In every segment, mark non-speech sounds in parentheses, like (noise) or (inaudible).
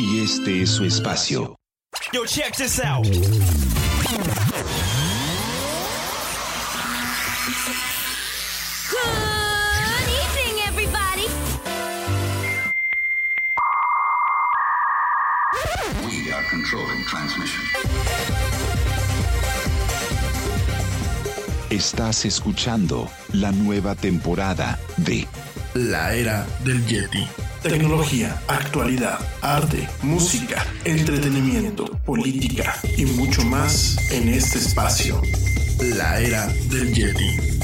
Y este es su espacio. Yo, check this out. Good evening, everybody. We are controlling transmission. Estás escuchando la nueva temporada de La era del Yeti. Tecnología, actualidad, arte, música, entretenimiento, política y mucho más en este espacio. La era del Yeti.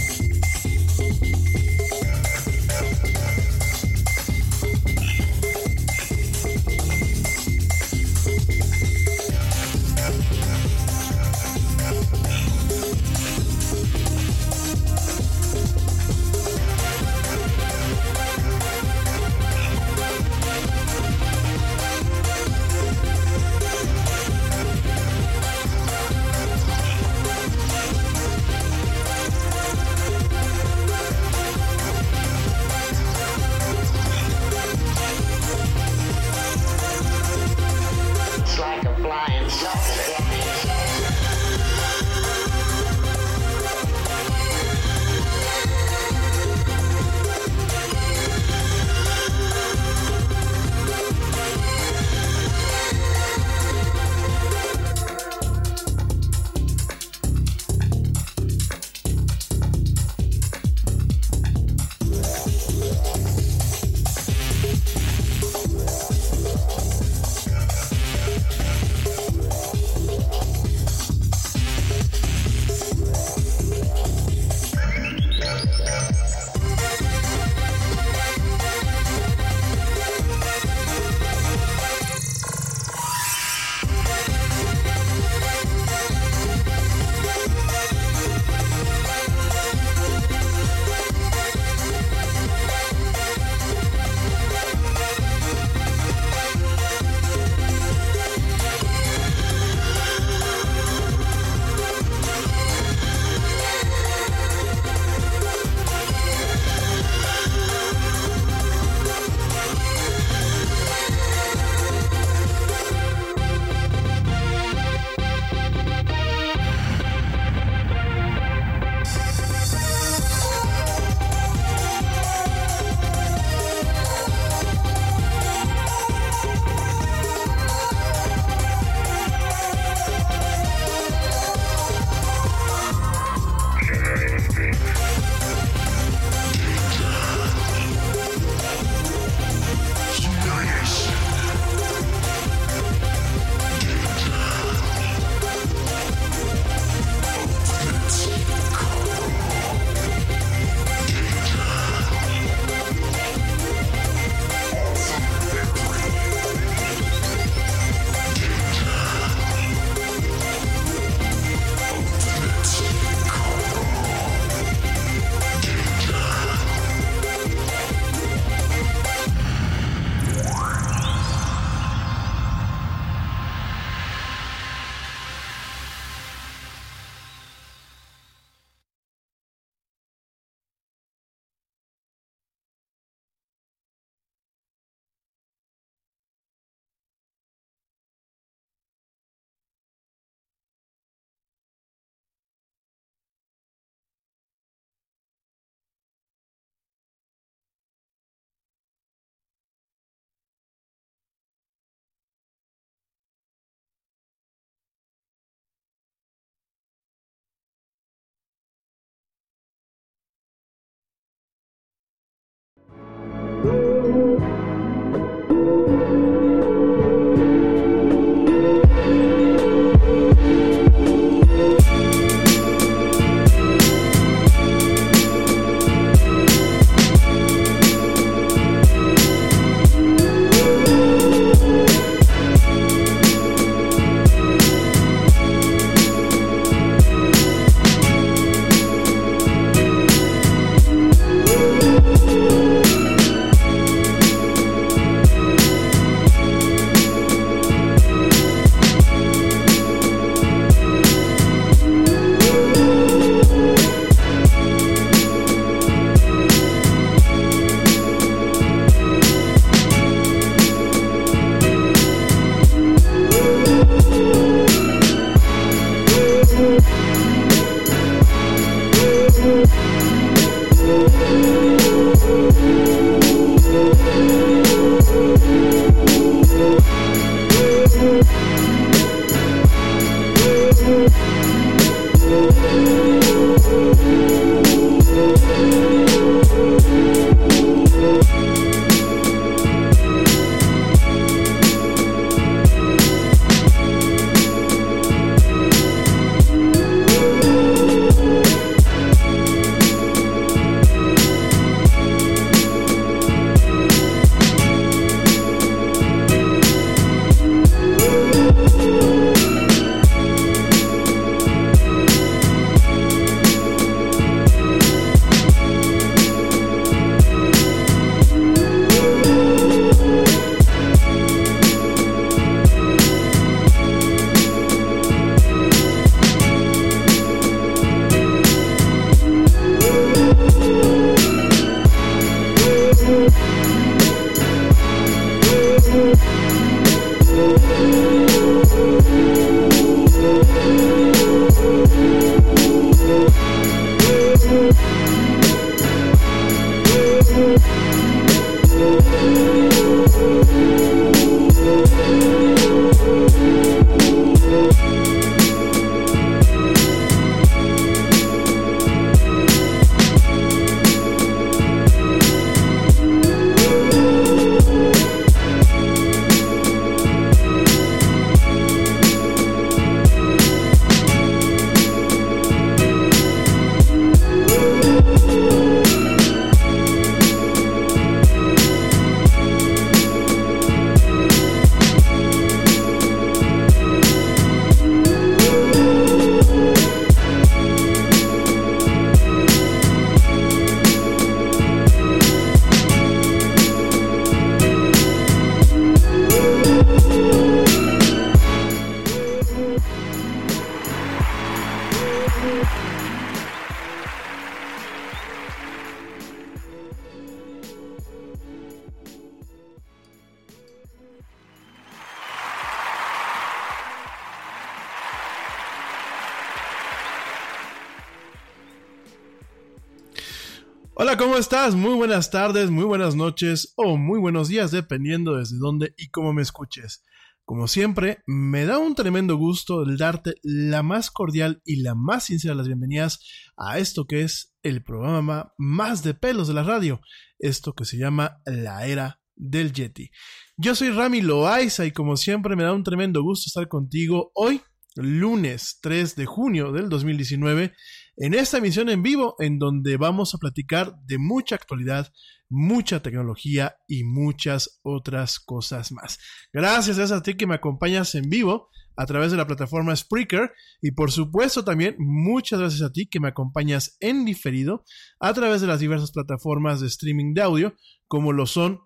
Muy buenas tardes, muy buenas noches o muy buenos días, dependiendo desde dónde y cómo me escuches. Como siempre, me da un tremendo gusto el darte la más cordial y la más sincera de las bienvenidas a esto que es el programa más de pelos de la radio, esto que se llama La Era del Yeti. Yo soy Rami Loaiza y como siempre me da un tremendo gusto estar contigo hoy, lunes 3 de junio del 2019 en esta emisión en vivo en donde vamos a platicar de mucha actualidad, mucha tecnología y muchas otras cosas más. Gracias, a ti que me acompañas en vivo a través de la plataforma Spreaker y por supuesto también muchas gracias a ti que me acompañas en diferido a través de las diversas plataformas de streaming de audio como lo son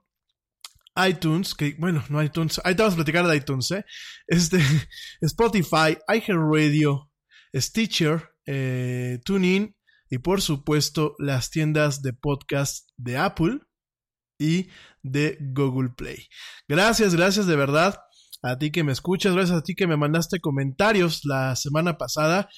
iTunes, que bueno, no iTunes, ahí te vamos a platicar de iTunes, ¿eh? Este, (laughs) Spotify, iHeartRadio, Stitcher, eh, TuneIn y por supuesto las tiendas de podcast de Apple y de Google Play. Gracias, gracias de verdad a ti que me escuchas, gracias a ti que me mandaste comentarios la semana pasada.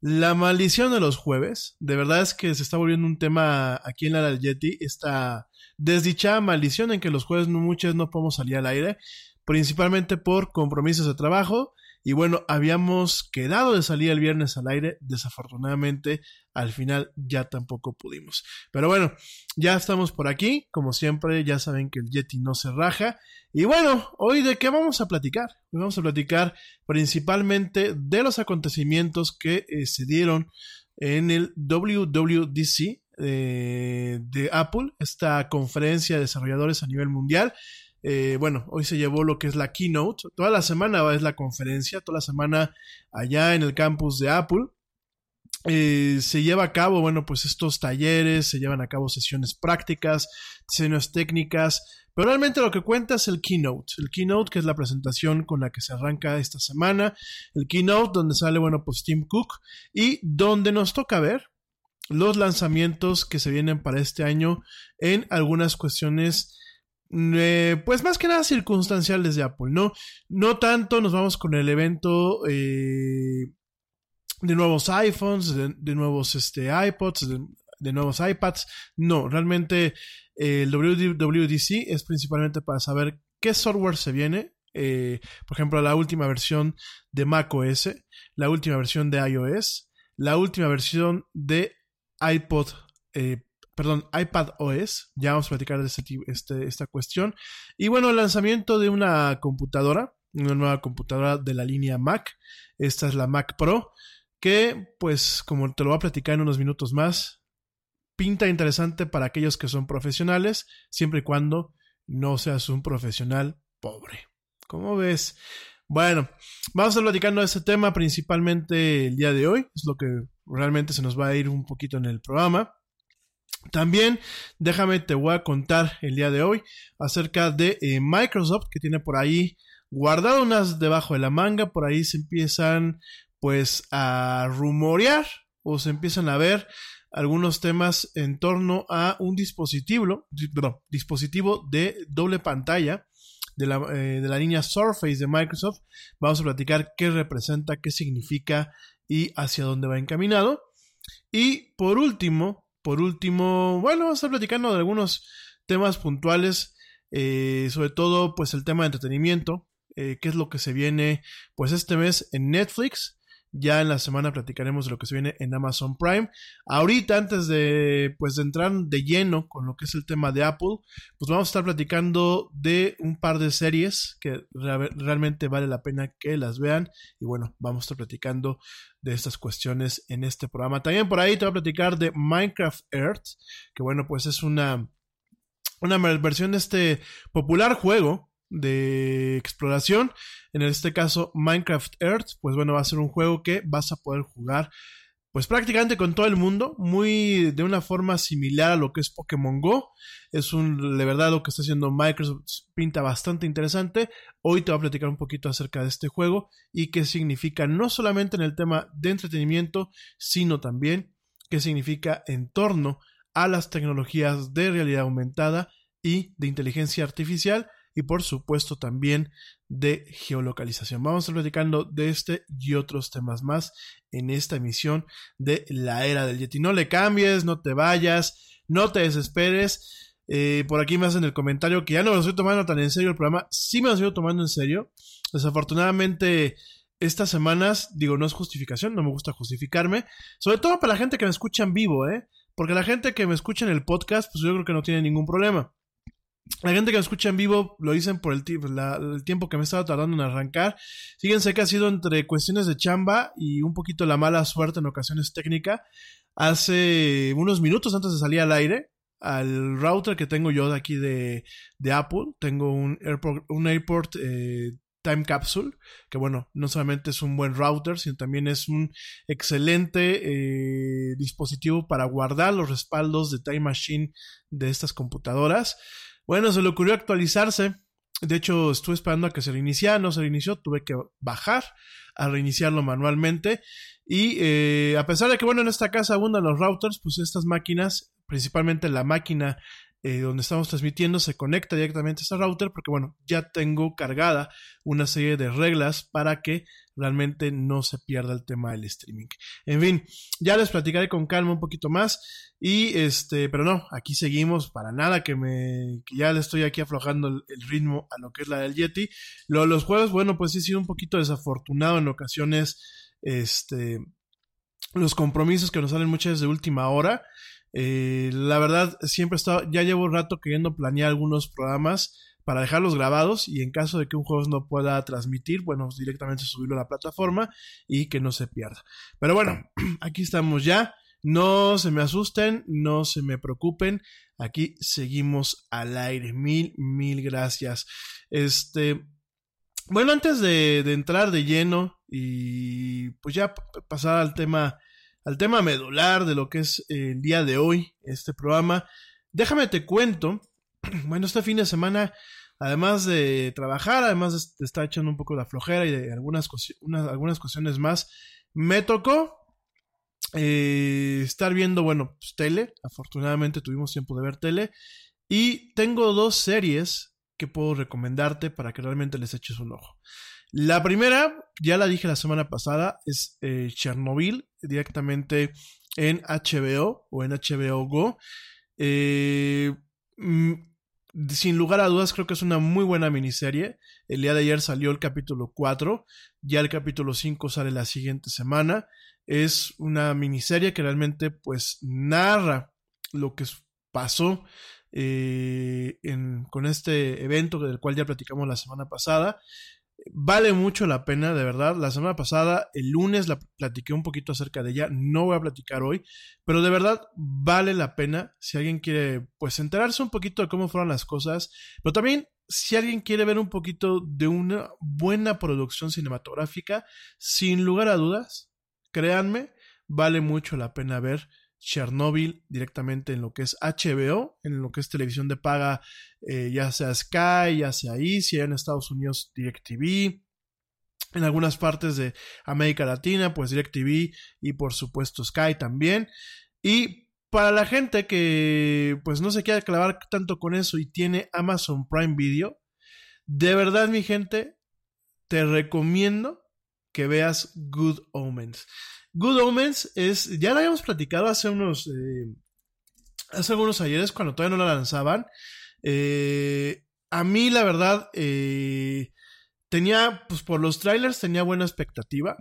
La maldición de los jueves, de verdad es que se está volviendo un tema aquí en la Yeti, esta desdichada maldición en que los jueves muchas no podemos salir al aire, principalmente por compromisos de trabajo, y bueno, habíamos quedado de salir el viernes al aire, desafortunadamente al final ya tampoco pudimos. Pero bueno, ya estamos por aquí, como siempre, ya saben que el Yeti no se raja. Y bueno, hoy de qué vamos a platicar? Hoy vamos a platicar principalmente de los acontecimientos que eh, se dieron en el WWDC eh, de Apple, esta conferencia de desarrolladores a nivel mundial. Eh, bueno, hoy se llevó lo que es la keynote. Toda la semana es la conferencia, toda la semana allá en el campus de Apple. Eh, se lleva a cabo, bueno, pues estos talleres, se llevan a cabo sesiones prácticas, sesiones técnicas, pero realmente lo que cuenta es el keynote. El keynote, que es la presentación con la que se arranca esta semana. El keynote donde sale, bueno, pues Tim Cook y donde nos toca ver los lanzamientos que se vienen para este año en algunas cuestiones eh, pues más que nada circunstanciales de Apple, ¿no? No tanto nos vamos con el evento eh, de nuevos iPhones, de, nuevos este, iPods, de, nuevos iPads. No, realmente el WWDC es principalmente para saber qué software se viene eh, por ejemplo, la última versión de macOS, la última versión de iOS, la última versión de iPod, eh, perdón, iPad OS. Ya vamos a platicar de este, esta cuestión. Y bueno, el lanzamiento de una computadora, una nueva computadora de la línea Mac. Esta es la Mac Pro, que pues como te lo voy a platicar en unos minutos más, pinta interesante para aquellos que son profesionales, siempre y cuando no seas un profesional pobre. ¿Cómo ves? Bueno, vamos a estar platicando de este tema principalmente el día de hoy, es lo que realmente se nos va a ir un poquito en el programa. También, déjame, te voy a contar el día de hoy acerca de eh, Microsoft, que tiene por ahí guardado unas debajo de la manga, por ahí se empiezan pues a rumorear o se empiezan a ver algunos temas en torno a un dispositivo, dispositivo de doble pantalla de la, eh, de la línea Surface de Microsoft. Vamos a platicar qué representa, qué significa y hacia dónde va encaminado. Y por último, por último, bueno, vamos a estar platicando de algunos temas puntuales, eh, sobre todo pues el tema de entretenimiento, eh, qué es lo que se viene pues este mes en Netflix. Ya en la semana platicaremos de lo que se viene en Amazon Prime. Ahorita, antes de, pues, de entrar de lleno con lo que es el tema de Apple, pues vamos a estar platicando de un par de series que realmente vale la pena que las vean. Y bueno, vamos a estar platicando de estas cuestiones en este programa. También por ahí te voy a platicar de Minecraft Earth, que bueno, pues es una, una versión de este popular juego de exploración. En este caso, Minecraft Earth, pues bueno, va a ser un juego que vas a poder jugar pues prácticamente con todo el mundo, muy de una forma similar a lo que es Pokémon Go. Es un, de verdad, lo que está haciendo Microsoft pinta bastante interesante. Hoy te voy a platicar un poquito acerca de este juego y qué significa no solamente en el tema de entretenimiento, sino también qué significa en torno a las tecnologías de realidad aumentada y de inteligencia artificial y por supuesto también de geolocalización. Vamos a estar platicando de este y otros temas más en esta emisión de la era del Yeti. No le cambies, no te vayas, no te desesperes. Eh, por aquí me hacen el comentario que ya no me lo estoy tomando tan en serio el programa. Sí me lo estoy tomando en serio. Desafortunadamente, estas semanas, digo, no es justificación, no me gusta justificarme. Sobre todo para la gente que me escucha en vivo, ¿eh? Porque la gente que me escucha en el podcast, pues yo creo que no tiene ningún problema. La gente que me escucha en vivo lo dicen por el, el, tiempo que me he estado tardando en arrancar. Fíjense que ha sido entre cuestiones de chamba y un poquito la mala suerte en ocasiones técnica. Hace unos minutos antes de salir al aire, al router que tengo yo de aquí de, Apple, tengo un Airport, un airport eh, Time Capsule, que bueno, no solamente es un buen router, sino también es un excelente eh, dispositivo para guardar los respaldos de Time Machine de estas computadoras. Bueno, se le ocurrió actualizarse. De hecho, estuve esperando a que se reiniciara, no se reinició, tuve que bajar a reiniciarlo manualmente. Y eh, a pesar de que, bueno, en esta casa abundan los routers, pues estas máquinas, principalmente la máquina eh, donde estamos transmitiendo se conecta directamente a ese router porque bueno, ya tengo cargada una serie de reglas para que realmente no se pierda el tema del streaming. En fin, ya les platicaré con calma un poquito más y este, pero no, aquí seguimos para nada que me que ya le estoy aquí aflojando el, ritmo a lo que es la del Yeti. Lo, los juegos, bueno, pues sí he sido un poquito desafortunado en ocasiones este los compromisos que nos salen muchas de última hora eh, la verdad, siempre he estado, ya llevo un rato queriendo planear algunos programas para dejarlos grabados y en caso de que un juego no pueda transmitir, bueno, directamente subirlo a la plataforma y que no se pierda. Pero bueno, (clears throat) aquí estamos ya. No se me asusten, no se me preocupen. Aquí seguimos al aire. Mil, mil gracias. Este, bueno, antes de, de entrar de lleno y pues ya pasar al tema al tema medular de lo que es el día de hoy, este programa. Déjame te cuento, (clears throat) bueno, este fin de semana, además de trabajar, además de estar echando un poco de flojera y de algunas, algunas cuestiones más, me tocó eh, estar viendo, bueno, pues, tele. Afortunadamente tuvimos tiempo de ver tele. Y tengo dos series que puedo recomendarte para que realmente les eches un ojo. La primera, ya la dije la semana pasada, es eh, Chernobyl, directamente en HBO o en HBO Go. Eh, mm, sin lugar a dudas creo que es una muy buena miniserie. El día de ayer salió el capítulo 4, ya el capítulo 5 sale la siguiente semana. Es una miniserie que realmente pues narra lo que pasó eh, en, con este evento del cual ya platicamos la semana pasada. Vale mucho la pena, de verdad. La semana pasada, el lunes, la platiqué un poquito acerca de ella. No voy a platicar hoy, pero de verdad vale la pena si alguien quiere, pues, enterarse un poquito de cómo fueron las cosas. Pero también, si alguien quiere ver un poquito de una buena producción cinematográfica, sin lugar a dudas, créanme, vale mucho la pena ver Chernobyl directamente en lo que es HBO, en lo que es televisión de paga, eh, ya sea Sky, ya sea Easy, en Estados Unidos DirecTV, en algunas partes de América Latina, pues DirecTV y por supuesto Sky también. Y para la gente que pues no se quiere clavar tanto con eso y tiene Amazon Prime Video, de verdad mi gente, te recomiendo que veas Good Omens. Good Omens es, ya la habíamos platicado hace unos, eh, hace algunos ayeres cuando todavía no la lanzaban. Eh, a mí la verdad, eh, tenía, pues por los trailers tenía buena expectativa,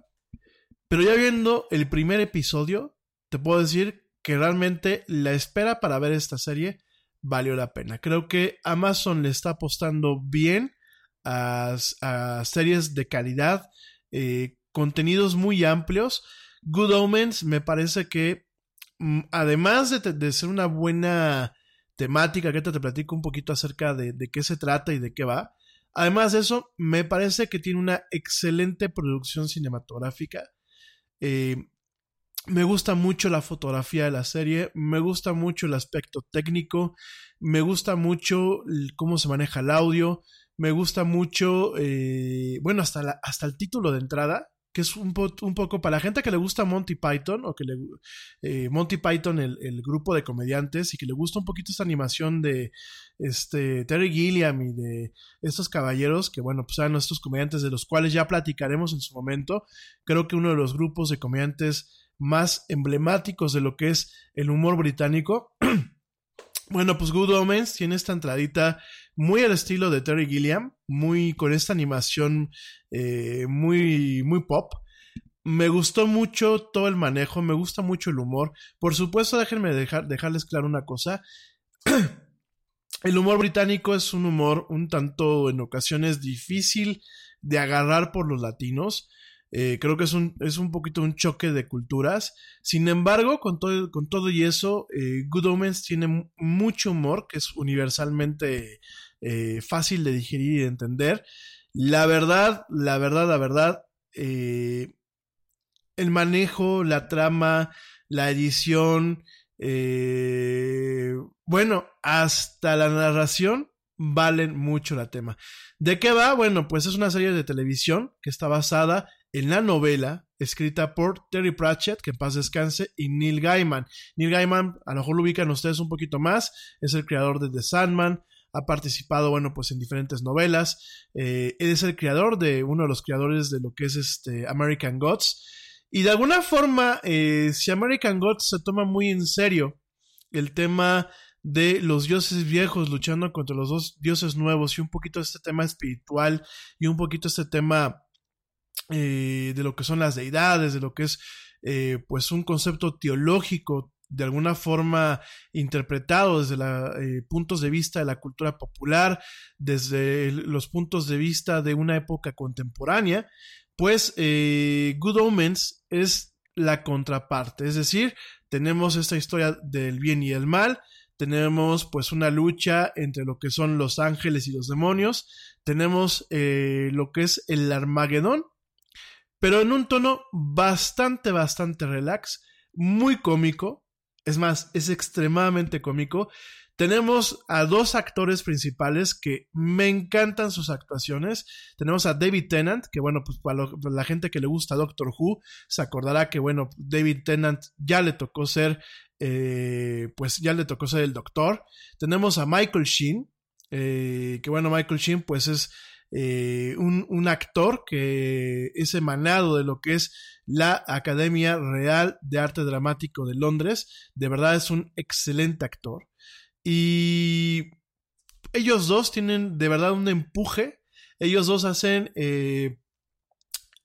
pero ya viendo el primer episodio, te puedo decir que realmente la espera para ver esta serie valió la pena. Creo que Amazon le está apostando bien a, a series de calidad, contenidos muy amplios Good Omens me parece que, mm, además de, ser una buena temática, que te, te platico un poquito acerca de, qué se trata y de qué va, además de eso, me parece que tiene una excelente producción cinematográfica. Eh, me gusta mucho la fotografía de la serie, me gusta mucho el aspecto técnico, me gusta mucho cómo se maneja el audio, me gusta mucho, eh, bueno, hasta, hasta el título de entrada, que es un, poco para la gente que le gusta Monty Python, o que le eh, Monty Python, el, el, grupo de comediantes, y que le gusta un poquito esta animación de este Terry Gilliam y de estos caballeros, que bueno, pues eran estos comediantes de los cuales ya platicaremos en su momento. Creo que uno de los grupos de comediantes más emblemáticos de lo que es el humor británico. (clears throat) bueno, pues Good Omens tiene esta entradita muy al estilo de Terry Gilliam, muy con esta animación eh, muy, muy pop. Me gustó mucho todo el manejo, me gusta mucho el humor. Por supuesto, déjenme dejar, dejarles claro una cosa. (clears throat) el humor británico es un humor un tanto en ocasiones difícil de agarrar por los latinos. Eh, creo que es un, es un poquito un choque de culturas. Sin embargo, con todo, con todo y eso, eh, Good Omens tiene mucho humor, que es universalmente eh, fácil de digerir y de entender. La verdad, la verdad, la verdad, el manejo, la trama, la edición, bueno, hasta la narración valen mucho la tema. ¿De qué va? Bueno, pues es una serie de televisión que está basada en la novela escrita por Terry Pratchett, que en paz descanse, y Neil Gaiman. Neil Gaiman, a lo mejor lo ubican ustedes un poquito más, es el creador de The Sandman, ha participado, bueno, pues en diferentes novelas, eh, él es el creador de, uno de los creadores de lo que es este American Gods, y de alguna forma, eh, si American Gods se toma muy en serio el tema de los dioses viejos luchando contra los dos dioses nuevos y un poquito este tema espiritual y un poquito este tema eh, de lo que son las deidades, de lo que es eh, pues un concepto teológico de alguna forma interpretado desde los eh, puntos de vista de la cultura popular, desde los puntos de vista de una época contemporánea, pues Good Omens es la contraparte, es decir, tenemos esta historia del bien y el mal, tenemos pues una lucha entre lo que son los ángeles y los demonios, tenemos lo que es el Armagedón, pero en un tono bastante, bastante relax, muy cómico, es más, es extremadamente cómico. Tenemos a dos actores principales que me encantan sus actuaciones. Tenemos a David Tennant, que bueno, pues para, la gente que le gusta Doctor Who, se acordará que bueno, David Tennant ya le tocó ser, eh, pues ya le tocó ser el doctor. Tenemos a Michael Sheen, eh, que bueno, Michael Sheen pues es eh, un, actor que es emanado de lo que es la Academia Real de Arte Dramático de Londres. De verdad es un excelente actor. Y ellos dos tienen de verdad un empuje. Ellos dos hacen eh,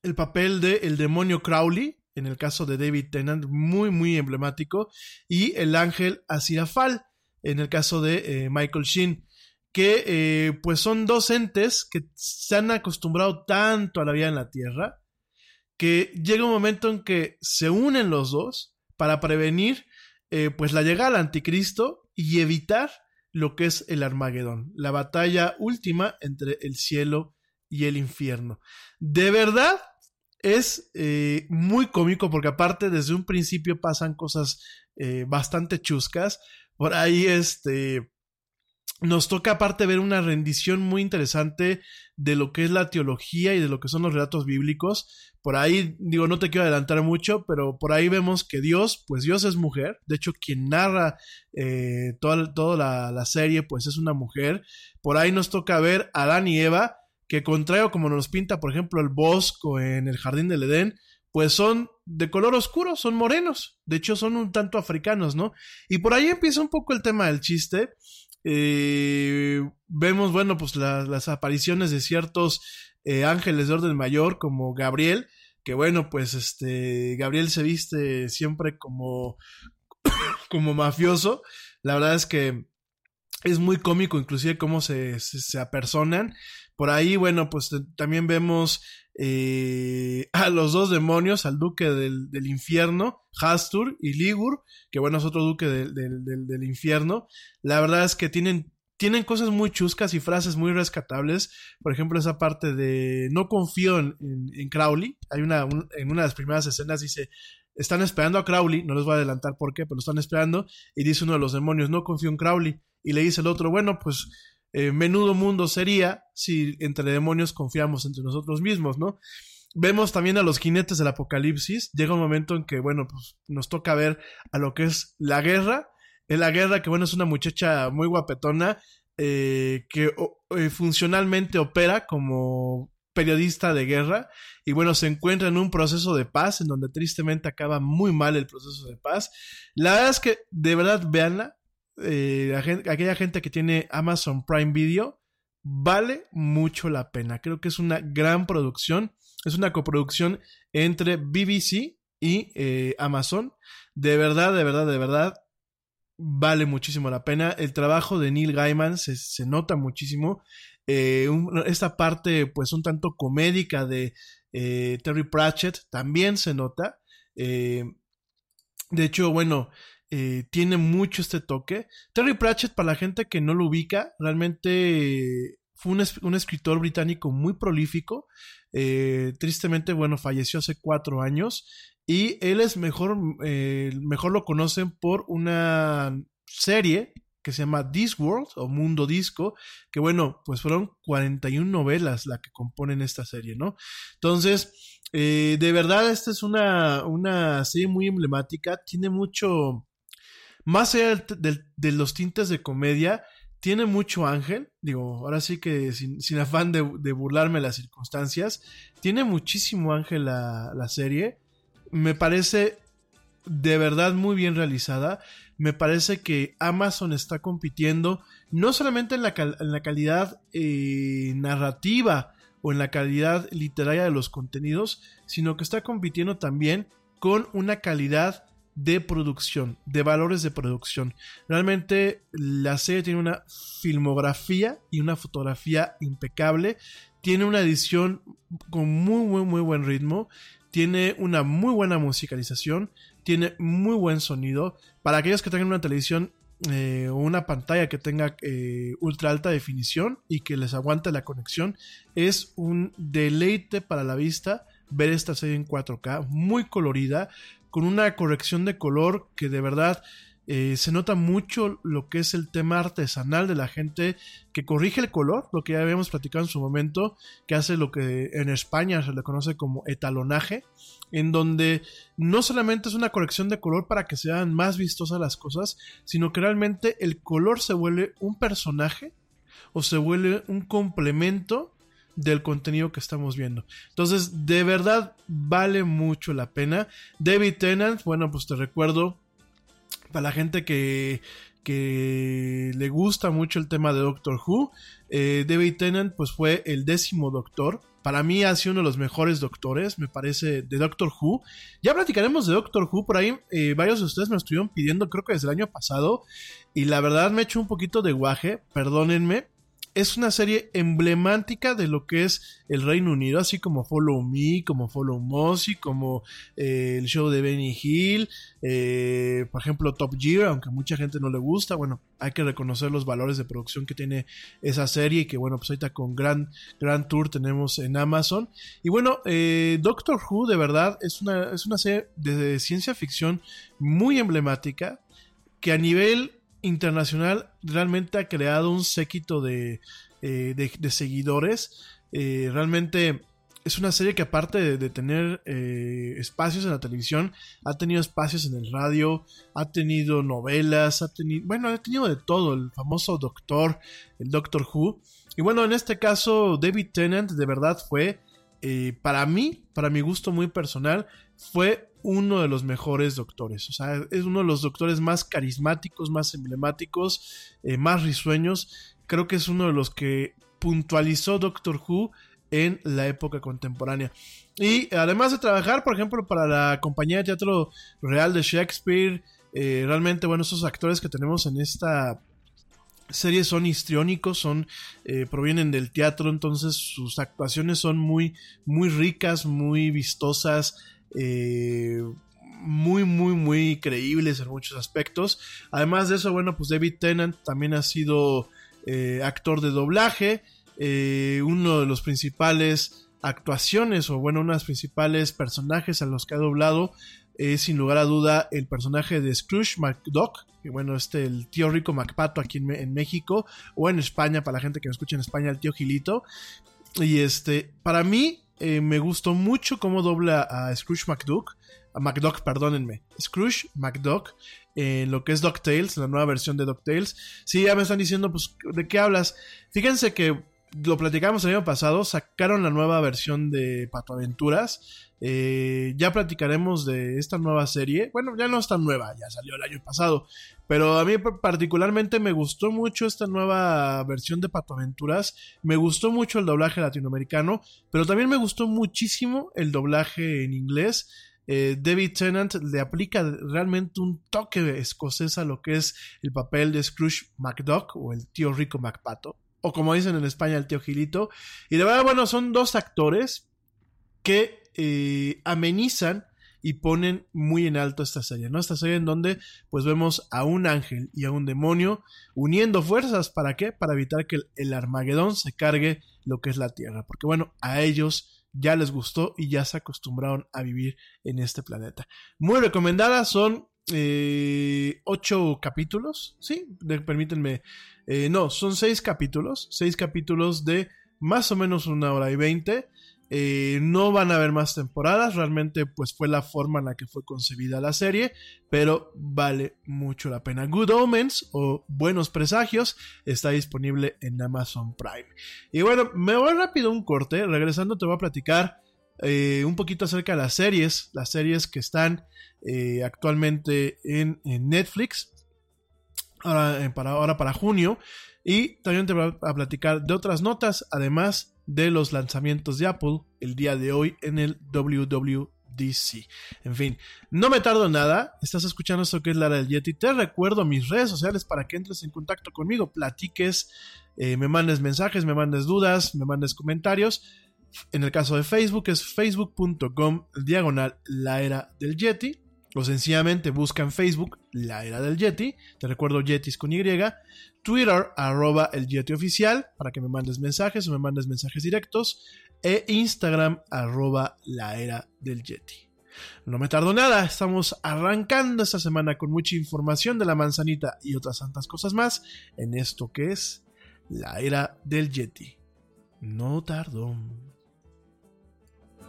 el papel de el demonio Crowley, en el caso de David Tennant, muy, muy emblemático, y el ángel Aziraphale, en el caso de eh, Michael Sheen, que eh, pues son dos entes que se han acostumbrado tanto a la vida en la Tierra, que llega un momento en que se unen los dos para prevenir eh, pues la llegada al anticristo y evitar lo que es el Armagedón, la batalla última entre el cielo y el infierno. De verdad, es eh, muy cómico porque aparte desde un principio pasan cosas eh, bastante chuscas. Por ahí este nos toca aparte ver una rendición muy interesante de lo que es la teología y de lo que son los relatos bíblicos. Por ahí, digo, no te quiero adelantar mucho, pero por ahí vemos que Dios, pues Dios es mujer. De hecho, quien narra eh, toda, toda la, serie, pues es una mujer. Por ahí nos toca ver a Adán y Eva, que contrario como nos pinta, por ejemplo, el bosco en el jardín del Edén, pues son de color oscuro, son morenos. De hecho, son un tanto africanos, ¿no? Y por ahí empieza un poco el tema del chiste. Eh, vemos, bueno, pues la, las apariciones de ciertos eh, ángeles de orden mayor, como Gabriel, que bueno, pues este, Gabriel se viste siempre como, (coughs) como mafioso. La verdad es que es muy cómico, inclusive cómo se, se apersonan. Por ahí, bueno, pues también vemos eh, (laughs) a los dos demonios, al duque del, del, infierno, Hastur y Ligur, que bueno, es otro duque del, del, del, infierno. La verdad es que tienen, tienen cosas muy chuscas y frases muy rescatables. Por ejemplo, esa parte de no confío en, en, Crowley. Hay una, un, en una de las primeras escenas dice, están esperando a Crowley, no les voy a adelantar por qué, pero lo están esperando, y dice uno de los demonios, no confío en Crowley. Y le dice el otro, bueno, pues eh, menudo mundo sería si entre demonios confiamos entre nosotros mismos, ¿no? Vemos también a los jinetes del apocalipsis. Llega un momento en que, bueno, pues nos toca ver a lo que es la guerra. En la guerra, que bueno, es una muchacha muy guapetona, eh, que eh, funcionalmente opera como periodista de guerra y bueno, se encuentra en un proceso de paz en donde tristemente acaba muy mal el proceso de paz. La verdad es que de verdad veanla, eh, aquella gente que tiene Amazon Prime Video, vale mucho la pena. Creo que es una gran producción. Es una coproducción entre BBC y eh, Amazon. De verdad, de verdad, de verdad, vale muchísimo la pena. El trabajo de Neil Gaiman se, se nota muchísimo. Eh, esta parte, pues, un tanto comédica de Terry Pratchett también se nota. De hecho, bueno, eh, tiene mucho este toque. Terry Pratchett, para la gente que no lo ubica, realmente fue un, un escritor británico muy prolífico. Eh, tristemente, bueno, falleció hace cuatro años. Y él es mejor, eh, mejor lo conocen por una serie que se llama Discworld o Mundo Disco, que bueno, pues fueron 41 novelas la que componen esta serie, ¿no? Entonces, de verdad, esta es una, una serie muy emblemática, tiene mucho, más allá de, los tintes de comedia, tiene mucho ángel, digo, ahora sí que sin, afán de, de, burlarme las circunstancias, tiene muchísimo ángel la, serie, me parece de verdad muy bien realizada, me parece que Amazon está compitiendo no solamente en la, en la calidad eh, narrativa o en la calidad literaria de los contenidos, sino que está compitiendo también con una calidad de producción, de valores de producción. Realmente la serie tiene una filmografía y una fotografía impecable, tiene una edición con muy, muy, muy buen ritmo, tiene una muy buena musicalización, tiene muy buen sonido. Para aquellos que tengan una televisión eh, o una pantalla que tenga eh, ultra alta definición y que les aguante la conexión, es un deleite para la vista ver esta serie en 4K, muy colorida, con una corrección de color que de verdad eh, se nota mucho lo que es el tema artesanal de la gente que corrige el color, lo que ya habíamos platicado en su momento, que hace lo que en España se le conoce como etalonaje, en donde no solamente es una corrección de color para que sean más vistosas las cosas, sino que realmente el color se vuelve un personaje o se vuelve un complemento del contenido que estamos viendo. Entonces, de verdad vale mucho la pena. David Tennant, bueno, pues te recuerdo, para la gente que, que le gusta mucho el tema de Doctor Who. Eh, David Tennant pues fue el décimo doctor. Para mí ha sido uno de los mejores doctores, me parece, de Doctor Who. Ya platicaremos de Doctor Who, por ahí eh, varios de ustedes me estuvieron pidiendo, creo que desde el año pasado. Y la verdad me he hecho un poquito de guaje, perdónenme es una serie emblemática de lo que es el Reino Unido, así como Follow Me, como Follow Mossy, como eh, el show de Benny Hill, eh, por ejemplo Top Gear, aunque mucha gente no le gusta, bueno, hay que reconocer los valores de producción que tiene esa serie y que bueno, pues ahorita con Grand Tour tenemos en Amazon. Y bueno, eh, Doctor Who de verdad es una, es una serie de ciencia ficción muy emblemática que a nivel internacional realmente ha creado un séquito de, eh, de, seguidores. Eh, realmente es una serie que aparte de, tener eh, espacios en la televisión, ha tenido espacios en el radio, ha tenido novelas, ha tenido, bueno, ha tenido de todo, el famoso Doctor, el Doctor Who. Y bueno, en este caso, David Tennant de verdad fue, para mí, para mi gusto muy personal, fue uno de los mejores doctores. O sea, es uno de los doctores más carismáticos, más emblemáticos, eh, más risueños. Creo que es uno de los que puntualizó Doctor Who en la época contemporánea. Y además de trabajar, por ejemplo, para la compañía de teatro real de Shakespeare, eh, realmente, bueno, esos actores que tenemos en esta serie son histriónicos, son eh, provienen del teatro, entonces sus actuaciones son muy muy ricas, muy vistosas, eh, muy, muy, muy creíbles en muchos aspectos. Además de eso, bueno, pues David Tennant también ha sido eh, actor de doblaje, eh, uno de los principales actuaciones o bueno, uno de los principales personajes a los que ha doblado es sin lugar a duda el personaje de Scrooge McDuck, que bueno, este el tío rico MacPato aquí en, México o en España, para la gente que me escucha en España, el tío Gilito. Y este, para mí, eh, me gustó mucho cómo dobla a Scrooge McDuck, a McDuck, perdónenme, Scrooge McDuck, en lo que es DuckTales, la nueva versión de DuckTales. Sí, ya me están diciendo, pues, ¿de qué hablas? Fíjense que lo platicamos el año pasado, sacaron la nueva versión de Pato Aventuras. Eh, ya platicaremos de esta nueva serie. Bueno, ya no es tan nueva, ya salió el año pasado. Pero a mí particularmente me gustó mucho esta nueva versión de Pato Aventuras. Me gustó mucho el doblaje latinoamericano, pero también me gustó muchísimo el doblaje en inglés. Eh, David Tennant le aplica realmente un toque escocés a lo que es el papel de Scrooge McDuck o el tío rico MacPato o como dicen en España, el tío Gilito. Y de verdad, bueno, son dos actores que eh, amenizan y ponen muy en alto esta serie, ¿no? Esta serie en donde pues vemos a un ángel y a un demonio uniendo fuerzas, ¿para qué? Para evitar que el, Armagedón se cargue lo que es la Tierra, porque bueno, a ellos ya les gustó y ya se acostumbraron a vivir en este planeta. Muy recomendadas, son eh, ocho capítulos, sí, permítanme eh, no, son seis capítulos, seis capítulos de más o menos una hora y veinte. Eh, no van a haber más temporadas, realmente pues fue la forma en la que fue concebida la serie, pero vale mucho la pena. Good Omens o Buenos Presagios está disponible en Amazon Prime. Y bueno, me voy rápido un corte, regresando te voy a platicar eh, un poquito acerca de las series, las series que están actualmente en Netflix ahora, eh, para, ahora para junio. Y también te voy a platicar de otras notas, además de los lanzamientos de Apple el día de hoy en el WWDC. En fin, no me tardo nada. Estás escuchando esto que es Lara del Yeti. Te recuerdo mis redes sociales para que entres en contacto conmigo, platiques, eh, me mandes mensajes, me mandes dudas, me mandes comentarios. En el caso de Facebook es facebook.com diagonal la era del Yeti o sencillamente busca en Facebook la era del Yeti, te recuerdo Yetis con Y, Twitter arroba el Yeti oficial para que me mandes mensajes o me mandes mensajes directos, e Instagram arroba la era del Yeti. No me tardo nada, estamos arrancando esta semana con mucha información de la manzanita y otras tantas cosas más en esto que es la era del Yeti. No tardo.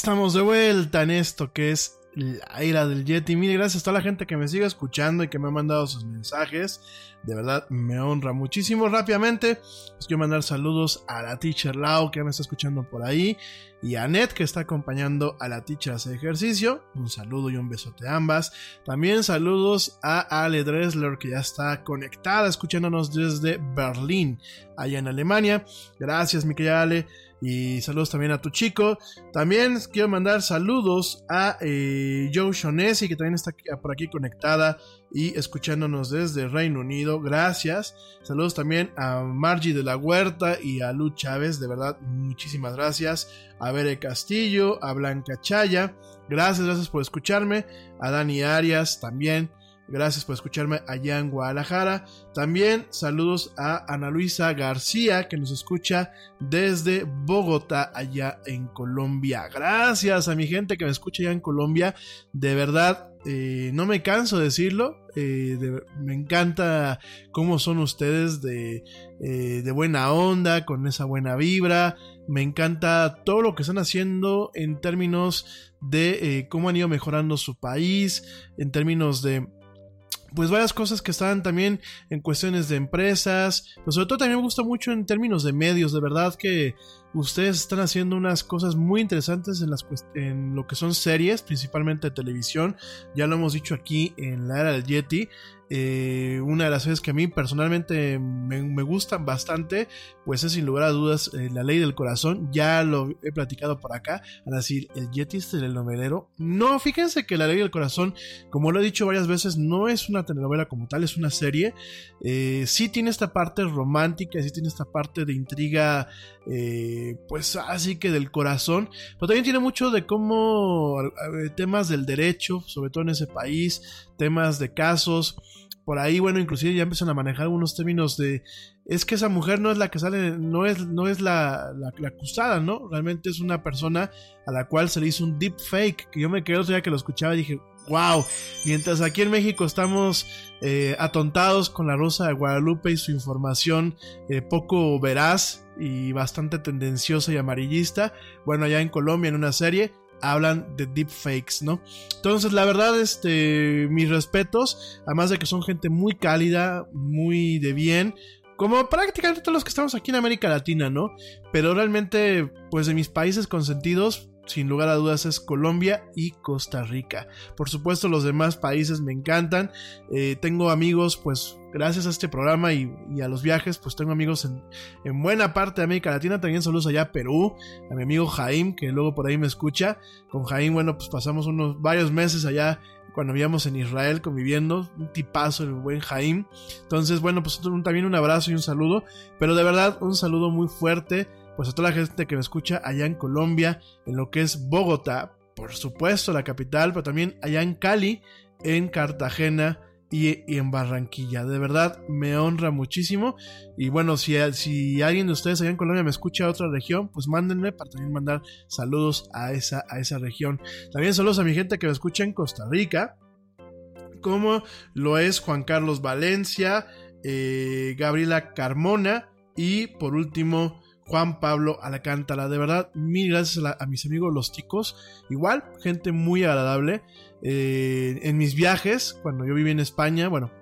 Estamos de vuelta en esto que es la era del Yeti. Mil gracias a toda la gente que me sigue escuchando y que me ha mandado sus mensajes. De verdad me honra muchísimo. Rápidamente, les quiero mandar saludos a la teacher Lau que me está escuchando por ahí. Y a Net que está acompañando a la teacher a hacer ejercicio. Un saludo y un besote a ambas. También saludos a Ale Dressler que ya está conectada escuchándonos desde Berlín, allá en Alemania. Gracias, mi querida Ale. Y saludos también a tu chico. También quiero mandar saludos a eh, Joe Shonesi, que también está por aquí conectada y escuchándonos desde Reino Unido. Gracias. Saludos también a Margie de la Huerta y a Lu Chávez. De verdad, muchísimas gracias. A Bere Castillo, a Blanca Chaya. Gracias, gracias por escucharme. A Dani Arias también. Gracias por escucharme allá en Guadalajara. También saludos a Ana Luisa García, que nos escucha desde Bogotá, allá en Colombia. Gracias a mi gente que me escucha allá en Colombia. De verdad, eh, no me canso de decirlo. eh, me encanta cómo son ustedes de, eh, de buena onda, con esa buena vibra. Me encanta todo lo que están haciendo en términos de cómo han ido mejorando su país, en términos de pues varias cosas que están también en cuestiones de empresas, pero sobre todo también me gusta mucho en términos de medios, de verdad que ustedes están haciendo unas cosas muy interesantes en, las, en lo que son series, principalmente de televisión, ya lo hemos dicho aquí en la era del Yeti, eh, una de las series que a mí personalmente me, gustan bastante, pues es sin lugar a dudas eh, La Ley del Corazón, ya lo he platicado por acá, a decir, el Yeti es telenovelero, no, fíjense que La Ley del Corazón como lo he dicho varias veces, no es una telenovela como tal, es una serie. Eh, sí tiene esta parte romántica, sí tiene esta parte de intriga, eh, pues así que del corazón, pero también tiene mucho de cómo eh, temas del derecho, sobre todo en ese país, temas de casos. Por ahí, bueno, inclusive ya empiezan a manejar algunos términos de es que esa mujer no es la que sale, no es, no es la, acusada, ¿no? Realmente es una persona a la cual se le hizo un deep fake, que yo me quedé otro día que lo escuchaba y dije, wow, mientras aquí en México estamos eh, atontados con la Rosa de Guadalupe y su información eh, poco veraz y bastante tendenciosa y amarillista, bueno, allá en Colombia en una serie hablan de deepfakes, ¿no? Entonces, la verdad, este, mis respetos, además de que son gente muy cálida, muy de bien, como prácticamente todos los que estamos aquí en América Latina, ¿no? Pero realmente, pues de mis países consentidos, sin lugar a dudas es Colombia y Costa Rica. Por supuesto los demás países me encantan. Eh, tengo amigos pues gracias a este programa y, a los viajes pues tengo amigos en, en, buena parte de América Latina. También saludos allá a Perú, a mi amigo Jaim que luego por ahí me escucha. Con Jaim bueno pues pasamos unos varios meses allá cuando vivíamos en Israel conviviendo, un tipazo el buen Jaim. Entonces, bueno, pues también un abrazo y un saludo, pero de verdad un saludo muy fuerte pues a toda la gente que me escucha allá en Colombia, en lo que es Bogotá, por supuesto la capital, pero también allá en Cali, en Cartagena y, en Barranquilla. De verdad me honra muchísimo. Y bueno, si, si alguien de ustedes allá en Colombia me escucha a otra región, pues mándenme para también mandar saludos a esa, a esa región. También saludos a mi gente que me escucha en Costa Rica, como lo es Juan Carlos Valencia, eh, Gabriela Carmona y por último Juan Pablo Alcántara. De verdad, mil gracias a, mis amigos los ticos. Igual, gente muy agradable. Eh, en mis viajes, cuando yo viví en España, bueno,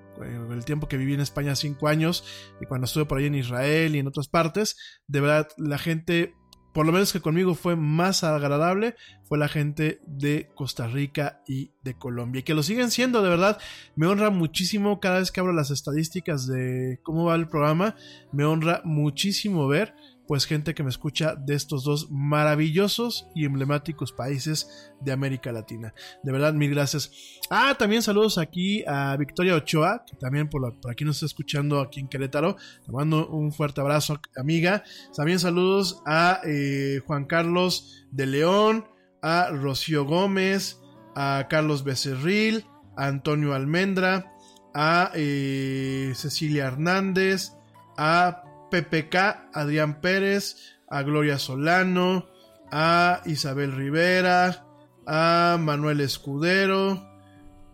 el tiempo que viví en España, cinco años, y cuando estuve por ahí en Israel y en otras partes, de verdad, la gente por lo menos que conmigo fue más agradable, fue la gente de Costa Rica y de Colombia. Y que lo siguen siendo, de verdad. Me honra muchísimo cada vez que abro las estadísticas de cómo va el programa. Me honra muchísimo ver pues gente que me escucha de estos dos maravillosos y emblemáticos países de América Latina. De verdad, mil gracias. Ah, también saludos aquí a Victoria Ochoa, que también por, aquí nos está escuchando aquí en Querétaro. Te mando un fuerte abrazo, amiga. También saludos a eh, Juan Carlos de León, a Rocío Gómez, a Carlos Becerril, a Antonio Almendra, a eh, Cecilia Hernández, a PPK, Adrián Pérez, a Gloria Solano, a Isabel Rivera, a Manuel Escudero,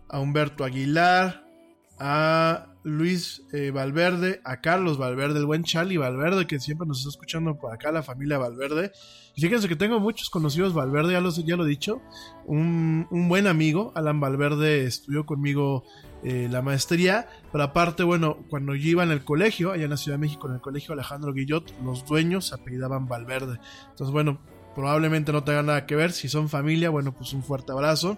a Humberto Aguilar, a Luis eh, Valverde, a Carlos Valverde, el buen Charlie Valverde, que siempre nos está escuchando por acá, la familia Valverde. Fíjense que tengo muchos conocidos Valverde, ya lo, ya lo he dicho. Un, un buen amigo, Alan Valverde, estudió conmigo eh, la maestría, pero aparte, bueno, cuando yo iba en el colegio, allá en la Ciudad de México, en el colegio Alejandro Guillot, los dueños apellidaban Valverde. Entonces, bueno, probablemente no tenga nada que ver, si son familia, bueno, pues un fuerte abrazo.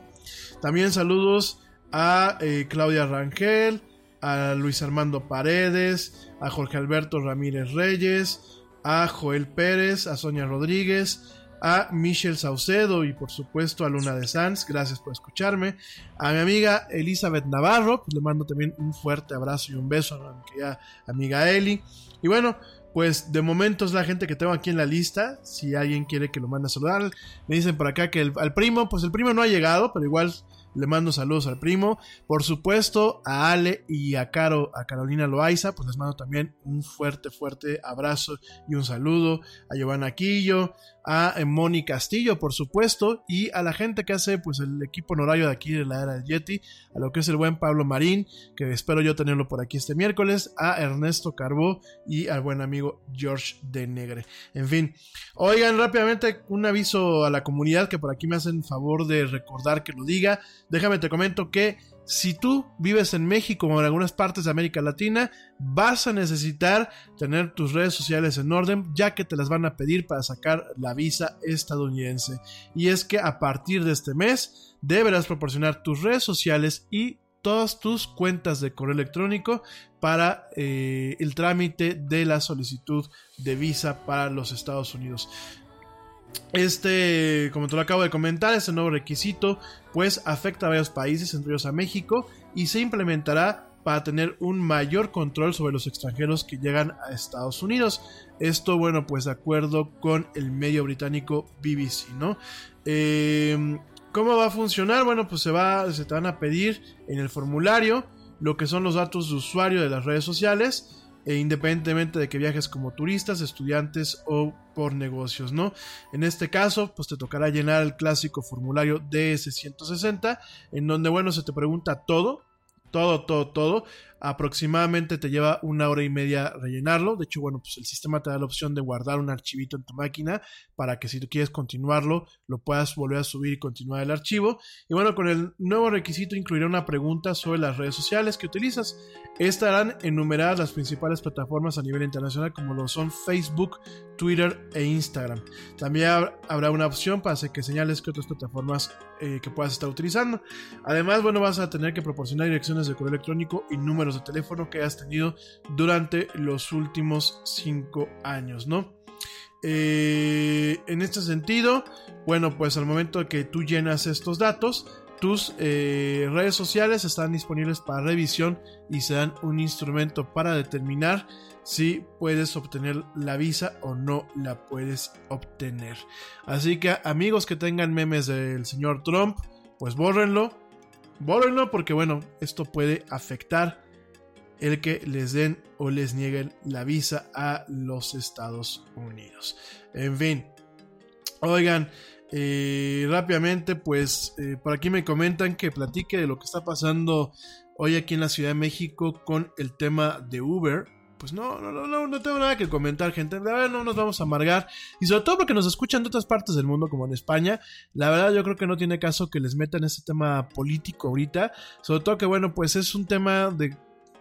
También saludos a eh, Claudia Rangel, a Luis Armando Paredes, a Jorge Alberto Ramírez Reyes, a Joel Pérez, a Sonia Rodríguez, a Michelle Saucedo y por supuesto a Luna de Sanz, gracias por escucharme, a mi amiga Elizabeth Navarro, pues le mando también un fuerte abrazo y un beso a mi querida amiga Eli. Y bueno, pues de momento es la gente que tengo aquí en la lista. Si alguien quiere que lo mande a saludar, me dicen por acá que el, al primo, pues el primo no ha llegado, pero igual le mando saludos al primo. Por supuesto, a Ale y a Caro, a Carolina Loaiza, pues les mando también un fuerte, fuerte abrazo y un saludo. A Giovanna Quillo, a Moni Castillo, por supuesto, y a la gente que hace pues el equipo honorario de aquí de la era del Yeti, a lo que es el buen Pablo Marín, que espero yo tenerlo por aquí este miércoles, a Ernesto Carbó y al buen amigo George de Negre. En fin, oigan rápidamente un aviso a la comunidad que por aquí me hacen favor de recordar que lo diga. Déjame te comento que si tú vives en México o en algunas partes de América Latina, vas a necesitar tener tus redes sociales en orden, ya que te las van a pedir para sacar la visa estadounidense. Y es que a partir de este mes deberás proporcionar tus redes sociales y todas tus cuentas de correo electrónico para eh, el trámite de la solicitud de visa para los Estados Unidos. Este, como te lo acabo de comentar, este nuevo requisito pues afecta a varios países, entre ellos a México, y se implementará para tener un mayor control sobre los extranjeros que llegan a Estados Unidos. Esto, bueno, pues de acuerdo con el medio británico BBC, ¿no? Em, ¿Cómo va a funcionar? Bueno, pues se, va, se te van a pedir en el formulario lo que son los datos de usuario de las redes sociales e independientemente de que viajes como turistas, estudiantes o por negocios, ¿no? En este caso, pues te tocará llenar el clásico formulario DS160, en donde, bueno, se te pregunta todo, todo, todo, todo. Aproximadamente te lleva una hora y media rellenarlo. De hecho, bueno, pues el sistema te da la opción de guardar un archivito en tu máquina para que si tú quieres continuarlo, lo puedas volver a subir y continuar el archivo. Y bueno, con el nuevo requisito incluirá una pregunta sobre las redes sociales que utilizas. Estarán enumeradas las principales plataformas a nivel internacional como lo son Facebook, Twitter e Instagram. También habrá una opción para que señales que otras plataformas eh, que puedas estar utilizando. Además, bueno, vas a tener que proporcionar direcciones de correo electrónico y números de teléfono que hayas tenido durante los últimos cinco años, ¿no? Eh, en este sentido, bueno, pues al momento que tú llenas estos datos, tus eh, redes sociales están disponibles para revisión y se dan un instrumento para determinar si puedes obtener la visa o no la puedes obtener. Así que amigos que tengan memes del señor Trump, pues bórrenlo. Bórrenlo porque bueno, esto puede afectar el que les den o les nieguen la visa a los Estados Unidos. En fin, oigan, eh, rápidamente, pues eh, por aquí me comentan que platique de lo que está pasando hoy aquí en la Ciudad de México con el tema de Uber. Pues no, no, no, no, tengo nada que comentar, gente. La verdad no nos vamos a amargar. Y sobre todo porque nos escuchan de otras partes del mundo, como en España. La verdad yo creo que no tiene caso que les metan ese tema político ahorita. Sobre todo que, bueno, pues es un tema de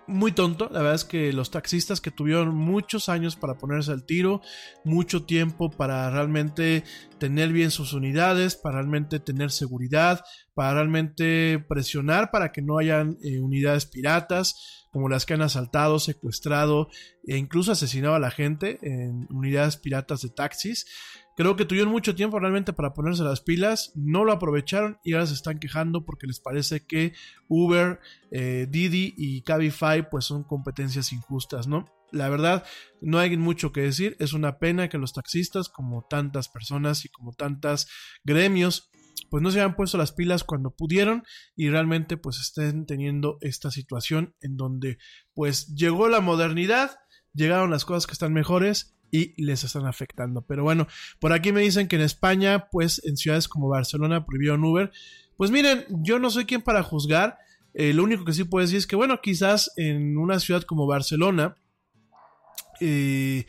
muy tonto. La verdad es que los taxistas que tuvieron muchos años para ponerse al tiro, mucho tiempo para realmente tener bien sus unidades, para realmente tener seguridad, para realmente presionar para que no hayan eh, unidades piratas como las que han asaltado, secuestrado e incluso asesinado a la gente en unidades piratas de taxis. Creo que tuvieron mucho tiempo realmente para ponerse las pilas, no lo aprovecharon y ahora se están quejando porque les parece que Uber, eh, Didi y Cabify pues son competencias injustas, ¿no? La verdad, no hay mucho que decir, es una pena que los taxistas, como tantas personas y como tantas gremios, pues no se hayan puesto las pilas cuando pudieron y realmente pues estén teniendo esta situación en donde pues llegó la modernidad, llegaron las cosas que están mejores y les están afectando. Pero bueno, por aquí me dicen que en España, pues en ciudades como Barcelona prohibieron Uber. Pues miren, yo no soy quien para juzgar. Eh, lo único que sí puedo decir es que, bueno, quizás en una ciudad como Barcelona, eh,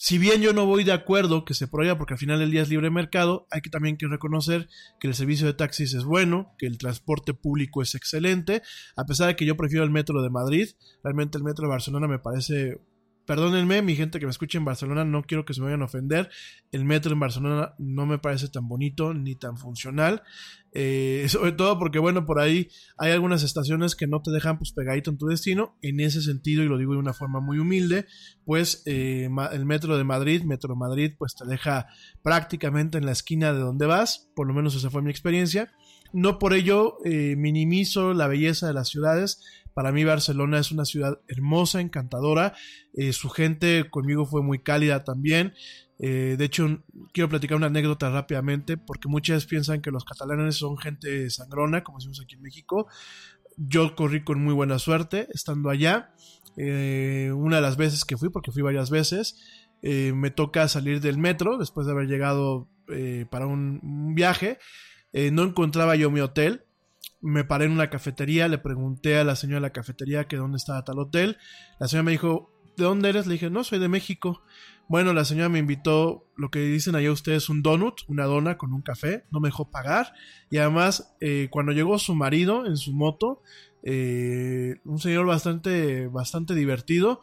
si bien yo no voy de acuerdo que se prohíba porque al final del día es libre mercado, hay que también que reconocer que el servicio de taxis es bueno, que el transporte público es excelente, a pesar de que yo prefiero el metro de Madrid, realmente el metro de Barcelona me parece Perdónenme, mi gente que me escucha en Barcelona, no quiero que se me vayan a ofender. El metro en Barcelona no me parece tan bonito ni tan funcional. Eh, (laughs) sobre todo porque, bueno, por ahí hay algunas estaciones que no te dejan pues pegadito en tu destino. En ese sentido, y lo digo de una forma muy humilde, pues eh, el metro de Madrid, Metro Madrid, pues te deja prácticamente en la esquina de donde vas. Por lo menos esa fue mi experiencia. No por ello eh, minimizo la belleza de las ciudades, para mí Barcelona es una ciudad hermosa, encantadora. Eh, su gente conmigo fue muy cálida también. Eh, de hecho, quiero platicar una anécdota rápidamente porque muchas piensan que los catalanes son gente sangrona, como decimos aquí en México. Yo corrí con muy buena suerte estando allá. Eh, una de las veces que fui, porque fui varias veces, me toca salir del metro después de haber llegado para un viaje. no encontraba yo mi hotel me paré en una cafetería, le pregunté a la señora de la cafetería que dónde estaba tal hotel. La señora me dijo, ¿de dónde eres? Le dije, no, soy de México. Bueno, la señora me invitó, lo que dicen allá ustedes, un donut, una dona con un café, no me dejó pagar. Y además, eh, cuando llegó su marido en su moto, eh, un señor bastante, bastante divertido,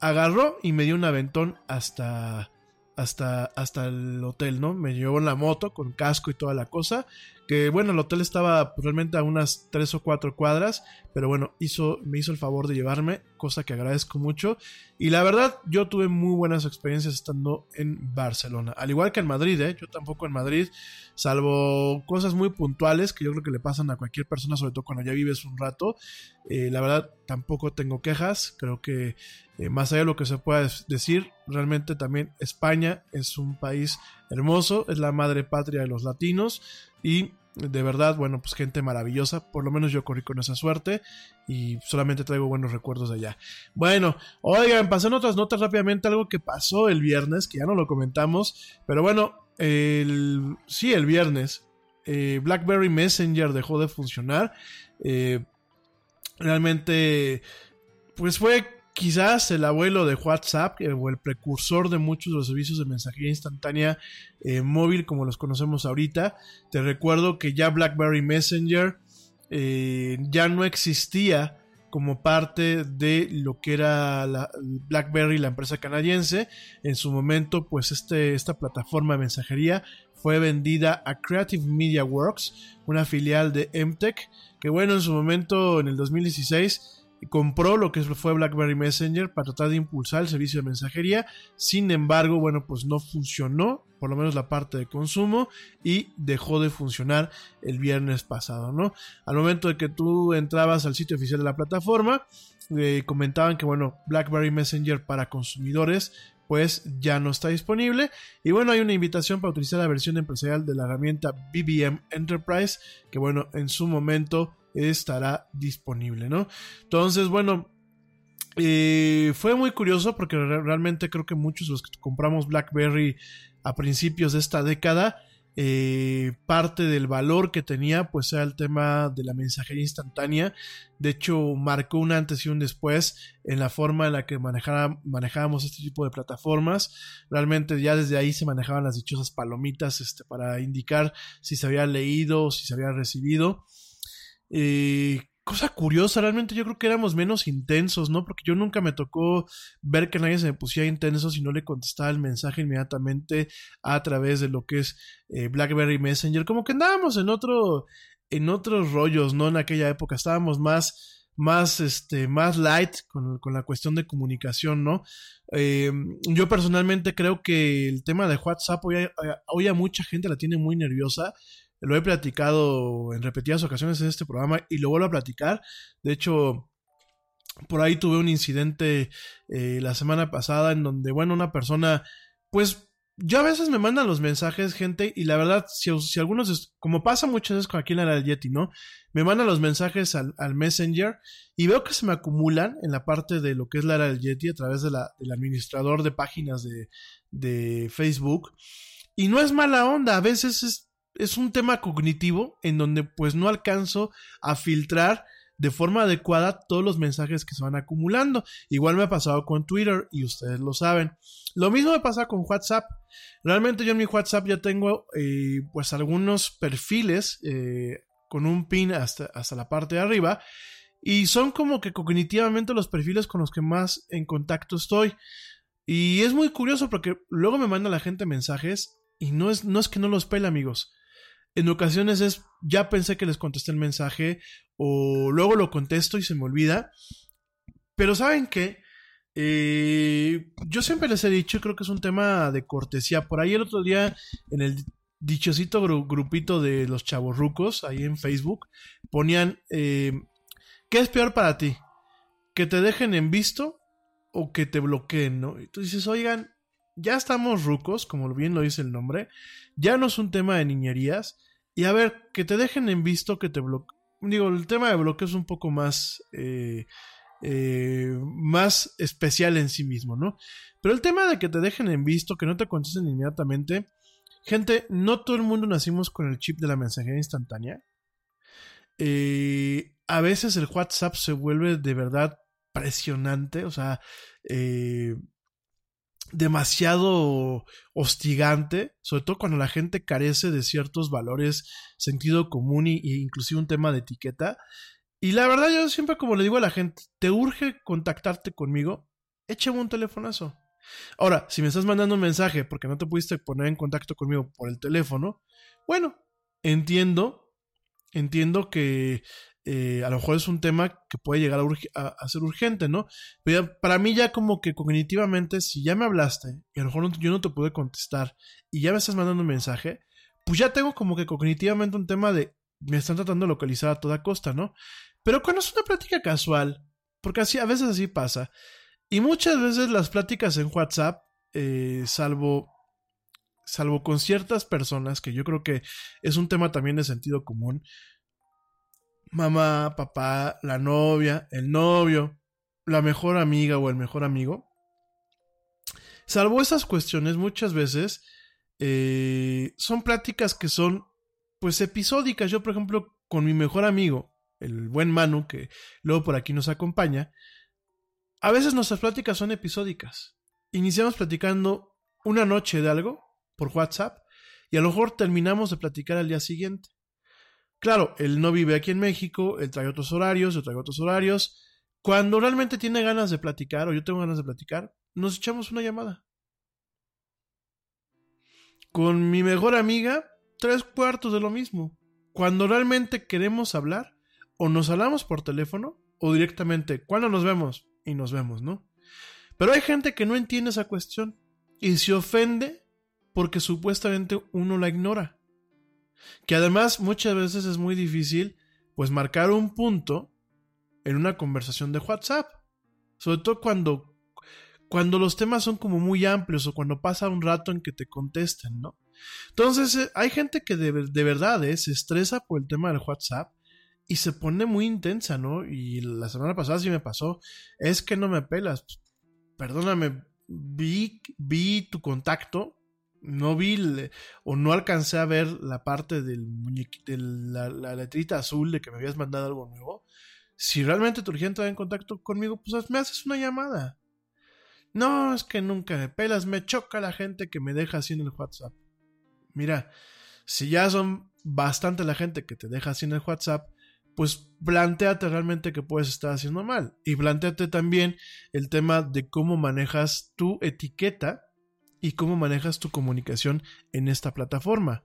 agarró y me dio un aventón hasta, hasta, hasta el hotel, ¿no? Me llevó en la moto con casco y toda la cosa que bueno, el hotel estaba realmente a unas tres o cuatro cuadras, pero bueno, hizo, me hizo el favor de llevarme, cosa que agradezco mucho. Y la verdad, yo tuve muy buenas experiencias estando en Barcelona, al igual que en Madrid, ¿eh? yo tampoco en Madrid, salvo cosas muy puntuales que yo creo que le pasan a cualquier persona, sobre todo cuando ya vives un rato. Eh, la verdad, tampoco tengo quejas, creo que eh, más allá de lo que se pueda decir, realmente también España es un país hermoso, es la madre patria de los latinos y de verdad, bueno, pues gente maravillosa. Por lo menos yo corrí con esa suerte y solamente traigo buenos recuerdos de allá. Bueno, oigan, pasando otras notas rápidamente, algo que pasó el viernes, que ya no lo comentamos, pero bueno, el, sí, el viernes, eh, BlackBerry Messenger dejó de funcionar. Eh, realmente pues fue quizás el abuelo de WhatsApp o el precursor de muchos de los servicios de mensajería instantánea eh, móvil como los conocemos ahorita. Te recuerdo que ya BlackBerry Messenger eh, ya no existía como parte de lo que era la BlackBerry, la empresa canadiense. En su momento, pues este, esta plataforma de mensajería fue vendida a Creative Media Works, una filial de MTech, que bueno, en su momento, en el 2016, compró lo que fue BlackBerry Messenger para tratar de impulsar el servicio de mensajería. Sin embargo, bueno, pues no funcionó, por lo menos la parte de consumo, y dejó de funcionar el viernes pasado, ¿no? Al momento de que tú entrabas al sitio oficial de la plataforma, eh, comentaban que, bueno, BlackBerry Messenger para consumidores pues ya no está disponible. Y bueno, hay una invitación para utilizar la versión empresarial de la herramienta BBM Enterprise, que bueno, en su momento estará disponible, ¿no? Entonces, bueno, eh, fue muy curioso porque realmente creo que muchos de los que compramos BlackBerry a principios de esta década, eh, parte del valor que tenía, pues era el tema de la mensajería instantánea. De hecho, marcó un antes y un después en la forma en la que manejábamos este tipo de plataformas. Realmente ya desde ahí se manejaban las dichosas palomitas este, para indicar si se había leído o si se había recibido. Eh, cosa curiosa, realmente yo creo que éramos menos intensos, ¿no? Porque yo nunca me tocó ver que nadie se me pusiera intenso si no le contestaba el mensaje inmediatamente a través de lo que es eh, BlackBerry Messenger. Como que andábamos en otro, en otros rollos, ¿no? En aquella época estábamos más más, este, más light con, la cuestión de comunicación, ¿no? Eh, yo personalmente creo que el tema de WhatsApp hoy hoy a mucha gente la tiene muy nerviosa lo he platicado en repetidas ocasiones en este programa y lo vuelvo a platicar. De hecho, por ahí tuve un incidente eh, la semana pasada en donde, bueno, una persona, pues yo a veces me mandan los mensajes, gente, y la verdad, si, si algunos, como pasa muchas veces con aquí en la del Yeti, ¿no? Me mandan los mensajes al, Messenger y veo que se me acumulan en la parte de lo que es la era del Yeti a través de la, del administrador de páginas de, de Facebook. Y no es mala onda, a veces es es un tema cognitivo en donde pues no alcanzo a filtrar de forma adecuada todos los mensajes que se van acumulando. Igual me ha pasado con Twitter y ustedes lo saben. Lo mismo me pasa con WhatsApp. Realmente yo en mi WhatsApp ya tengo eh, pues algunos perfiles eh, con un pin hasta, hasta la parte de arriba. Y son como que cognitivamente los perfiles con los que más en contacto estoy. Y es muy curioso porque luego me manda la gente mensajes y no es, no es que no los pele amigos. En ocasiones es, ya pensé que les contesté el mensaje o luego lo contesto y se me olvida. Pero ¿saben qué? Eh, yo siempre les he dicho, creo que es un tema de cortesía. Por ahí el otro día en el dichosito grupito de los chavorrucos, ahí en Facebook, ponían, eh, ¿qué es peor para ti? ¿Que te dejen en visto o que te bloqueen? ¿no? Y tú dices, oigan, ya estamos rucos, como bien lo dice el nombre, ya no es un tema de niñerías, y a ver, que te dejen en visto, que te bloqueen. Digo, el tema de bloqueo es un poco más. Eh, eh, más especial en sí mismo, ¿no? Pero el tema de que te dejen en visto, que no te contesten inmediatamente. Gente, no todo el mundo nacimos con el chip de la mensajería instantánea. Eh, a veces el WhatsApp se vuelve de verdad presionante, o sea, demasiado hostigante, sobre todo cuando la gente carece de ciertos valores, sentido común e inclusive un tema de etiqueta. Y la verdad yo siempre como le digo a la gente, te urge contactarte conmigo, échame un telefonazo. Ahora, si me estás mandando un mensaje porque no te pudiste poner en contacto conmigo por el teléfono, bueno, entiendo, entiendo que eh, a lo mejor es un tema que puede llegar a, ser urgente, ¿no? Pero para mí ya como que cognitivamente, si ya me hablaste y a lo mejor yo no te pude contestar y ya me estás mandando un mensaje, pues ya tengo como que cognitivamente un tema de me están tratando de localizar a toda costa, ¿no? Pero cuando es una plática casual, porque así a veces así pasa, y muchas veces las pláticas en WhatsApp, eh, salvo salvo con ciertas personas, que yo creo que es un tema también de sentido común, mamá, papá, la novia, el novio, la mejor amiga o el mejor amigo. Salvo esas cuestiones, muchas veces eh, son pláticas que son pues episódicas. Yo, por ejemplo, con mi mejor amigo, el buen Manu, que luego por aquí nos acompaña, a veces nuestras pláticas son episódicas. Iniciamos platicando una noche de algo por WhatsApp y a lo mejor terminamos de platicar al día siguiente. Claro, él no vive aquí en México, él trae otros horarios, yo traigo otros horarios. Cuando realmente tiene ganas de platicar o yo tengo ganas de platicar, nos echamos una llamada. Con mi mejor amiga, tres cuartos de lo mismo. Cuando realmente queremos hablar, o nos hablamos por teléfono, o directamente, ¿cuándo nos vemos? Y nos vemos, ¿no? Pero hay gente que no entiende esa cuestión y se ofende porque supuestamente uno la ignora. Que además muchas veces es muy difícil pues marcar un punto en una conversación de WhatsApp. Sobre todo cuando, cuando los temas son como muy amplios o cuando pasa un rato en que te contesten, ¿no? Entonces eh, hay gente que de, de verdad eh, se estresa por el tema del WhatsApp y se pone muy intensa, ¿no? Y la semana pasada sí me pasó, es que no me pelas perdóname, vi, vi tu contacto, no vi o no alcancé a ver la parte del de la, la, letrita azul de que me habías mandado algo nuevo. Si realmente te urgente entrar en contacto conmigo, pues me haces una llamada. No, es que nunca me pelas, me choca la gente que me deja así en el WhatsApp. Mira, si ya son bastante la gente que te deja así en el WhatsApp, pues planteate realmente que puedes estar haciendo mal. Y planteate también el tema de cómo manejas tu etiqueta y cómo manejas tu comunicación en esta plataforma.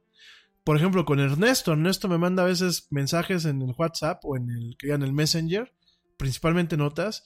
Por ejemplo, con Ernesto. Ernesto me manda a veces mensajes en el WhatsApp o en el, en el Messenger, principalmente notas,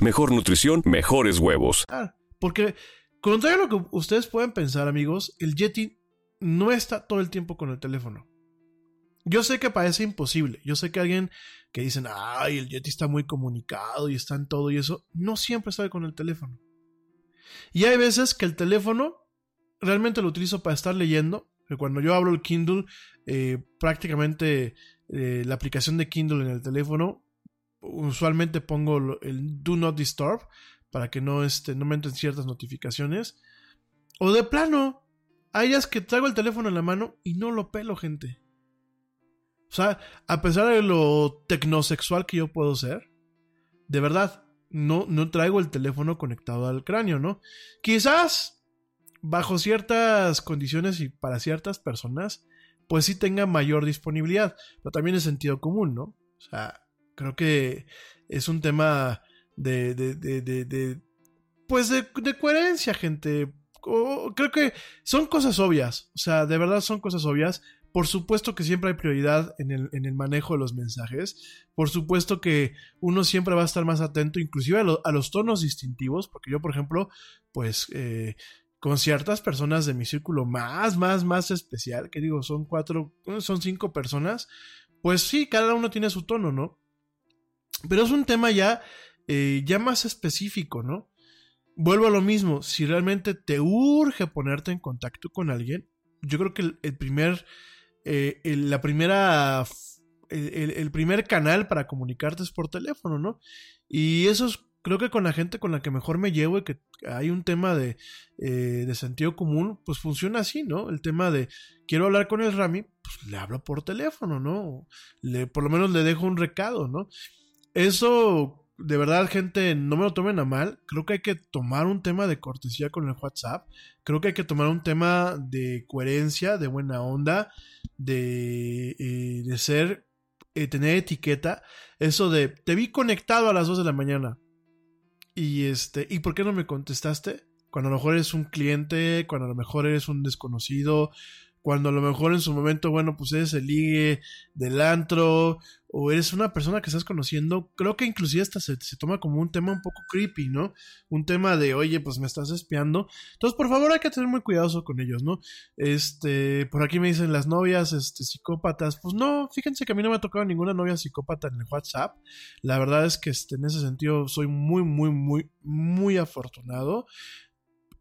mejor nutrición, mejores huevos. Ah, porque, contrario a lo que ustedes pueden pensar, amigos, el Yeti no está todo el tiempo con el teléfono. Yo sé que parece imposible. Yo sé que alguien que dicen, ay, el Yeti está muy comunicado y está en todo y eso, no siempre está con el teléfono. Y hay veces que el teléfono realmente lo utilizo para estar leyendo. Cuando yo abro el Kindle, eh, prácticamente eh, la aplicación de Kindle en el teléfono usualmente pongo el do not disturb para que no, este, no me ciertas notificaciones. O de plano, hay días que traigo el teléfono en la mano y no lo pelo, gente. O sea, a pesar de lo tecnosexual que yo puedo ser, de verdad, no, no traigo el teléfono conectado al cráneo, ¿no? Quizás, bajo ciertas condiciones y para ciertas personas, pues sí tenga mayor disponibilidad, pero también es sentido común, ¿no? O sea, Creo que es un tema de, de, de, pues de, coherencia, gente. creo que son cosas obvias, o sea, de verdad son cosas obvias. Por supuesto que siempre hay prioridad en el, en el manejo de los mensajes. Por supuesto que uno siempre va a estar más atento, inclusive a, los tonos distintivos, porque yo, por ejemplo, pues eh, con ciertas personas de mi círculo más, más, más especial, que digo, son cuatro, son cinco personas, pues sí, cada uno tiene su tono, ¿no? Pero es un tema ya, eh, ya más específico, ¿no? Vuelvo a lo mismo, si realmente te urge ponerte en contacto con alguien, yo creo que el, primer, eh, la primera, el, primer canal para comunicarte es por teléfono, ¿no? Y eso es, creo que con la gente con la que mejor me llevo y que hay un tema de, eh, de sentido común, pues funciona así, ¿no? El tema de quiero hablar con el Rami, pues le hablo por teléfono, ¿no? Le, por lo menos le dejo un recado, ¿no? Eso, de verdad, gente, no me lo tomen a mal. Creo que hay que tomar un tema de cortesía con el WhatsApp. Creo que hay que tomar un tema de coherencia, de buena onda, de, eh, de ser, eh, tener etiqueta. Eso de, te vi conectado a las 2 de la mañana. Y este, ¿y por qué no me contestaste? Cuando a lo mejor eres un cliente, cuando a lo mejor eres un desconocido, cuando a lo mejor en su momento, bueno, pues eres el ligue del antro, o eres una persona que estás conociendo, creo que inclusive hasta se, se, toma como un tema un poco creepy, ¿no? Un tema de, oye, pues me estás espiando. Entonces, por favor, hay que tener muy cuidadoso con ellos, ¿no? Este, por aquí me dicen las novias, este, psicópatas. Pues no, fíjense que a mí no me ha tocado ninguna novia psicópata en el WhatsApp. La verdad es que este, en ese sentido soy muy, muy, muy, muy afortunado.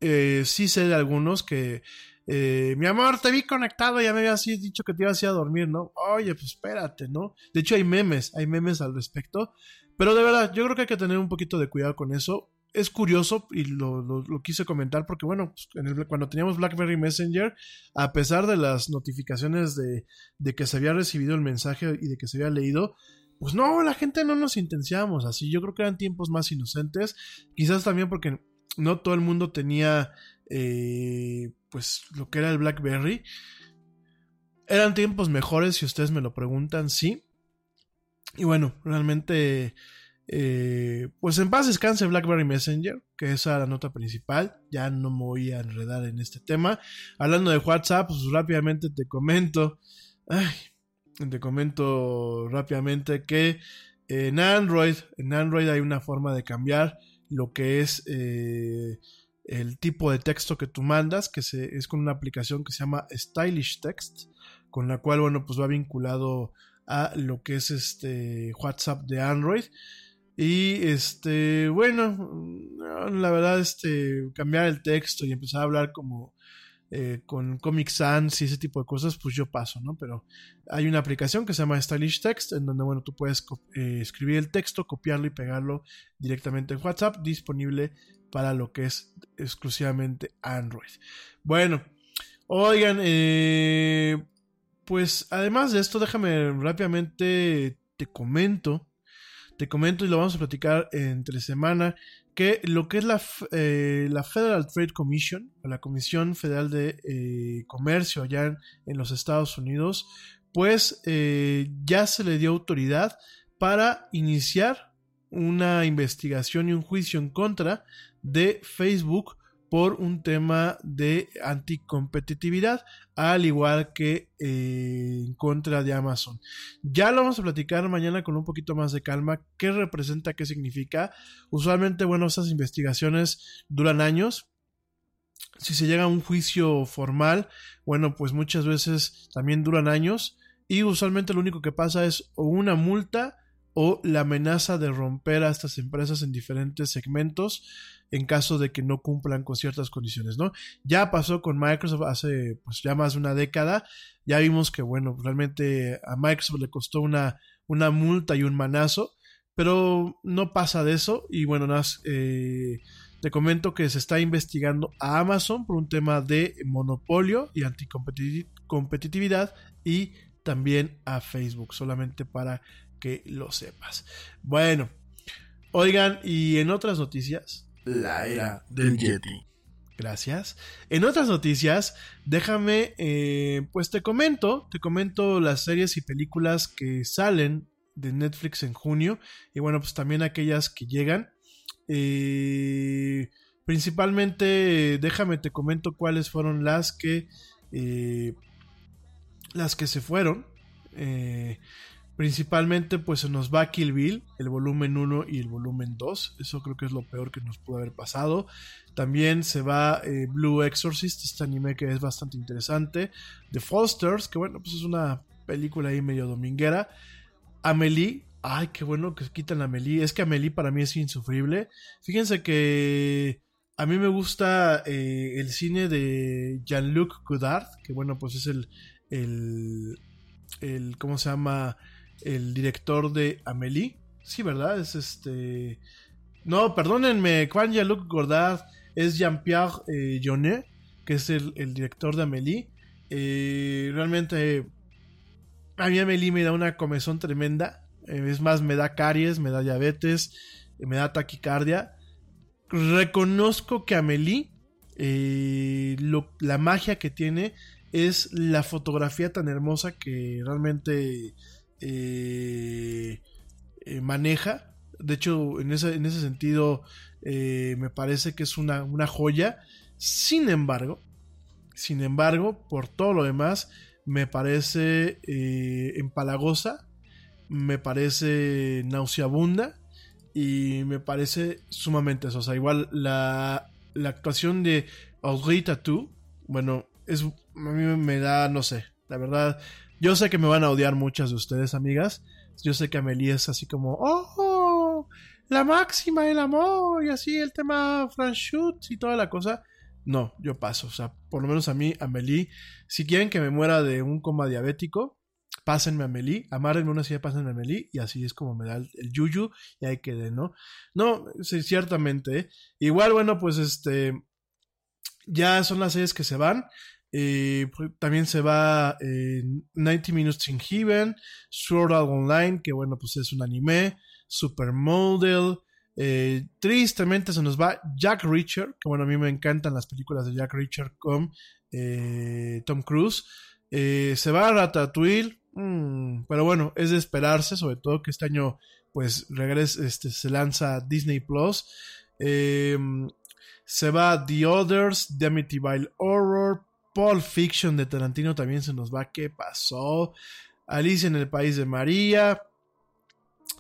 Eh, sí sé de algunos que eh, mi amor, te vi conectado, ya me habías dicho que te ibas a a dormir, ¿no? Oye, pues espérate, ¿no? De hecho hay memes, hay memes al respecto, pero de verdad, yo creo que hay que tener un poquito de cuidado con eso. Es curioso y lo, lo, quise comentar porque, bueno, pues, cuando teníamos BlackBerry Messenger, a pesar de las notificaciones de, de que se había recibido el mensaje y de que se había leído, pues no, la gente no nos intenciamos así. Yo creo que eran tiempos más inocentes. Quizás también porque no todo el mundo tenía eh, pues lo que era el BlackBerry. Eran tiempos mejores, si ustedes me lo preguntan, sí. Y bueno, realmente, eh, pues en paz descanse BlackBerry Messenger, que esa era la nota principal. Ya no me voy a enredar en este tema. Hablando de WhatsApp, pues rápidamente te comento. Ay, te comento rápidamente que en Android, en Android hay una forma de cambiar lo que es eh, el tipo de texto que tú mandas, que se, es con una aplicación que se llama Stylish Text, con la cual, bueno, pues va vinculado a lo que es este WhatsApp de Android. Y este, bueno, la verdad, este, cambiar el texto y empezar a hablar como eh, con Comic Sans y ese tipo de cosas, pues yo paso, ¿no? Pero hay una aplicación que se llama Stylish Text, en donde, bueno, tú puedes eh, escribir el texto, copiarlo y pegarlo directamente en WhatsApp, disponible para lo que es exclusivamente Android. Bueno, oigan, eh, pues además de esto, déjame rápidamente te comento, te comento y lo vamos a platicar entre semana, que lo que es la, eh, la Federal Trade Commission, la Comisión Federal de eh, Comercio allá en, los Estados Unidos, pues ya se le dio autoridad para iniciar una investigación y un juicio en contra de Facebook por un tema de anticompetitividad, al igual que eh, en contra de Amazon. Ya lo vamos a platicar mañana con un poquito más de calma, qué representa, qué significa. Usualmente, bueno, esas investigaciones duran años. Si se llega a un juicio formal, bueno, pues muchas veces también duran años. Y usualmente lo único que pasa es o una multa o la amenaza de romper a estas empresas en diferentes segmentos en caso de que no cumplan con ciertas condiciones, ¿no? Ya pasó con Microsoft hace pues ya más de una década, ya vimos que bueno, realmente a Microsoft le costó una, una multa y un manazo, pero no pasa de eso y bueno, nada, eh, te comento que se está investigando a Amazon por un tema de monopolio y anticompetitividad y también a Facebook, solamente para que lo sepas. Bueno, oigan, y en otras noticias. La era del Yeti. Gracias. En otras noticias, déjame, eh, pues te comento, te comento las series y películas que salen de Netflix en junio y bueno, pues también aquellas que llegan. Eh, principalmente, déjame, te comento cuáles fueron las que, eh, las que se fueron. Eh, Principalmente pues se nos va Kill Bill, el volumen 1 y el volumen 2. Eso creo que es lo peor que nos pudo haber pasado. También se va eh, Blue Exorcist, este anime que es bastante interesante. The Fosters, que bueno, pues es una película ahí medio dominguera. Amelie, ay, qué bueno que quitan a Amelie. Es que Amelie para mí es insufrible. Fíjense que a mí me gusta eh, el cine de Jean-Luc Godard, que bueno, pues es el, el, el, ¿cómo se llama? El director de Amélie. Sí, ¿verdad? Es este. No, perdónenme, Juan Jean-Luc es Jean-Pierre eh, que es el, director de Amélie. Eh, realmente, a mí Amélie me da una comezón tremenda. Eh, es más, me da caries, me da diabetes, me da taquicardia. Reconozco que Amélie, la magia que tiene es la fotografía tan hermosa que realmente eh, eh, maneja. De hecho, en ese, en ese sentido, eh, me parece que es una, una joya. Sin embargo, sin embargo, por todo lo demás, me parece empalagosa, me parece nauseabunda y me parece sumamente sosa. Igual la, la actuación de Audrey Tattoo, bueno, es, a mí me da, no sé, la verdad, yo sé que me van a odiar muchas de ustedes, amigas. Yo sé que Amelie es así como, oh, la máxima, el amor, y así el tema Franchute y toda la cosa. No, yo paso. O sea, por lo menos a mí, Amelie, si quieren que me muera de un coma diabético, pásenme a Amelie, amárrenme una silla, pásenme a Amelie, y así es como me da el, el yuyu, y ahí quedé, ¿no? No, sí, ciertamente. ¿eh? Igual, bueno, pues este. Ya son las series que se van. Eh, también se va eh, 90 Minutes in Heaven, Sword Art Online, que bueno, pues es un anime, Supermodel. Eh, tristemente se nos va Jack Reacher, que bueno, a mí me encantan las películas de Jack Reacher con eh, Tom Cruise. Se va Ratatouille, mm, pero bueno, es de esperarse, sobre todo que este año pues regrese, este, se lanza Disney Plus. Eh, se va The Others, The Amityville Horror, Pulp Fiction de Tarantino también se nos va. ¿Qué pasó? Alicia en el País de María.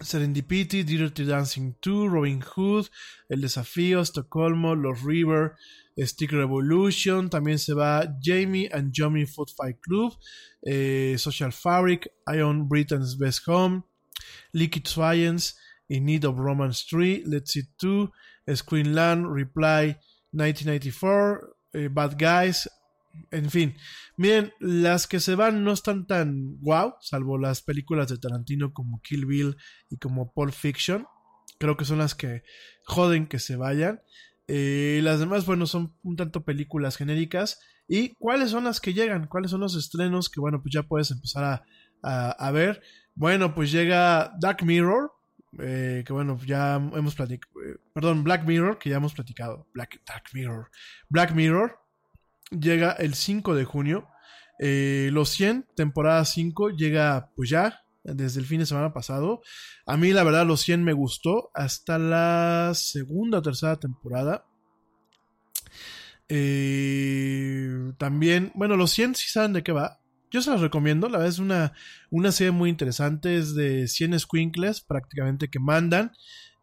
Serendipity, Dirty Dancing 2, Robin Hood, El Desafío, Estocolmo, Los River, Stick Revolution. También se va Jamie and Johnny Food Fight Club, eh, Social Fabric, Ion Britain's Best Home, Liquid Science, In Need of Romance 3, Let's See 2, Screenland, Reply 1994, eh, Bad Guys, en fin, miren, las que se van no están tan wow, salvo las películas de Tarantino como Kill Bill y como Pulp Fiction. Creo que son las que joden que se vayan. Eh, las demás, bueno, son un tanto películas genéricas. ¿Y cuáles son las que llegan? ¿Cuáles son los estrenos que, bueno, pues ya puedes empezar a, a, a ver? Bueno, pues llega Dark Mirror, eh, que bueno, ya hemos platicado, eh, perdón, Black Mirror, que ya hemos platicado, Black, Dark Mirror, Black Mirror, llega el 5 de junio. Eh, los 100, temporada 5, llega pues ya, desde el fin de semana pasado. A mí la verdad los 100 me gustó hasta la segunda o tercera temporada. Eh, también, bueno, los 100 sí saben de qué va. Yo se los recomiendo, la verdad es una, una serie muy interesante, es de 100 squinkles prácticamente que mandan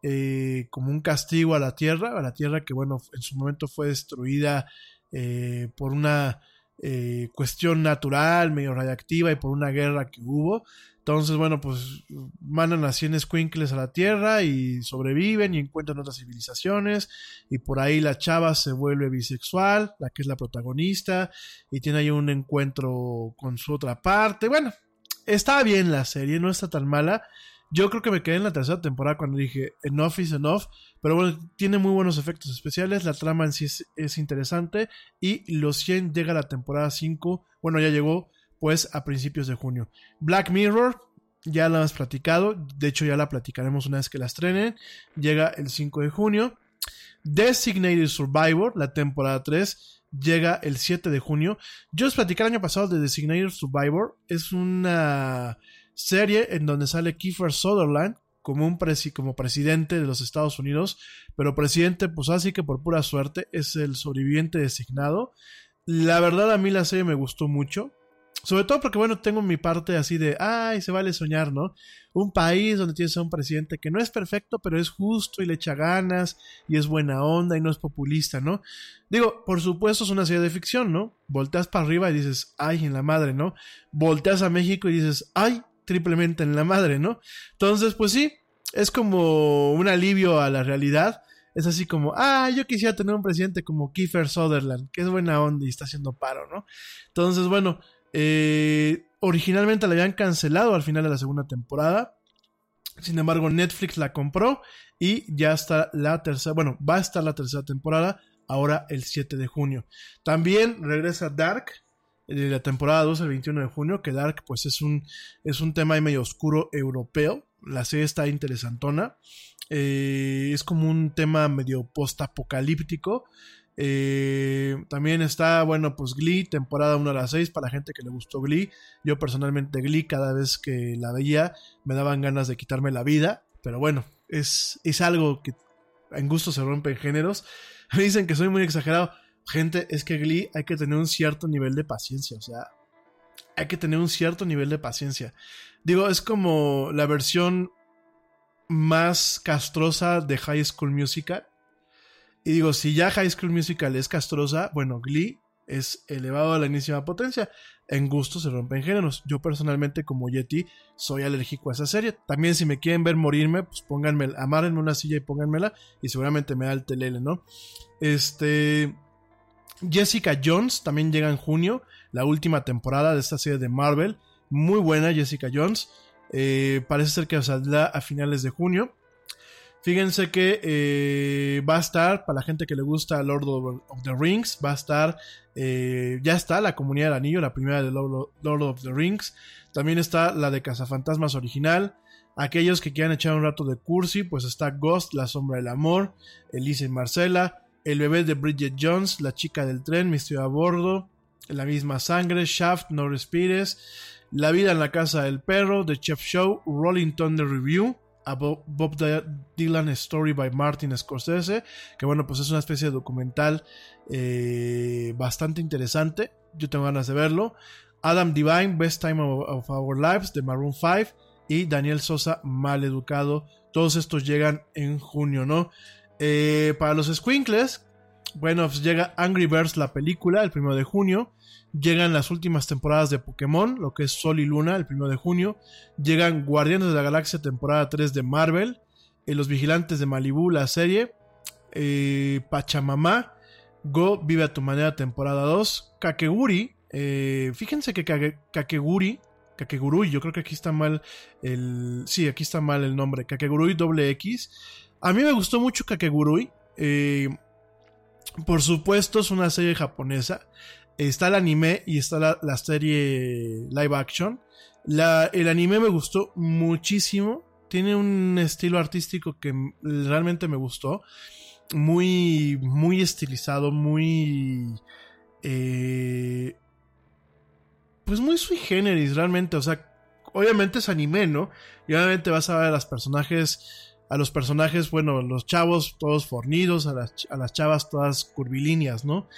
eh, como un castigo a la Tierra, a la Tierra que bueno, en su momento fue destruida eh, por una eh, cuestión natural, medio radiactiva y por una guerra que hubo. Entonces, bueno, pues mandan a 100 squinkles a la Tierra y sobreviven y encuentran otras civilizaciones. Y por ahí la chava se vuelve bisexual, la que es la protagonista, y tiene ahí un encuentro con su otra parte. Bueno, está bien la serie, no está tan mala. Yo creo que me quedé en la tercera temporada cuando dije enough is enough, pero bueno, tiene muy buenos efectos especiales, la trama en sí es, es interesante y los 100 llega a la temporada 5, bueno, ya llegó pues a principios de junio. Black Mirror, ya la hemos platicado, de hecho ya la platicaremos una vez que la estrenen, llega el 5 de junio. Designated Survivor, la temporada 3, llega el 7 de junio. Yo os platicé el año pasado de Designated Survivor, es una serie en donde sale Kiefer Sutherland como un presi como presidente de los Estados Unidos, pero presidente pues así que por pura suerte es el sobreviviente designado. La verdad a mí la serie me gustó mucho, sobre todo porque bueno, tengo mi parte así de, ay, se vale soñar, ¿no? Un país donde tienes a un presidente que no es perfecto, pero es justo y le echa ganas y es buena onda y no es populista, ¿no? Digo, por supuesto es una serie de ficción, ¿no? Volteas para arriba y dices, ay, en la madre, ¿no? Volteas a México y dices, ay, triplemente en la madre, ¿no? Entonces, pues sí, es como un alivio a la realidad. Es así como, ah, yo quisiera tener un presidente como Kiefer Sutherland, que es buena onda y está haciendo paro, ¿no? Entonces, bueno, eh, originalmente la habían cancelado al final de la segunda temporada. Sin embargo, Netflix la compró y ya está la tercera, bueno, va a estar la tercera temporada ahora el 7 de junio. También regresa Dark, de la temporada 2 el 21 de junio, que Dark pues es un, es un tema ahí medio oscuro europeo, la serie está interesantona, eh, es como un tema medio post-apocalíptico, eh, también está, bueno, pues Glee, temporada 1 a las 6, para la gente que le gustó Glee, yo personalmente Glee cada vez que la veía me daban ganas de quitarme la vida, pero bueno, es, es algo que en gusto se rompen géneros. Me (laughs) dicen que soy muy exagerado. Gente, es que Glee hay que tener un cierto nivel de paciencia, o sea, hay que tener un cierto nivel de paciencia. Digo, es como la versión más castrosa de High School Musical. Y digo, si ya High School Musical es castrosa, bueno, Glee es elevado a la enésima potencia. En gusto se rompen géneros. Yo personalmente, como Yeti, soy alérgico a esa serie. También, si me quieren ver morirme, pues pónganme, amárenme una silla y pónganmela. Y seguramente me da el telele, ¿no? Este. Jessica Jones también llega en junio, la última temporada de esta serie de Marvel. Muy buena, Jessica Jones. Eh, parece ser que saldrá a finales de junio. Fíjense que eh, va a estar, para la gente que le gusta Lord of the Rings, va a estar, eh, ya está la Comunidad del Anillo, la primera de Lord of the Rings. También está la de Cazafantasmas original. Aquellos que quieran echar un rato de cursi, pues está Ghost, La Sombra del Amor, Elise y Marcela, El bebé de Bridget Jones, La chica del tren, Misterio a bordo, La misma sangre, Shaft, No respires, La vida en la casa del perro, The Chef Show, Rolling Thunder Review, a Bob, Dylan Story by Martin Scorsese, que bueno, pues es una especie de documental eh, bastante interesante, yo tengo ganas de verlo. Adam Divine, Best Time of, Our Lives, de Maroon 5, y Daniel Sosa, Mal Educado. Todos estos llegan en junio, ¿no? Eh, para los Squinkles, bueno, pues llega Angry Birds, la película, el primero de junio. Llegan las últimas temporadas de Pokémon, lo que es Sol y Luna, el 1 de junio. Llegan Guardianes de la Galaxia, temporada 3 de Marvel. Eh, Los Vigilantes de Malibu, la serie. Eh, Pachamama. Go, Vive a tu manera, temporada 2. Kakeguri. Eh, fíjense que Kakeguri. Kakegurui, yo creo que aquí está mal el. Sí, aquí está mal el nombre. Kakegurui doble X. A mí me gustó mucho Kakegurui. por supuesto, es una serie japonesa está el anime y está la, serie live action. el anime me gustó muchísimo. Tiene un estilo artístico que realmente me gustó. Muy, muy estilizado, muy... Eh, pues muy sui generis, realmente. O sea, obviamente es anime, ¿no? Y obviamente vas a ver a los personajes... A los personajes, bueno, los chavos todos fornidos, a las, a las chavas todas curvilíneas, ¿no?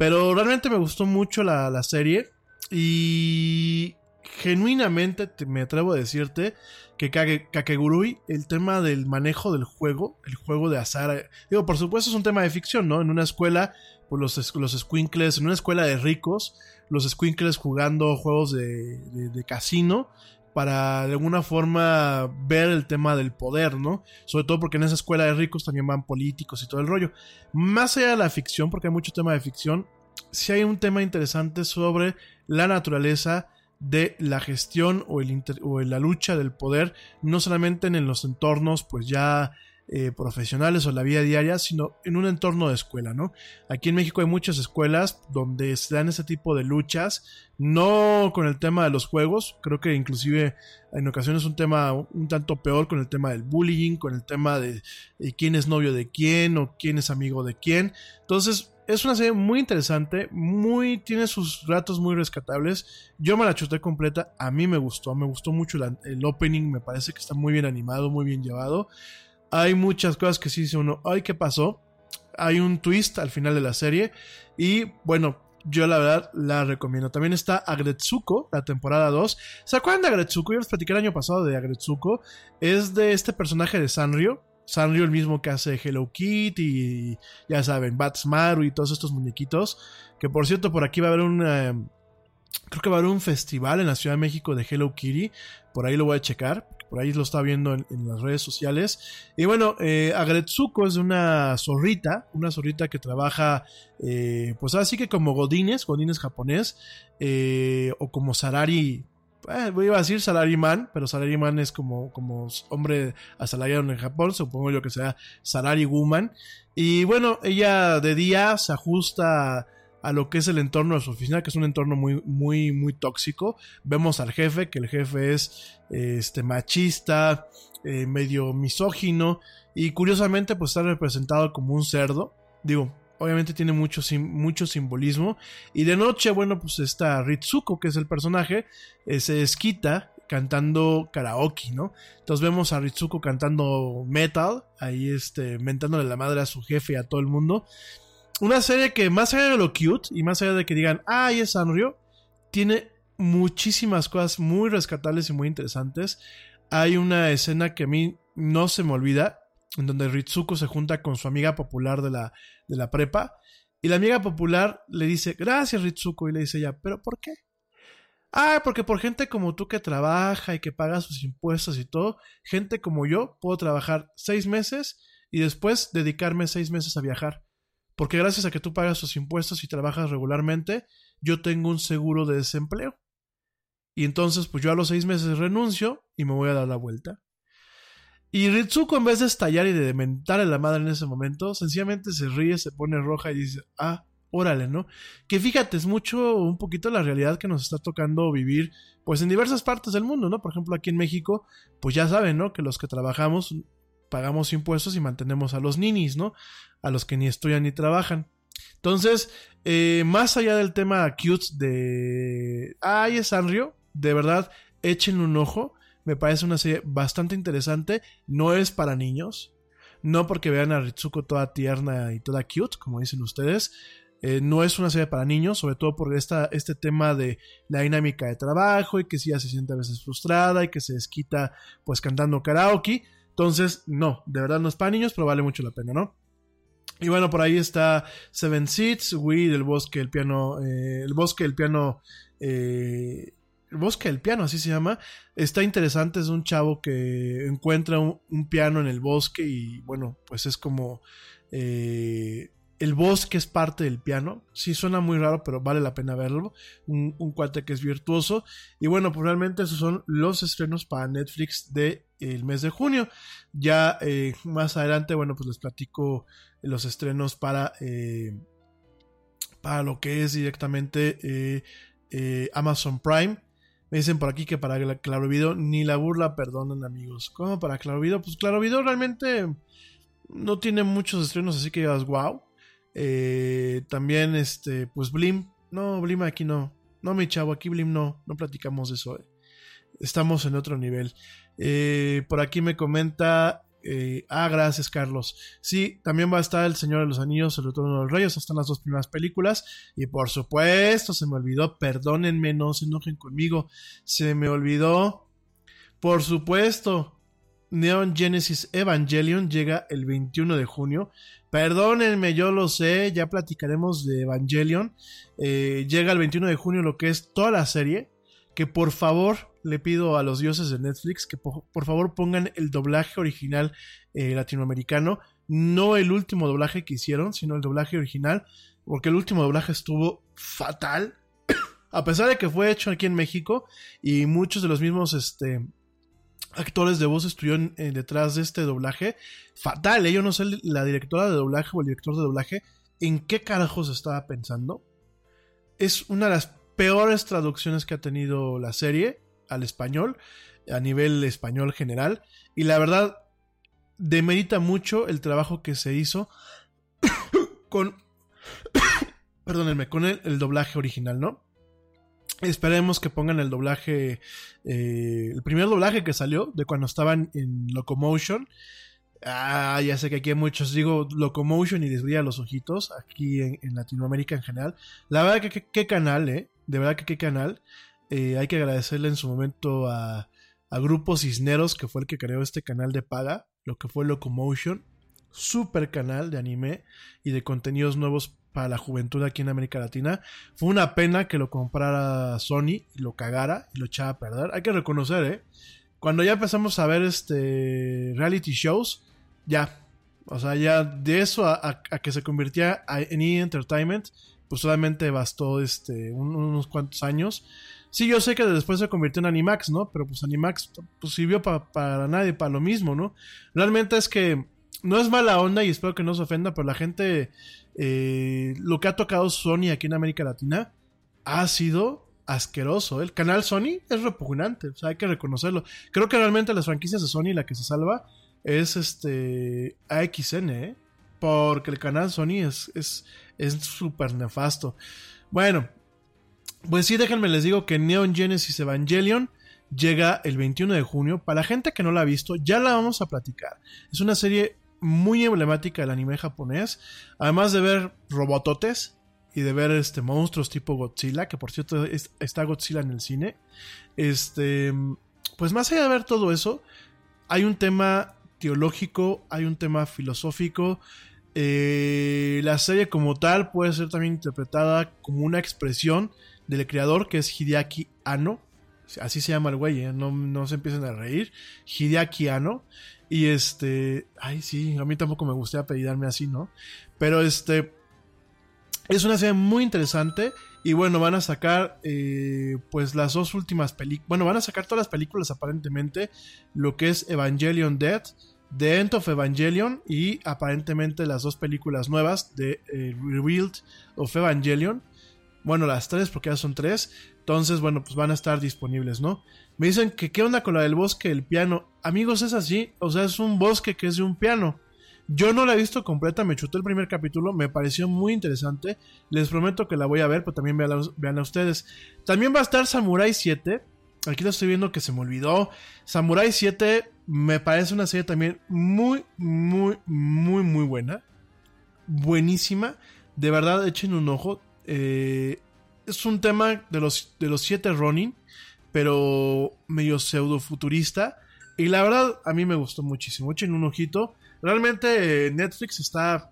Pero realmente me gustó mucho la, serie. Y genuinamente me atrevo a decirte que Kakegurui, el tema del manejo del juego, el juego de azar, digo, por supuesto es un tema de ficción, ¿no? En una escuela, pues los, los squinkles, en una escuela de ricos, los squinkles jugando juegos de, de casino, para de alguna forma ver el tema del poder, ¿no? Sobre todo porque en esa escuela de ricos también van políticos y todo el rollo. Más allá de la ficción, porque hay mucho tema de ficción, sí hay un tema interesante sobre la naturaleza de la gestión o, el o la lucha del poder, no solamente en los entornos pues ya eh, profesionales o la vida diaria, sino en un entorno de escuela, ¿no? Aquí en México hay muchas escuelas donde se dan ese tipo de luchas, no con el tema de los juegos, creo que inclusive en ocasiones un tema un tanto peor con el tema del bullying, con el tema de, quién es novio de quién o quién es amigo de quién. Entonces, es una serie muy interesante, muy tiene sus ratos muy rescatables. Yo me la chuté completa, a mí me gustó, me gustó mucho el opening, me parece que está muy bien animado, muy bien llevado. Hay muchas cosas que sí dice uno, ay, ¿qué pasó? Hay un twist al final de la serie y bueno, yo la verdad la recomiendo. También está Agretsuko, la temporada 2. ¿Se acuerdan de Agretsuko? Yo les platicé el año pasado de Agretsuko. Es de este personaje de Sanrio. Sanrio el mismo que hace Hello Kitty y ya saben, Batsmaru y todos estos muñequitos. Que por cierto, por aquí va a haber un... Eh, creo que va a haber un festival en la Ciudad de México de Hello Kitty. Por ahí lo voy a checar por ahí lo está viendo en, las redes sociales. Y bueno, eh, Agretsuko es una zorrita, una zorrita que trabaja, eh, pues así que como Godines, Godines japonés, eh, o como Sarari, eh, voy a decir Salariman, pero Salariman es como, como hombre asalariado en Japón, supongo yo que sea Salari Woman. Y bueno, ella de día se ajusta a lo que es el entorno de su oficina, que es un entorno muy, muy, muy tóxico. Vemos al jefe, que el jefe es este, machista, eh, medio misógino, y curiosamente, pues está representado como un cerdo. Digo, obviamente tiene mucho, mucho simbolismo. Y de noche, bueno, pues está Ritsuko, que es el personaje, eh, se desquita cantando karaoke, ¿no? Entonces vemos a Ritsuko cantando metal, ahí este, mentándole la madre a su jefe y a todo el mundo. Una serie que más allá de lo cute y más allá de que digan, ay, es Sanrio, tiene muchísimas cosas muy rescatables y muy interesantes. Hay una escena que a mí no se me olvida, en donde Ritsuko se junta con su amiga popular de la, de la prepa. Y la amiga popular le dice, gracias Ritsuko. Y le dice ella, ¿pero por qué? Ah, porque por gente como tú que trabaja y que paga sus impuestos y todo, gente como yo, puedo trabajar seis meses y después dedicarme seis meses a viajar. Porque gracias a que tú pagas tus impuestos y trabajas regularmente, yo tengo un seguro de desempleo. Y entonces, pues yo a los seis meses renuncio y me voy a dar la vuelta. Y Ritsuko, en vez de estallar y de mentar a la madre en ese momento, sencillamente se ríe, se pone roja y dice, ah, órale, ¿no? Que fíjate, es mucho, un poquito la realidad que nos está tocando vivir, pues en diversas partes del mundo, ¿no? Por ejemplo, aquí en México, pues ya saben, ¿no? Que los que trabajamos pagamos impuestos y mantenemos a los ninis, ¿no? A los que ni estudian ni trabajan. Entonces, eh, más allá del tema cute de... Ay, es Sanrio, de verdad, echen un ojo. Me parece una serie bastante interesante. No es para niños. No porque vean a Ritsuko toda tierna y toda cute, como dicen ustedes. Eh, no es una serie para niños, sobre todo por esta, este tema de la dinámica de trabajo y que si se siente a veces frustrada y que se desquita pues cantando karaoke. Entonces, no, de verdad no es para niños, pero vale mucho la pena, ¿no? Y bueno, por ahí está Seven Seats, Wii del bosque, el piano, eh, el bosque, el piano, eh, el bosque del piano, así se llama. Está interesante, es un chavo que encuentra un, piano en el bosque y bueno, pues es como... Eh, el bosque es parte del piano. Sí, suena muy raro, pero vale la pena verlo. Un, cuate que es virtuoso. Y bueno, pues realmente esos son los estrenos para Netflix del el mes de junio. Ya eh, más adelante, bueno, pues les platico los estrenos para, eh, para lo que es directamente Amazon Prime. Me dicen por aquí que para Claro Video ni la burla perdonan, amigos. ¿Cómo para Claro Video? Pues Claro Video realmente no tiene muchos estrenos, así que digas, wow. Eh, también, este, pues Blim. No, Blim aquí no. No, mi chavo, aquí Blim no. No platicamos de eso. Eh. Estamos en otro nivel. Eh, por aquí me comenta ah, gracias, Carlos. Sí, también va a estar El Señor de los Anillos, El Retorno de los Reyes. Están las dos primeras películas. Y por supuesto, se me olvidó. Perdónenme, no se enojen conmigo. Se me olvidó. Por supuesto, Neon Genesis Evangelion llega el 21 de junio. Perdónenme, yo lo sé. Ya platicaremos de Evangelion. Eh, llega el 21 de junio lo que es toda la serie. Que por favor le pido a los dioses de Netflix que por, favor pongan el doblaje original eh, latinoamericano, no el último doblaje que hicieron, sino el doblaje original, porque el último doblaje estuvo fatal, (coughs) a pesar de que fue hecho aquí en México y muchos de los mismos este, actores de voz estuvieron eh, detrás de este doblaje, fatal, ¿eh? yo no sé la directora de doblaje o el director de doblaje en qué carajos estaba pensando. Es una de las peores traducciones que ha tenido la serie al español, a nivel español general. Y la verdad, demerita mucho el trabajo que se hizo (coughs) con, (coughs) perdónenme, con el, doblaje original, ¿no? Esperemos que pongan el doblaje, eh, el primer doblaje que salió de cuando estaban en Locomotion. Ah, ya sé que aquí hay muchos digo Locomotion y les los ojitos aquí en, Latinoamérica en general. La verdad que qué canal, eh. De verdad que qué canal. Eh, hay que agradecerle en su momento a, Grupo Cisneros, que fue el que creó este canal de paga, lo que fue Locomotion, super canal de anime y de contenidos nuevos para la juventud aquí en América Latina. Fue una pena que lo comprara Sony y lo cagara y lo echara a perder. Hay que reconocer, ¿eh? Cuando ya empezamos a ver este reality shows, ya. O sea, ya de eso a, que se convirtiera en E! Entertainment, pues solamente bastó este, unos cuantos años. Sí, yo sé que después se convirtió en Animax, ¿no? Pero pues Animax pues, sirvió para nadie, para lo mismo, ¿no? Realmente es que no es mala onda y espero que no se ofenda, pero la gente, eh, lo que ha tocado Sony aquí en América Latina ha sido asqueroso. El canal Sony es repugnante, o sea, hay que reconocerlo. Creo que realmente las franquicias de Sony la que se salva es este AXN, ¿eh? Porque el canal Sony es es súper nefasto. Bueno, pues sí, déjenme les digo que Neon Genesis Evangelion llega el 21 de junio. Para la gente que no la ha visto, ya la vamos a platicar. Es una serie muy emblemática del anime japonés. Además de ver robototes y de ver este monstruos tipo Godzilla, que por cierto es- está Godzilla en el cine. Este, pues más allá de ver todo eso, hay un tema teológico, hay un tema filosófico. Eh, la serie como tal puede ser también interpretada como una expresión del creador que es Hideaki Anno. Así se llama el güey, ¿eh? no, no se empiecen a reír. Hideaki Anno. Y este. Ay, sí, a mí tampoco me gustaría apellidarme así, ¿no? Pero este. Es una serie muy interesante. Y bueno, van a sacar. eh, pues las dos últimas películas. Bueno, van a sacar todas las películas aparentemente. Lo que es Evangelion Dead. The End of Evangelion. Y aparentemente las dos películas nuevas de eh, Revealed of Evangelion. Bueno, las tres, porque ya son tres. Entonces, bueno, pues van a estar disponibles, ¿no? Me dicen que qué onda con la del bosque del piano. Amigos, es así. O sea, es un bosque que es de un piano. Yo no la he visto completa, me chuté el primer capítulo, me pareció muy interesante. Les prometo que la voy a ver, pero también vean, a ustedes. También va a estar Samurai 7. Aquí lo estoy viendo que se me olvidó. Samurai 7 me parece una serie también muy, muy, muy, muy buena. Buenísima. De verdad, echen un ojo. Eh, es un tema de los, de los siete Ronin, pero medio pseudo futurista. Y la verdad, a mí me gustó muchísimo. Echen un ojito. Realmente eh, Netflix está.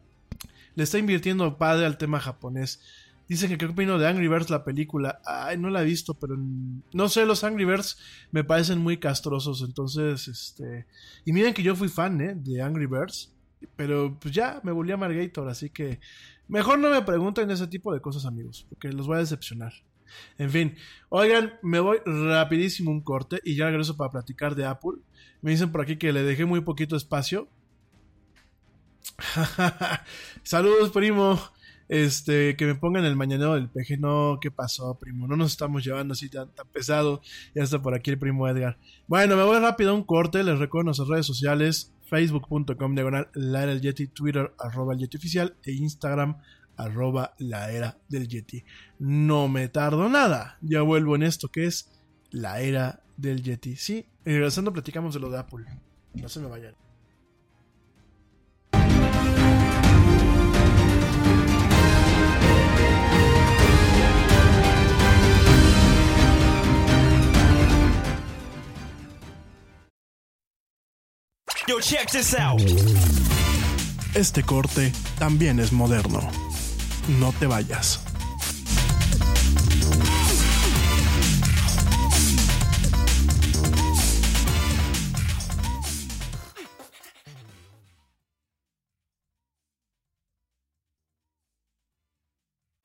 Le está invirtiendo padre al tema japonés. Dicen que qué opino de Angry Birds la película. Ay, no la he visto, pero no sé, los Angry Birds me parecen muy castrosos. Entonces, este. Y miren que yo fui fan, ¿eh? De Angry Birds. Pero pues ya me volví a Margator, así que. Mejor no me pregunten ese tipo de cosas, amigos, porque los voy a decepcionar. En fin, oigan, me voy rapidísimo un corte y ya regreso para platicar de Apple. Me dicen por aquí que le dejé muy poquito espacio. (laughs) Saludos, primo. Este, que me pongan el mañanero del peje. No, ¿qué pasó, primo? No nos estamos llevando así tan, tan pesado. Ya está por aquí el primo Edgar. Bueno, me voy rápido a un corte. Les recuerdo nuestras redes sociales: facebook.com diagonal Twitter arroba el Yeti oficial e Instagram arroba la era del Yeti. No me tardo nada. Ya vuelvo en esto que es la era del Yeti. Sí, y regresando platicamos de lo de Apple. No se me vayan. Yo, check this out. Este corte también es moderno. No te vayas.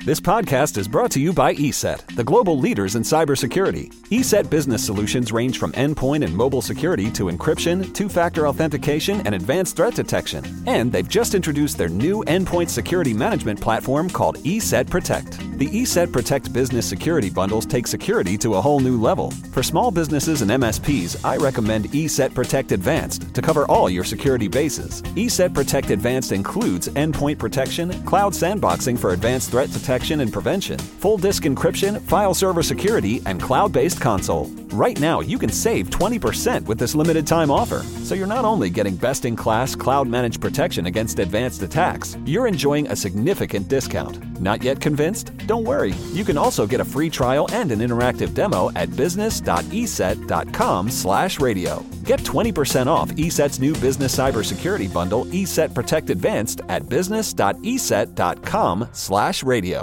This podcast is brought to you by ESET, the global leaders in cybersecurity. ESET business solutions range from endpoint and mobile security to encryption, two factor authentication, and advanced threat detection. And they've just introduced their new endpoint security management platform called ESET Protect. The ESET Protect business security bundles take security to a whole new level. For small businesses and MSPs, I recommend ESET Protect Advanced to cover all your security bases. ESET Protect Advanced includes endpoint protection, cloud sandboxing for advanced threat detection and prevention, full disk encryption, file server security, and cloud based console. Right now, you can save 20% with this limited time offer. So you're not only getting best in class cloud managed protection against advanced attacks, you're enjoying a significant discount. Not yet convinced? Don't worry. You can also get a free trial and an interactive demo at business.eset.com/radio. Get 20% off ESET's new business cybersecurity bundle, ESET Protect Advanced, at business.eset.com/radio.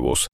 Yeti.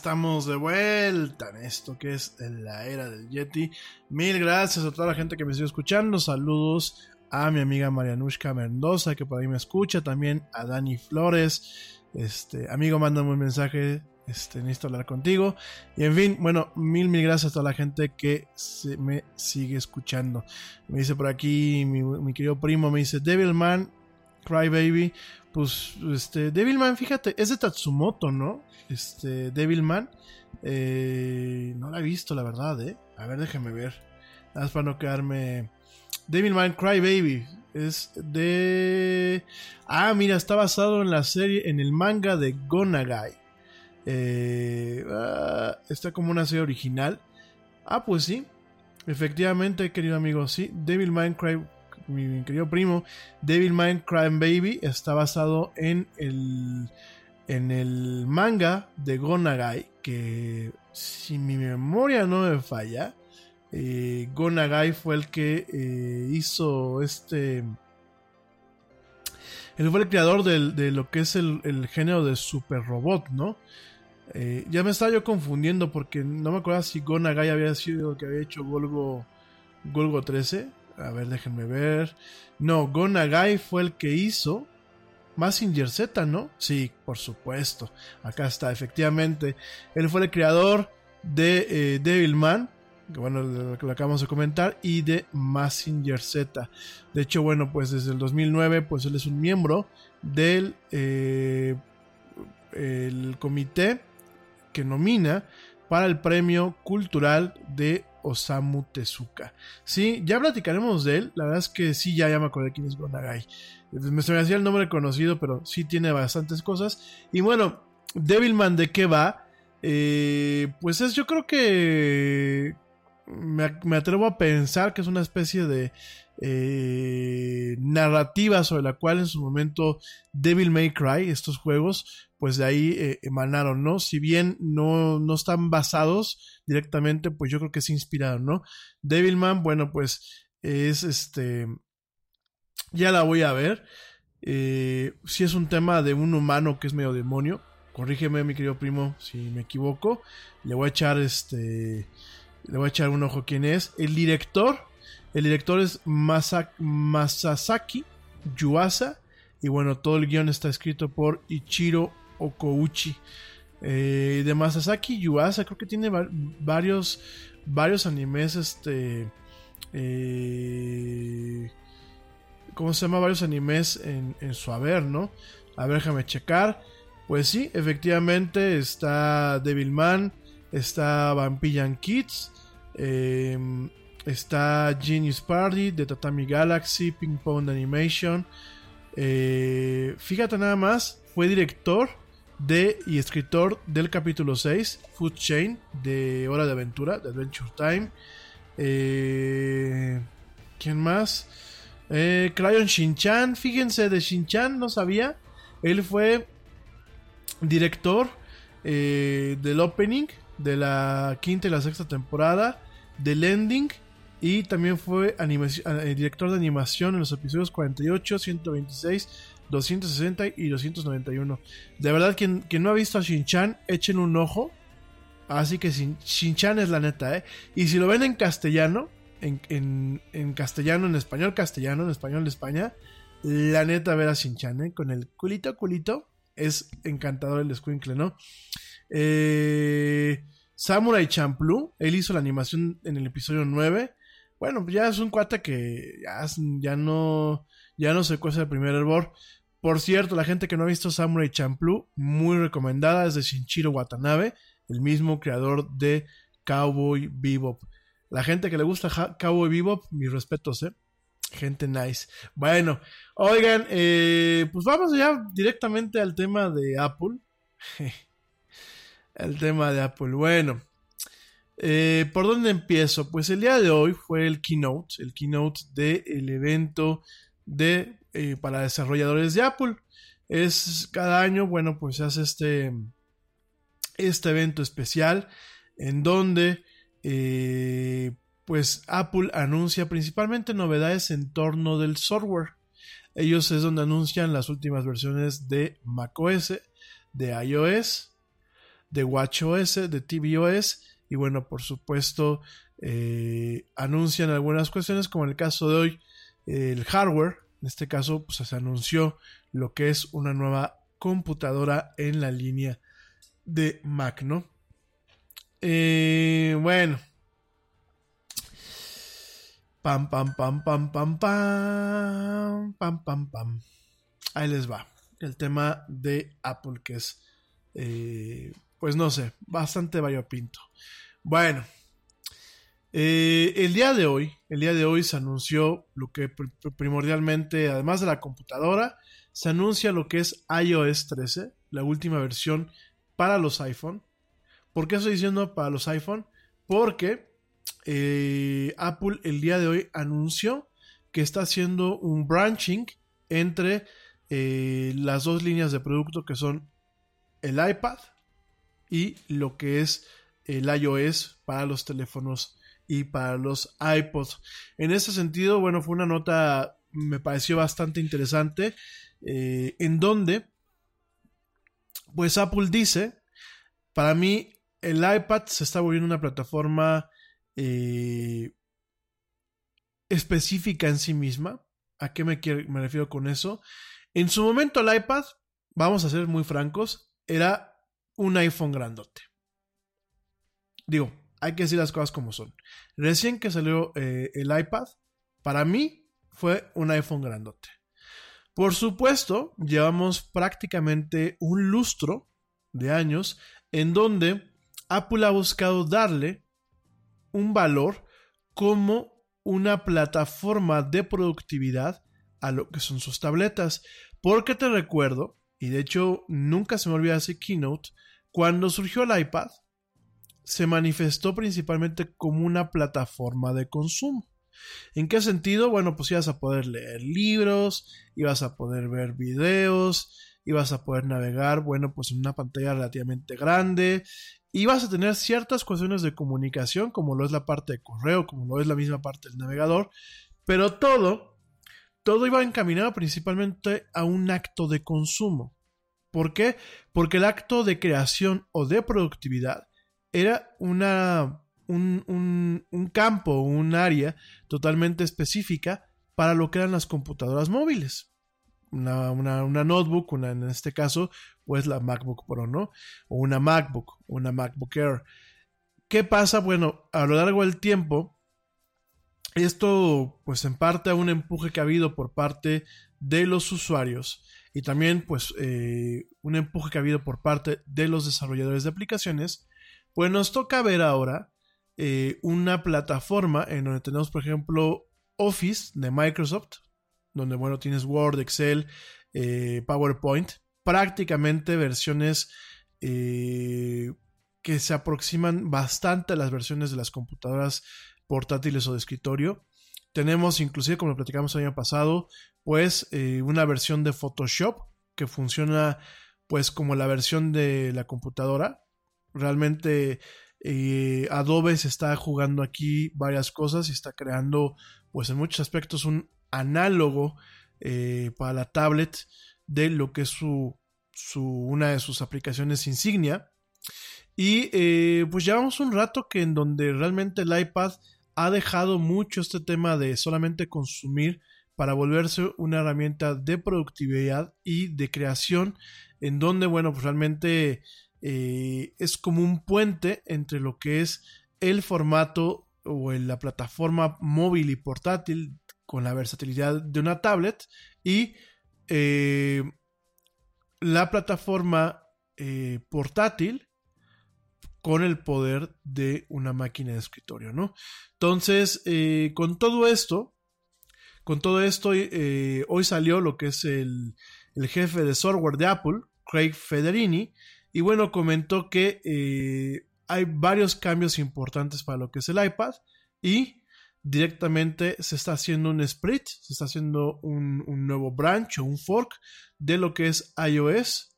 Estamos de vuelta en esto que es la era del Yeti. Mil gracias a toda la gente que me sigue escuchando. Saludos a mi amiga Marianushka Mendoza, que por ahí me escucha. También a Dani Flores. Este, amigo, mándame un mensaje. Este, necesito hablar contigo. Y en fin, bueno, mil, mil gracias a toda la gente que se me sigue escuchando. Me dice por aquí mi, mi querido primo, me dice Devilman, Crybaby. Pues, este, Devilman, fíjate, es de Tatsumoto, ¿no? Este, Devilman. Eh, no la he visto, la verdad, ¿eh? A ver, déjame ver. Nada más para no quedarme. Devilman Crybaby. Es de. Ah, mira, está basado en la serie, en el manga de Gonagai. Eh, ah, está como una serie original. Ah, pues sí. Efectivamente, querido amigo, sí. Devilman Cry mi querido primo, Devilman Crime Baby, está basado en el, en el manga de Gonagai, que si mi memoria no me falla, eh, Gonagai fue el que eh, hizo este... Él fue el creador del, de lo que es el, el género de super robot, ¿no? Eh, ya me estaba yo confundiendo porque no me acuerdo si Gonagai había sido el que había hecho Golgo, Golgo 13. A ver, déjenme ver. No, Gonagai fue el que hizo Massinger Z, ¿no? Sí, por supuesto. Acá está, efectivamente. Él fue el creador de eh, Devilman, que bueno, lo acabamos de comentar, y de Massinger Z. De hecho, bueno, pues desde el 2009, pues él es un miembro del eh, comité que nomina para el premio cultural de Osamu Tezuka. Sí, ya platicaremos de él. La verdad es que sí, ya, ya me acordé quién es Gonagai. Me se me hacía el nombre conocido, pero sí tiene bastantes cosas. Y bueno, Devilman, ¿de qué va? Eh, pues es, yo creo que me, me, atrevo a pensar que es una especie de eh, narrativa sobre la cual en su momento Devil May Cry, estos juegos, pues de ahí eh, emanaron, ¿no? Si bien no, no están basados directamente, pues yo creo que se inspiraron, ¿no? Devilman, bueno, pues es este... Ya la voy a ver. Eh, si es un tema de un humano que es medio demonio. Corrígeme, mi querido primo, si me equivoco. Le voy a echar este... Le voy a echar un ojo quién es. El director. El director es Masa, Masasaki Yuasa. Y bueno, todo el guion está escrito por Ichiro Okouchi. Eh, de Masasaki Yuasa, creo que tiene varios, varios animes, este... Eh, ¿Cómo se llama? Varios animes en, su haber, ¿no? A ver, déjame checar. Pues sí, efectivamente está Devilman, está Vampire Kids, eh, está Genius Party de Tatami Galaxy, Ping Pong Animation. Eh, fíjate nada más, fue director de y escritor del capítulo 6, Food Chain, de Hora de Aventura, de Adventure Time. Eh, ¿Quién más? Eh, Crayon Shinchan, fíjense de Shinchan, no sabía. Él fue director eh, del opening de la quinta y la sexta temporada, del ending. Y también fue eh, director de animación en los episodios 48, 126, 260 y 291. De verdad, quien, quien no ha visto a Shin-Chan, echen un ojo. Así que Shin-Chan es la neta, ¿eh? Y si lo ven en castellano, en, en, en castellano, en español castellano, en español de España, la neta ver a Shin-Chan, ¿eh? Con el culito, culito. Es encantador el squinkle, ¿no? Eh, Samurai Champloo, él hizo la animación en el episodio 9. Bueno, ya es un cuate que ya, ya no, ya no se cuesta el primer hervor. Por cierto, la gente que no ha visto Samurai Champloo, muy recomendada, es de Shinchiro Watanabe, el mismo creador de Cowboy Bebop. La gente que le gusta Cowboy Bebop, mis respetos, ¿eh? Gente nice. Bueno, oigan, eh, pues vamos ya directamente al tema de Apple. (laughs) el tema de Apple. Bueno, eh, ¿por dónde empiezo? Pues el día de hoy fue el keynote, el keynote del evento de, eh, para desarrolladores de Apple. Es cada año, bueno, pues se hace este, este evento especial en donde eh, pues Apple anuncia principalmente novedades en torno del software. Ellos es donde anuncian las últimas versiones de macOS, de iOS, de WatchOS, de tvOS y bueno, por supuesto, eh, anuncian algunas cuestiones, como en el caso de hoy, el hardware. En este caso, pues se anunció lo que es una nueva computadora en la línea de Mac, ¿no? Eh, bueno. Pam, pam, pam, pam, pam, pam, pam, pam, pam. Ahí les va. El tema de Apple, que es, eh, pues no sé, bastante variopinto. Bueno, eh, el día de hoy, el día de hoy se anunció lo que primordialmente, además de la computadora, se anuncia lo que es iOS 13, la última versión para los iPhone. ¿Por qué estoy diciendo para los iPhone? Porque eh, Apple el día de hoy anunció que está haciendo un branching entre eh, las dos líneas de producto que son el iPad y lo que es el iOS para los teléfonos y para los iPods. En ese sentido, bueno, fue una nota, me pareció bastante interesante, eh, en donde, pues Apple dice, para mí el iPad se está volviendo una plataforma eh, específica en sí misma. ¿A qué me, me refiero con eso? En su momento el iPad, vamos a ser muy francos, era un iPhone grandote. Digo, hay que decir las cosas como son. Recién que salió eh, el iPad, para mí fue un iPhone grandote. Por supuesto, llevamos prácticamente un lustro de años en donde Apple ha buscado darle un valor como una plataforma de productividad a lo que son sus tabletas. Porque te recuerdo, y de hecho nunca se me olvida ese keynote, cuando surgió el iPad, se manifestó principalmente como una plataforma de consumo. ¿En qué sentido? Bueno, pues ibas a poder leer libros, ibas a poder ver videos, ibas a poder navegar, bueno, pues en una pantalla relativamente grande, ibas a tener ciertas cuestiones de comunicación, como lo es la parte de correo, como lo es la misma parte del navegador, pero todo, todo iba encaminado principalmente a un acto de consumo. ¿Por qué? Porque el acto de creación o de productividad era una, un, campo, un área totalmente específica para lo que eran las computadoras móviles. Una, una, notebook, una, en este caso, pues la MacBook Pro, ¿no? O una MacBook, una MacBook Air. ¿Qué pasa? Bueno, a lo largo del tiempo, esto, pues en parte a un empuje que ha habido por parte de los usuarios y también, pues, eh, un empuje que ha habido por parte de los desarrolladores de aplicaciones, pues nos toca ver ahora eh, una plataforma en donde tenemos, por ejemplo, Office de Microsoft, donde, bueno, tienes Word, Excel, eh, PowerPoint, prácticamente versiones que se aproximan bastante a las versiones de las computadoras portátiles o de escritorio. Tenemos inclusive, como lo platicamos el año pasado, pues una versión de Photoshop que funciona pues como la versión de la computadora, Realmente eh, Adobe se está jugando aquí varias cosas y está creando, pues en muchos aspectos, un análogo eh, para la tablet de lo que es su, una de sus aplicaciones insignia. Y eh, pues llevamos un rato que en donde realmente el iPad ha dejado mucho este tema de solamente consumir para volverse una herramienta de productividad y de creación en donde, bueno, pues realmente eh, es como un puente entre lo que es el formato o en la plataforma móvil y portátil con la versatilidad de una tablet y eh, la plataforma eh, portátil con el poder de una máquina de escritorio, ¿no? Entonces, eh, con todo esto, con todo esto, hoy salió lo que es el, el, jefe de software de Apple, Craig Federini, y bueno, comentó que hay varios cambios importantes para lo que es el iPad y directamente se está haciendo un split, se está haciendo un, nuevo branch o un fork de lo que es iOS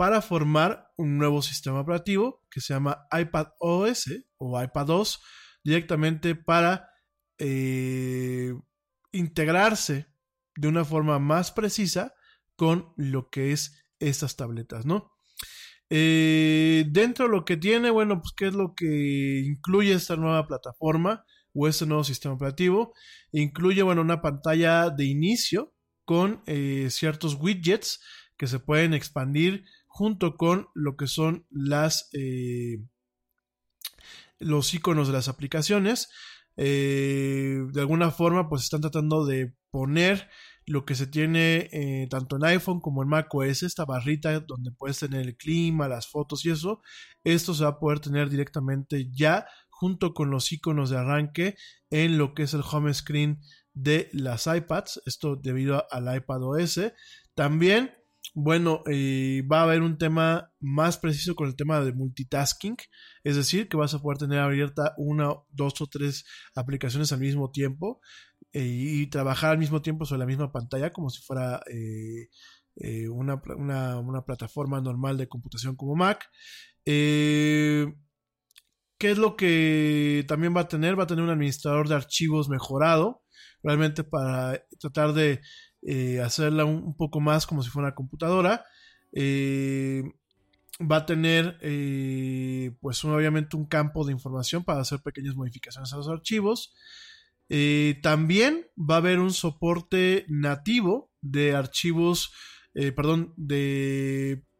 para formar un nuevo sistema operativo que se llama iPad OS o iPad 2 directamente para eh, integrarse de una forma más precisa con lo que es estas tabletas, ¿no? Eh, dentro de lo que tiene, bueno, pues qué es lo que incluye esta nueva plataforma o este nuevo sistema operativo. Incluye, bueno, una pantalla de inicio con eh, ciertos widgets que se pueden expandir junto con lo que son eh, los iconos de las aplicaciones. de alguna forma, pues están tratando de poner lo que se tiene eh, tanto en iPhone como en macOS, esta barrita donde puedes tener el clima, las fotos y eso, esto se va a poder tener directamente ya junto con los iconos de arranque en lo que es el home screen de las iPads, esto debido al iPad OS. También, bueno, eh, va a haber un tema más preciso con el tema de multitasking, es decir, que vas a poder tener abierta una, dos o tres aplicaciones al mismo tiempo. Eh, y trabajar al mismo tiempo sobre la misma pantalla como si fuera eh, eh, una, plataforma normal de computación como Mac. ¿Qué es lo que también va a tener? Va a tener un administrador de archivos mejorado, realmente para tratar de hacerla un, poco más como si fuera una computadora. va a tener, pues obviamente, un campo de información para hacer pequeñas modificaciones a los archivos. Eh, también va a haber un soporte nativo de archivos, eh, perdón, de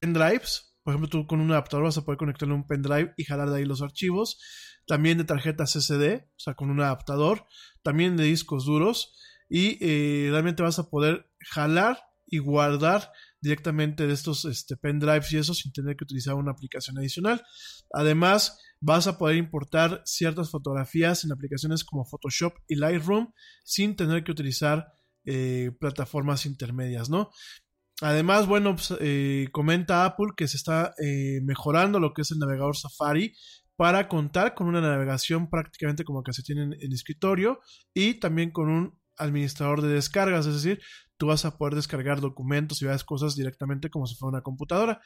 Pendrives, por ejemplo, tú con un adaptador vas a poder conectarle un pendrive y jalar de ahí los archivos. También de tarjetas SD, o sea, con un adaptador. También de discos duros. Y eh, realmente vas a poder jalar y guardar directamente de estos este, pendrives y eso sin tener que utilizar una aplicación adicional. Además, vas a poder importar ciertas fotografías en aplicaciones como Photoshop y Lightroom sin tener que utilizar eh, plataformas intermedias, ¿no? Además, bueno, pues, eh, comenta Apple que se está eh, mejorando lo que es el navegador Safari para contar con una navegación prácticamente como que se tiene en el escritorio y también con un administrador de descargas, es decir, tú vas a poder descargar documentos y varias cosas directamente como si fuera una computadora.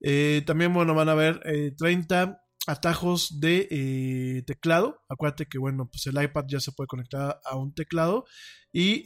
Eh, también, bueno, van a haber 30 atajos de teclado. Acuérdate que, bueno, pues el iPad ya se puede conectar a un teclado y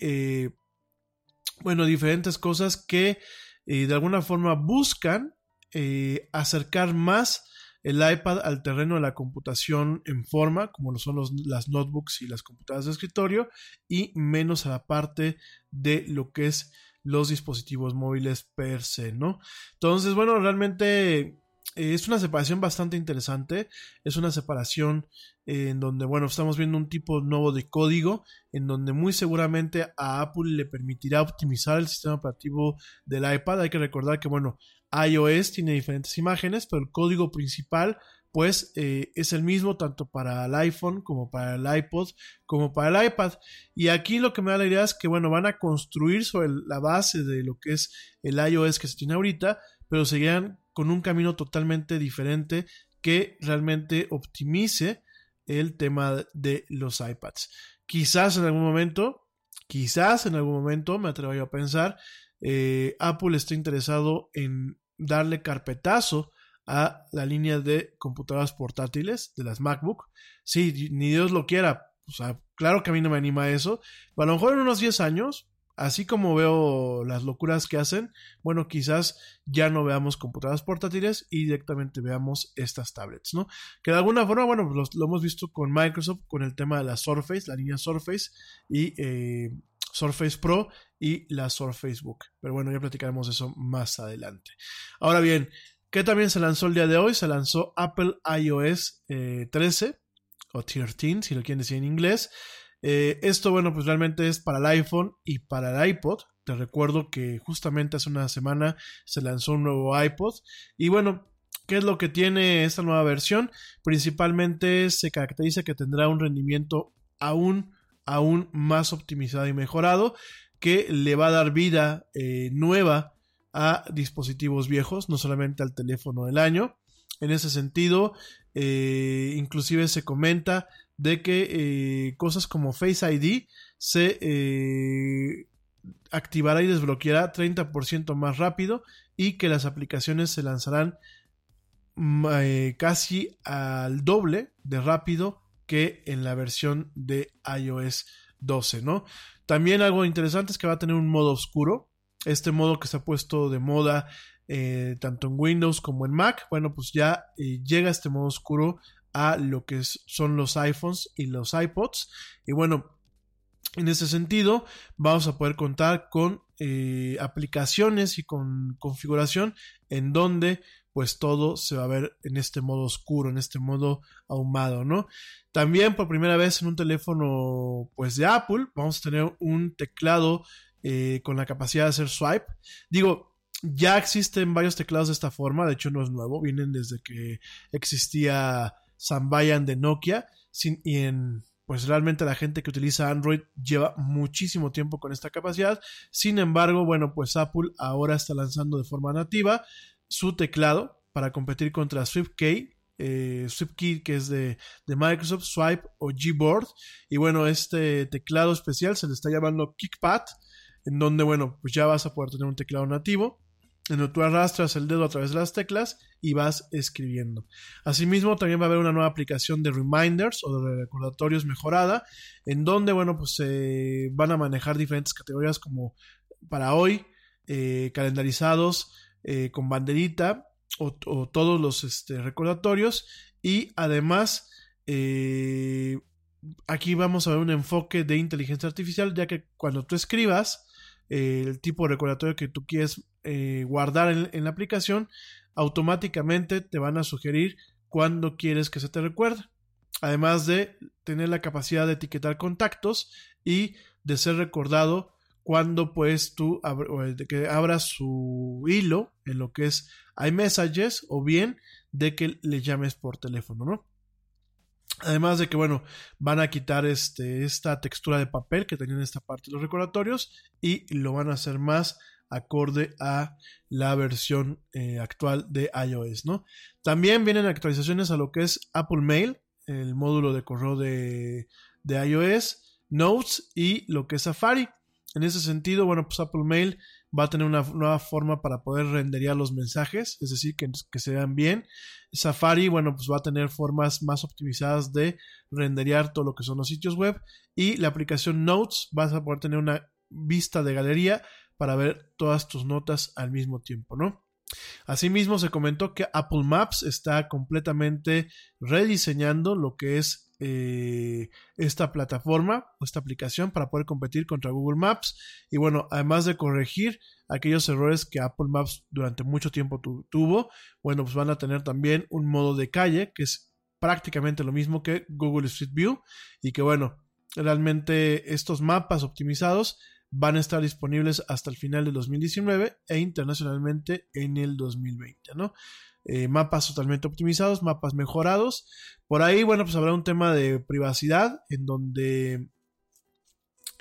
bueno, diferentes cosas que eh, de alguna forma buscan eh, acercar más el iPad al terreno de la computación en forma, como lo son los, las notebooks y las computadoras de escritorio, y menos a la parte de lo que es los dispositivos móviles per se, ¿no? Entonces, bueno, realmente eh, es una separación bastante interesante. Es una separación eh, en donde, bueno, estamos viendo un tipo nuevo de código, en donde muy seguramente a Apple le permitirá optimizar el sistema operativo del iPad. Hay que recordar que, bueno, iOS tiene diferentes imágenes, pero el código principal pues eh, es el mismo tanto para el iPhone como para el iPod como para el iPad. Y aquí lo que me da la idea es que, bueno, van a construir sobre la base de lo que es el iOS que se tiene ahorita, pero seguirán con un camino totalmente diferente que realmente optimice el tema de los iPads. Quizás en algún momento, quizás en algún momento, me atrevo yo a pensar, eh, Apple está interesado en darle carpetazo a la línea de computadoras portátiles de las MacBook. Sí, ni Dios lo quiera. O sea, claro que a mí no me anima eso. A lo mejor en unos 10 años, así como veo las locuras que hacen, bueno, quizás ya no veamos computadoras portátiles y directamente veamos estas tablets, ¿no? Que de alguna forma, bueno, pues lo, hemos visto con Microsoft, con el tema de la Surface, la línea Surface y eh, Surface Pro y la Surface Book. Pero bueno, ya platicaremos eso más adelante. Ahora bien, ¿qué también se lanzó el día de hoy? Se lanzó Apple iOS 13 eh, o 13, si lo quieren decir en inglés. Eh, esto, bueno, pues realmente es para el iPhone y para el iPod. Te recuerdo que justamente hace una semana se lanzó un nuevo iPod. Y bueno, ¿qué es lo que tiene esta nueva versión? Principalmente se caracteriza que tendrá un rendimiento aún, aún más optimizado y mejorado, que le va a dar vida eh, nueva a dispositivos viejos, no solamente al teléfono del año. En ese sentido, eh, inclusive se comenta de que eh, cosas como Face ID se eh, activará y desbloqueará 30% más rápido y que las aplicaciones se lanzarán mm, eh, casi al doble de rápido que en la versión de iOS 12, ¿no? También algo interesante es que va a tener un modo oscuro, este modo que se ha puesto de moda tanto en Windows como en Mac, bueno, pues ya llega este modo oscuro a lo que son los iPhones y los iPods. Y bueno, en ese sentido, vamos a poder contar con eh, aplicaciones y con configuración en donde pues todo se va a ver en este modo oscuro, en este modo ahumado, ¿no? También por primera vez en un teléfono pues de Apple vamos a tener un teclado eh, con la capacidad de hacer swipe. Digo, ya existen varios teclados de esta forma, de hecho no es nuevo, vienen desde que existía Sambayan de Nokia. Sin, y en, pues realmente la gente que utiliza Android lleva muchísimo tiempo con esta capacidad. Sin embargo, bueno, pues Apple ahora está lanzando de forma nativa su teclado para competir contra SwiftKey, eh, SwiftKey que es de, de, Microsoft, Swipe o Gboard. Y bueno, este teclado especial se le está llamando Kickpad, en donde, bueno, pues ya vas a poder tener un teclado nativo donde tú arrastras el dedo a través de las teclas y vas escribiendo. Asimismo, también va a haber una nueva aplicación de reminders o de recordatorios mejorada, en donde, bueno, pues se van a manejar diferentes categorías como para hoy, eh, calendarizados eh, con banderita o, todos los este, recordatorios y además eh, aquí vamos a ver un enfoque de inteligencia artificial ya que cuando tú escribas el tipo de recordatorio que tú quieres eh, guardar en, la aplicación, automáticamente te van a sugerir cuándo quieres que se te recuerde. Además de tener la capacidad de etiquetar contactos y de ser recordado cuando pues tú de que abras su hilo en lo que es iMessages o bien de que le llames por teléfono, ¿no? Además de que, bueno, van a quitar este, esta textura de papel que tenían en esta parte de los recordatorios y lo van a hacer más acorde a la versión eh, actual de iOS, ¿no? También vienen actualizaciones a lo que es Apple Mail, el módulo de correo de, de iOS, Notes y lo que es Safari. En ese sentido, bueno, pues Apple Mail va a tener una nueva forma para poder renderear los mensajes, es decir, que, que se vean bien. Safari, bueno, pues va a tener formas más optimizadas de renderear todo lo que son los sitios web. Y la aplicación Notes vas a poder tener una vista de galería para ver todas tus notas al mismo tiempo, ¿no? Asimismo, se comentó que Apple Maps está completamente rediseñando lo que es eh, esta plataforma o esta aplicación para poder competir contra Google Maps. Y bueno, además de corregir aquellos errores que Apple Maps durante mucho tiempo tuvo, bueno, pues van a tener también un modo de calle que es prácticamente lo mismo que Google Street View y que bueno, realmente estos mapas optimizados van a estar disponibles hasta el final del 2019 e internacionalmente en el 2020, ¿no? Eh, mapas totalmente optimizados, mapas mejorados. Por ahí, bueno, pues habrá un tema de privacidad en donde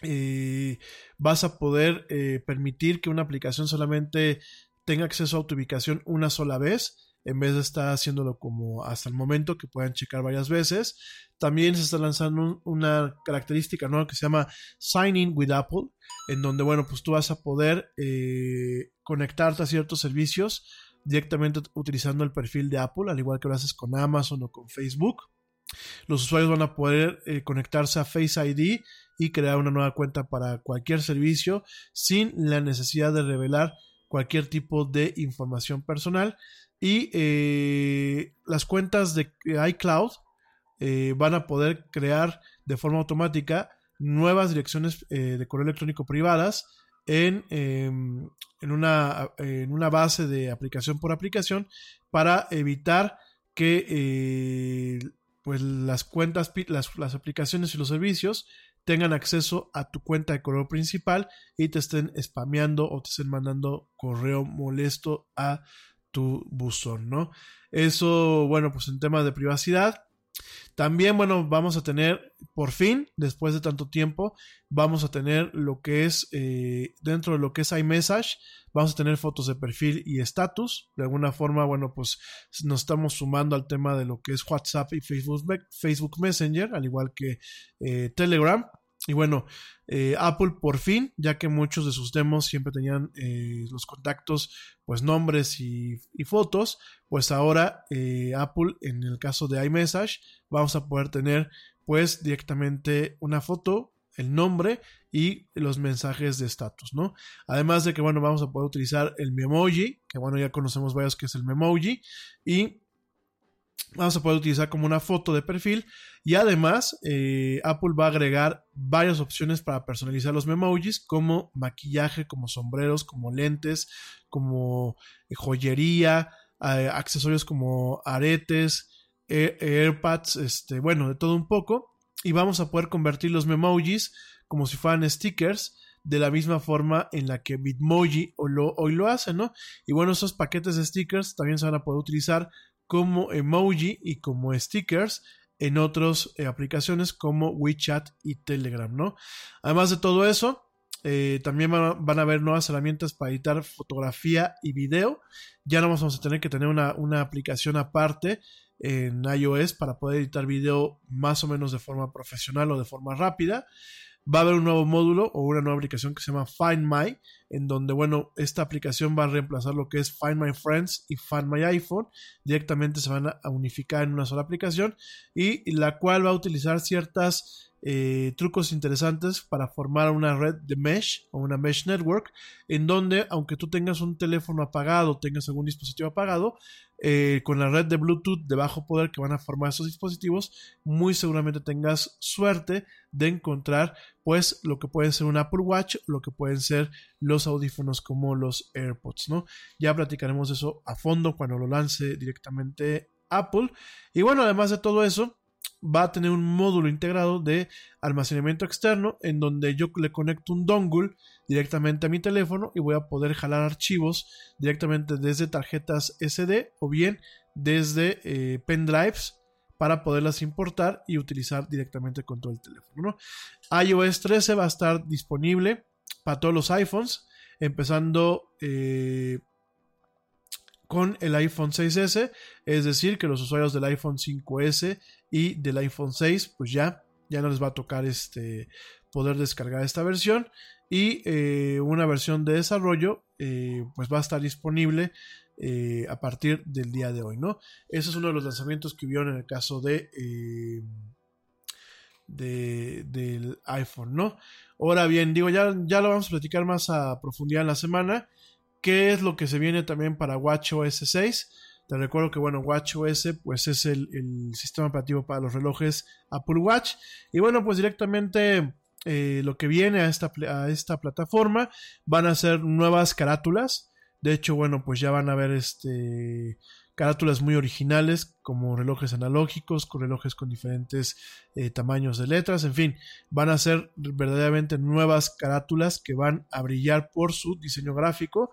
eh, vas a poder eh, permitir que una aplicación solamente tenga acceso a tu ubicación una sola vez en vez de estar haciéndolo como hasta el momento, que puedan checar varias veces. También se está lanzando una característica nueva que se llama Sign In with Apple, en donde, bueno, pues tú vas a poder conectarte a ciertos servicios directamente utilizando el perfil de Apple, al igual que lo haces con Amazon o con Facebook. Los usuarios van a poder eh, conectarse a Face ID y crear una nueva cuenta para cualquier servicio sin la necesidad de revelar cualquier tipo de información personal. Y eh, las cuentas de iCloud eh, van a poder crear de forma automática nuevas direcciones de correo electrónico privadas en, em, en, una, en, una, base de aplicación por aplicación para evitar que pues las cuentas, las, aplicaciones y los servicios tengan acceso a tu cuenta de correo principal y te estén spameando o te estén mandando correo molesto a tu buzón, ¿no? Eso, bueno, pues en temas de privacidad, también, bueno, vamos a tener, por fin, después de tanto tiempo, vamos a tener lo que es, eh, dentro de lo que es iMessage, vamos a tener fotos de perfil y estatus. De alguna forma, bueno, pues nos estamos sumando al tema de lo que es WhatsApp y Facebook, Facebook Messenger, al igual que eh, Telegram. Y bueno, eh, Apple por fin, ya que muchos de sus demos siempre tenían eh, los contactos, pues nombres y, fotos, pues ahora eh, Apple en el caso de iMessage vamos a poder tener pues directamente una foto, el nombre y los mensajes de estatus, ¿no? Además de que bueno, vamos a poder utilizar el Memoji, que bueno, ya conocemos varios que es el Memoji, y vamos a poder utilizar como una foto de perfil y además eh, Apple va a agregar varias opciones para personalizar los memojis como maquillaje, como sombreros, como lentes, como eh, joyería, eh, accesorios como aretes, AirPads, este, bueno, de todo un poco y vamos a poder convertir los memojis como si fueran stickers de la misma forma en la que Bitmoji hoy lo hace, ¿no? Y bueno, esos paquetes de stickers también se van a poder utilizar como emoji y como stickers en otras eh, aplicaciones como WeChat y Telegram, ¿no? Además de todo eso, eh, también van a, haber nuevas herramientas para editar fotografía y video. Ya no vamos a tener que tener una, una aplicación aparte en iOS para poder editar video más o menos de forma profesional o de forma rápida va a haber un nuevo módulo o una nueva aplicación que se llama Find My, en donde, bueno, esta aplicación va a reemplazar lo que es Find My Friends y Find My iPhone. Directamente se van a unificar en una sola aplicación y la cual va a utilizar ciertas eh, trucos interesantes para formar una red de mesh o una mesh network en donde aunque tú tengas un teléfono apagado, tengas algún dispositivo apagado, eh, con la red de Bluetooth de bajo poder que van a formar esos dispositivos, muy seguramente tengas suerte de encontrar pues lo que puede ser un Apple Watch, lo que pueden ser los audífonos como los AirPods, ¿no? Ya platicaremos eso a fondo cuando lo lance directamente Apple. Y bueno, además de todo eso, va a tener un módulo integrado de almacenamiento externo en donde yo le conecto un dongle directamente a mi teléfono y voy a poder jalar archivos directamente desde tarjetas SD o bien desde eh, pendrives para poderlas importar y utilizar directamente con todo el teléfono. iOS 13 va a estar disponible para todos los iPhones, empezando eh, con el iPhone 6S, es decir, que los usuarios del iPhone 5S y del iPhone 6, pues ya, ya no les va a tocar este, poder descargar esta versión y eh, una versión de desarrollo eh, pues va a estar disponible eh, a partir del día de hoy, ¿no? Ese es uno de los lanzamientos que vieron en el caso de, de del iPhone, ¿no? Ahora bien, digo, ya, ya lo vamos a platicar más a profundidad en la semana qué es lo que se viene también para WatchOS 6. Te recuerdo que, bueno, WatchOS pues es el, sistema operativo para los relojes Apple Watch. Y bueno, pues directamente eh, lo que viene a esta, a esta plataforma van a ser nuevas carátulas. De hecho, bueno, pues ya van a ver este carátulas muy originales como relojes analógicos, con relojes con diferentes eh, tamaños de letras, en fin, van a ser verdaderamente nuevas carátulas que van a brillar por su diseño gráfico,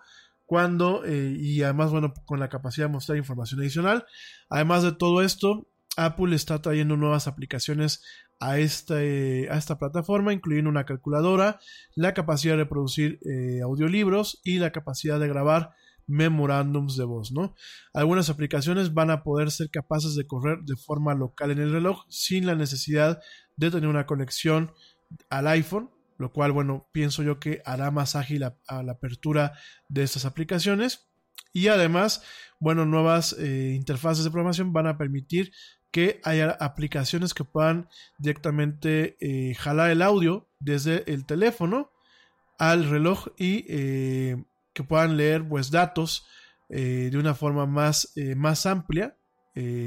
eh, y además bueno con la capacidad de mostrar información adicional además de todo esto Apple está trayendo nuevas aplicaciones a, este, a esta plataforma, incluyendo una calculadora, la capacidad de producir eh, audiolibros y la capacidad de grabar memorándums de voz, ¿no? Algunas aplicaciones van a poder ser capaces de correr de forma local en el reloj sin la necesidad de tener una conexión al iPhone, lo cual, bueno, pienso yo que hará más ágil a la apertura de estas aplicaciones. Y además, bueno, nuevas eh, interfaces de programación van a permitir que haya aplicaciones que puedan directamente eh, jalar el audio desde el teléfono al reloj y eh, que puedan leer pues datos de una forma más, más amplia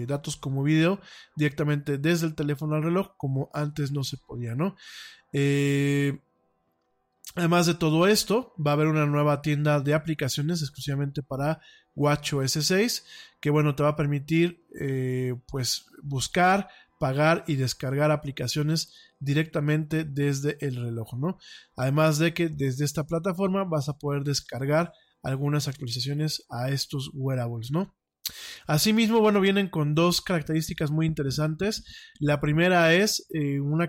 datos como video directamente desde el teléfono al reloj como antes no se podía no Además de todo esto, va a haber una nueva tienda de aplicaciones exclusivamente para WatchOS 6, que bueno, te va a permitir eh, pues buscar, pagar y descargar aplicaciones directamente desde el reloj, ¿no? Además de que desde esta plataforma vas a poder descargar algunas actualizaciones a estos wearables, ¿no? Asimismo, bueno, vienen con dos características muy interesantes. La primera es eh, una,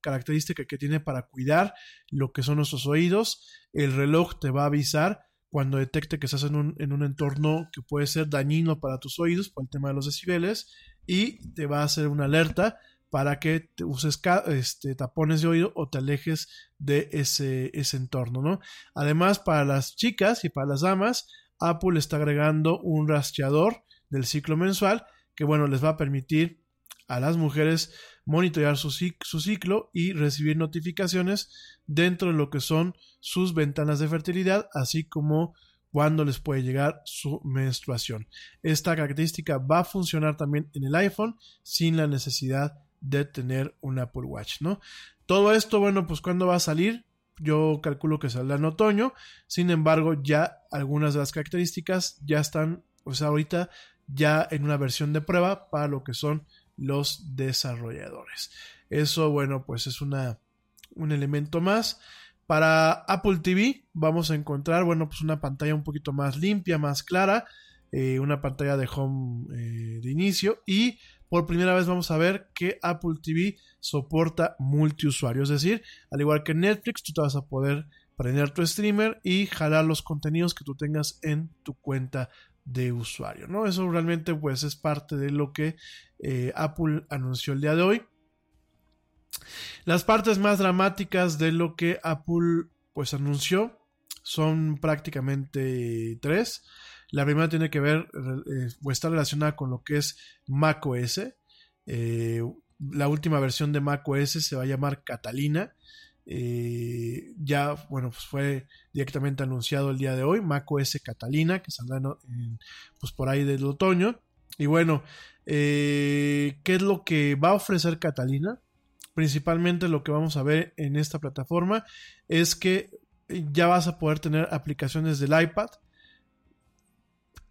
característica que tiene para cuidar lo que son nuestros oídos. El reloj te va a avisar cuando detecte que estás en un, en un entorno que puede ser dañino para tus oídos por el tema de los decibeles y te va a hacer una alerta para que te uses este, tapones de oído o te alejes de ese, ese entorno, ¿no? Además, para las chicas y para las damas, Apple está agregando un rastreador del ciclo mensual que bueno les va a permitir a las mujeres monitorear su, su, ciclo y recibir notificaciones dentro de lo que son sus ventanas de fertilidad, así como cuando les puede llegar su menstruación. Esta característica va a funcionar también en el iPhone sin la necesidad de tener un Apple Watch, ¿no? Todo esto, bueno, pues cuando va a salir, yo calculo que saldrá en otoño. Sin embargo, ya algunas de las características ya están, pues ahorita ya en una versión de prueba para lo que son los desarrolladores. Eso, bueno, pues es una, un elemento más. Para Apple TV vamos a encontrar, bueno, pues una pantalla un poquito más limpia, más clara, eh, una pantalla de home eh, de inicio y por primera vez vamos a ver que Apple TV soporta multiusuario. Es decir, al igual que Netflix, tú te vas a poder prender tu streamer y jalar los contenidos que tú tengas en tu cuenta de usuario. ¿no? Eso realmente pues es parte de lo que eh, Apple anunció el día de hoy. Las partes más dramáticas de lo que Apple pues anunció son prácticamente tres. La primera tiene que ver eh, o está relacionada con lo que es macOS. Eh, la última versión de macOS se va a llamar Catalina. Eh, ya, bueno, pues fue directamente anunciado el día de hoy, macOS Catalina, que saldrá pues por ahí del otoño. Y bueno, ¿qué es lo que va a ofrecer Catalina? Principalmente lo que vamos a ver en esta plataforma es que ya vas a poder tener aplicaciones del iPad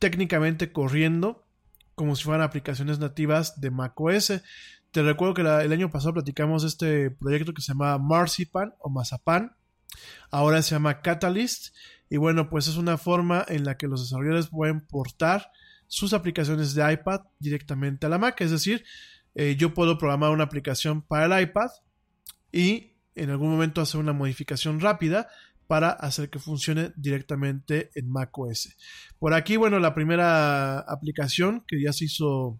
técnicamente corriendo como si fueran aplicaciones nativas de macOS. Te recuerdo que el año pasado platicamos de este proyecto que se llama Marzipan o Mazapan. Ahora se llama Catalyst. Y bueno, pues es una forma en la que los desarrolladores pueden portar sus aplicaciones de iPad directamente a la Mac. Es decir, eh, yo puedo programar una aplicación para el iPad y en algún momento hacer una modificación rápida para hacer que funcione directamente en macOS. Por aquí, bueno, la primera aplicación que ya se hizo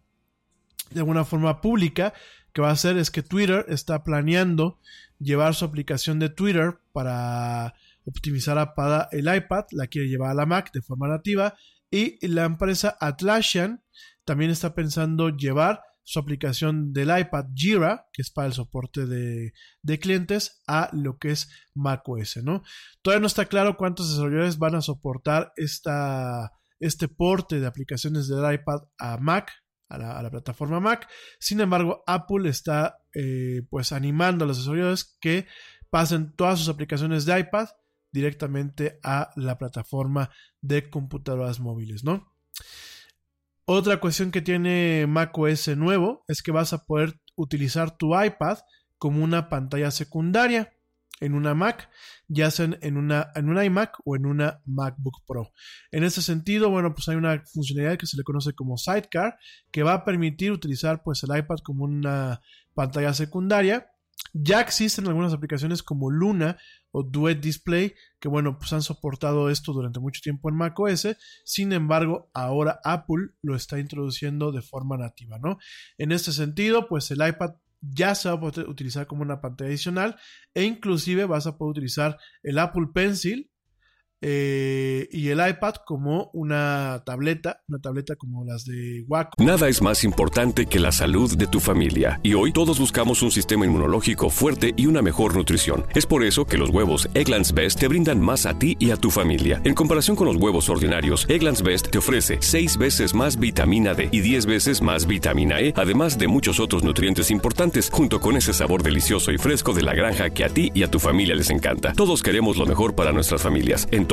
de alguna forma pública que va a hacer es que Twitter está planeando llevar su aplicación de Twitter para optimizar para el iPad, la quiere llevar a la Mac de forma nativa y la empresa Atlassian también está pensando llevar su aplicación del iPad Jira, que es para el soporte de, clientes, a lo que es macOS, ¿no? Todavía no está claro cuántos desarrolladores van a soportar esta, este porte de aplicaciones del iPad a Mac, a la, plataforma Mac. Sin embargo, Apple está eh, pues animando a los desarrolladores que pasen todas sus aplicaciones de iPad directamente a la plataforma de computadoras móviles, ¿no? Otra cuestión que tiene macOS nuevo es que vas a poder utilizar tu iPad como una pantalla secundaria. en una Mac, ya sea en una, en iMac o en una MacBook Pro. En ese sentido, bueno, pues hay una funcionalidad que se le conoce como Sidecar, que va a permitir utilizar pues el iPad como una pantalla secundaria. Ya existen algunas aplicaciones como Luna o Duet Display que bueno pues han soportado esto durante mucho tiempo en macOS. Sin embargo ahora Apple lo está introduciendo de forma nativa no en este sentido pues el iPad ya se va a poder utilizar como una pantalla adicional e inclusive vas a poder utilizar el Apple Pencil eh, y el iPad como una tableta, una tableta como las de Wacom. Nada es más importante que la salud de tu familia y hoy todos buscamos un sistema inmunológico fuerte y una mejor nutrición. Es por eso que los huevos Egglands Best te brindan más a ti y a tu familia. En comparación con los huevos ordinarios, Egglands Best te ofrece 6 veces más vitamina D y 10 veces más vitamina E, además de muchos otros nutrientes importantes, junto con ese sabor delicioso y fresco de la granja que a ti y a tu familia les encanta. Todos queremos lo mejor para nuestras familias. Entonces,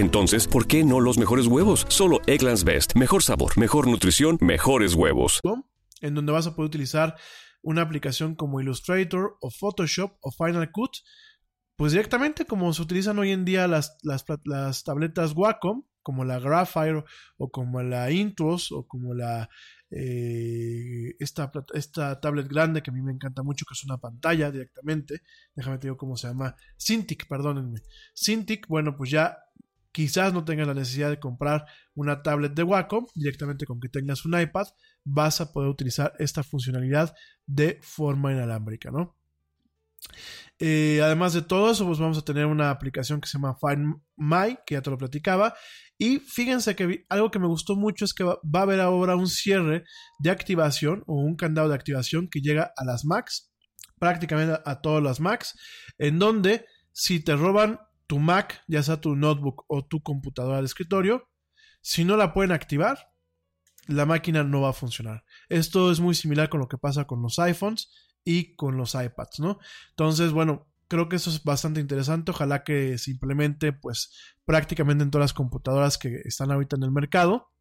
Entonces, ¿por qué no los mejores huevos? Solo Egglands Best. Mejor sabor, mejor nutrición, mejores huevos. en donde vas a poder utilizar una aplicación como Illustrator o Photoshop o Final Cut, pues directamente como se utilizan hoy en día las, las, las tabletas Wacom, como la Graphire o como la Intros o como la eh, esta, esta tablet grande que a mí me encanta mucho, que es una pantalla directamente. Déjame te digo cómo se llama. Cintiq, perdónenme. Cintiq, bueno, pues ya quizás no tengas la necesidad de comprar una tablet de Wacom, directamente con que tengas un iPad, vas a poder utilizar esta funcionalidad de forma inalámbrica, ¿no? Eh, además de todo eso, pues vamos a tener una aplicación que se llama Find My, que ya te lo platicaba. Y fíjense que algo que me gustó mucho es que va, va a haber ahora un cierre de activación o un candado de activación que llega a las Macs, prácticamente a todas las Macs, en donde si te roban tu Mac, ya sea tu notebook o tu computadora de escritorio, si no la pueden activar, la máquina no va a funcionar. Esto es muy similar con lo que pasa con los iPhones y con los iPads, ¿no? Entonces, bueno, creo que eso es bastante interesante. Ojalá que se implemente, pues, prácticamente en todas las computadoras que están ahorita en el mercado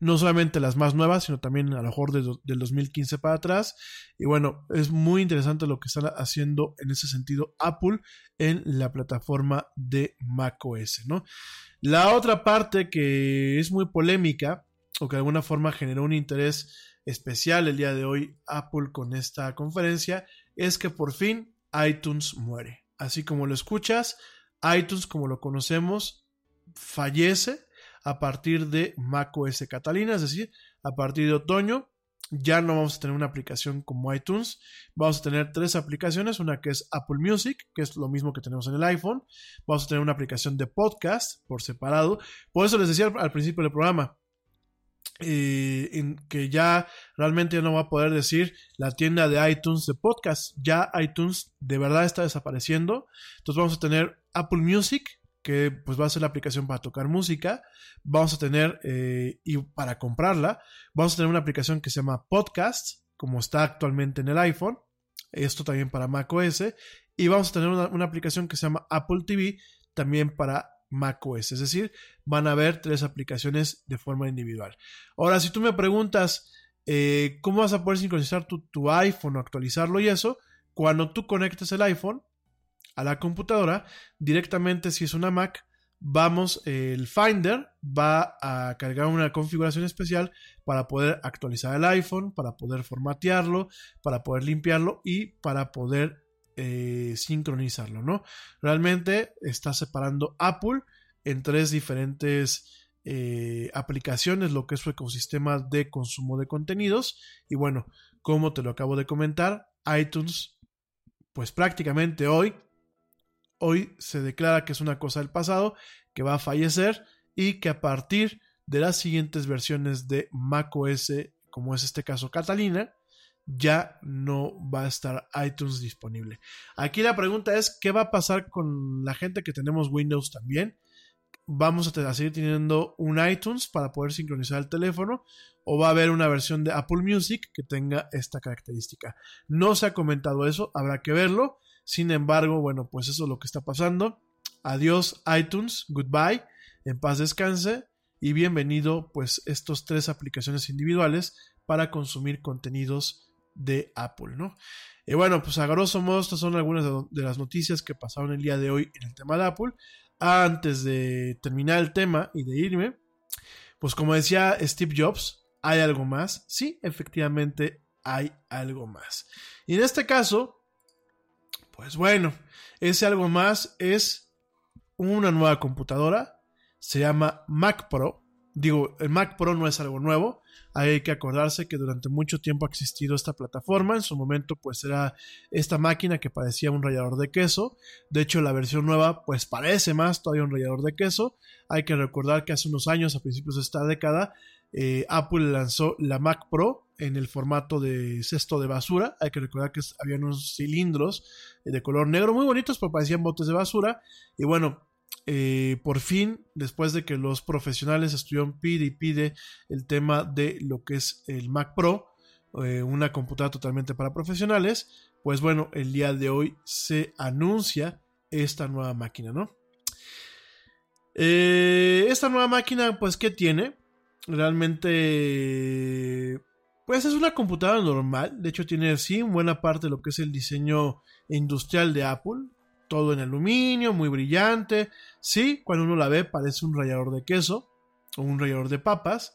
no solamente las más nuevas, sino también a lo mejor del 2015 para atrás. Y bueno, es muy interesante lo que están haciendo en ese sentido Apple en la plataforma de macOS, ¿no? La otra parte que es muy polémica o que de alguna forma generó un interés especial el día de hoy Apple con esta conferencia es que por fin iTunes muere. Así como lo escuchas, iTunes como lo conocemos fallece a partir de macOS Catalina, es decir, a partir de otoño ya no vamos a tener una aplicación como iTunes, vamos a tener tres aplicaciones, una que es Apple Music, que es lo mismo que tenemos en el iPhone, vamos a tener una aplicación de podcast por separado, por eso les decía al, principio del programa, eh, que ya realmente no va a poder decir la tienda de iTunes de podcast, ya iTunes de verdad está desapareciendo, entonces vamos a tener Apple Music, que pues va a ser la aplicación para tocar música. Vamos a tener, eh, y para comprarla, vamos a tener una aplicación que se llama Podcast, como está actualmente en el iPhone. Esto también para macOS. Y vamos a tener una, aplicación que se llama Apple TV, también para macOS. Es decir, van a haber tres aplicaciones de forma individual. Ahora, si tú me preguntas eh, cómo vas a poder sincronizar tu, tu iPhone o actualizarlo y eso, cuando tú conectes el iPhone, a la computadora, directamente si es una Mac, vamos, el Finder va a cargar una configuración especial para poder actualizar el iPhone, para poder formatearlo, para poder limpiarlo y para poder eh, sincronizarlo, ¿no? Realmente está separando Apple en tres diferentes eh, aplicaciones, lo que es su ecosistema de consumo de contenidos. Y bueno, como te lo acabo de comentar, iTunes, pues prácticamente hoy hoy se declara que es una cosa del pasado, que va a fallecer y que a partir de las siguientes versiones de macOS, como es este caso Catalina, ya no va a estar iTunes disponible. Aquí la pregunta es, ¿qué va a pasar con la gente que tenemos Windows también? ¿Vamos a seguir teniendo un iTunes para poder sincronizar el teléfono? ¿O va a haber una versión de Apple Music que tenga esta característica? No se ha comentado eso, habrá que verlo. Sin embargo, bueno, pues eso es lo que está pasando. Adiós iTunes, goodbye, en paz descanse y bienvenido pues estos tres aplicaciones individuales para consumir contenidos de Apple, ¿no? Y bueno, pues a grosso modo, estas son algunas de las noticias que pasaron el día de hoy en el tema de Apple. Antes de terminar el tema y de irme, pues como decía Steve Jobs, ¿hay algo más? Sí, efectivamente hay algo más. Y en este caso, pues bueno, ese algo más es una nueva computadora, se llama Mac Pro. Digo, el Mac Pro no es algo nuevo, hay que acordarse que durante mucho tiempo ha existido esta plataforma. En su momento, pues era esta máquina que parecía un rallador de queso. De hecho, la versión nueva, pues parece más todavía un rallador de queso. Hay que recordar que hace unos años, a principios de esta década, eh, Apple lanzó la Mac Pro en el formato de cesto de basura. Hay que recordar que había unos cilindros de color negro muy bonitos, pero parecían botes de basura. Y bueno, eh, por fin, después de que los profesionales estuvieron pide y pide el tema de lo que es el Mac Pro, eh, una computadora totalmente para profesionales, pues bueno, el día de hoy se anuncia esta nueva máquina, ¿no? Eh, esta nueva máquina, pues, ¿qué tiene? Realmente, pues es una computadora normal, de hecho tiene, sí, buena parte de lo que es el diseño industrial de Apple, todo en aluminio, muy brillante. Sí, cuando uno la ve parece un rallador de queso o un rallador de papas.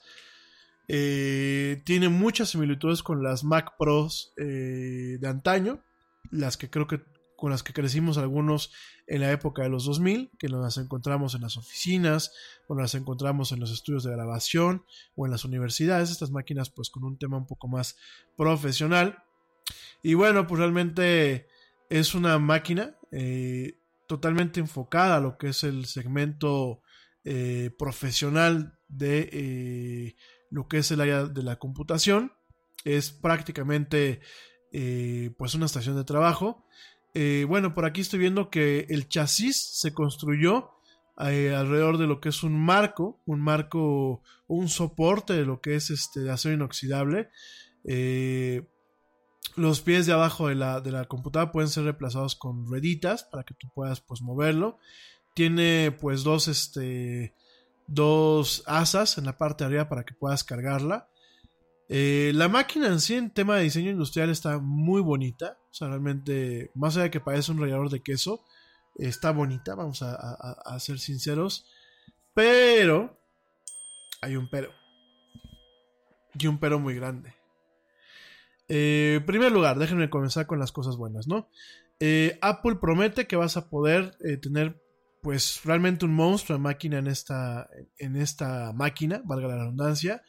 Eh, tiene muchas similitudes con las Mac Pros eh, de antaño, las que creo que con las que crecimos algunos en la época de los 2000, que nos encontramos en las oficinas, o las encontramos en los estudios de grabación o en las universidades, estas máquinas pues con un tema un poco más profesional. Y bueno, pues realmente es una máquina eh, totalmente enfocada a lo que es el segmento eh, profesional de eh, lo que es el área de la computación. Es prácticamente pues una estación de trabajo. bueno, por aquí estoy viendo que el chasis se construyó alrededor de lo que es un marco, un marco, un soporte de lo que es este acero inoxidable. Los pies de abajo de la, de la computadora pueden ser reemplazados con rueditas para que tú puedas pues moverlo. Tiene pues dos, este, dos asas en la parte de arriba para que puedas cargarla. Eh, la máquina en sí en tema de diseño industrial está muy bonita. O sea, realmente, más allá de que parece un rallador de queso, está bonita, vamos a, a ser sinceros. Pero, hay un pero. Y un pero muy grande. Eh, en primer lugar, déjenme comenzar con las cosas buenas, ¿no? Eh, Apple promete que vas a poder eh, tener, pues, realmente un monstruo de máquina en esta, en esta máquina, valga la redundancia.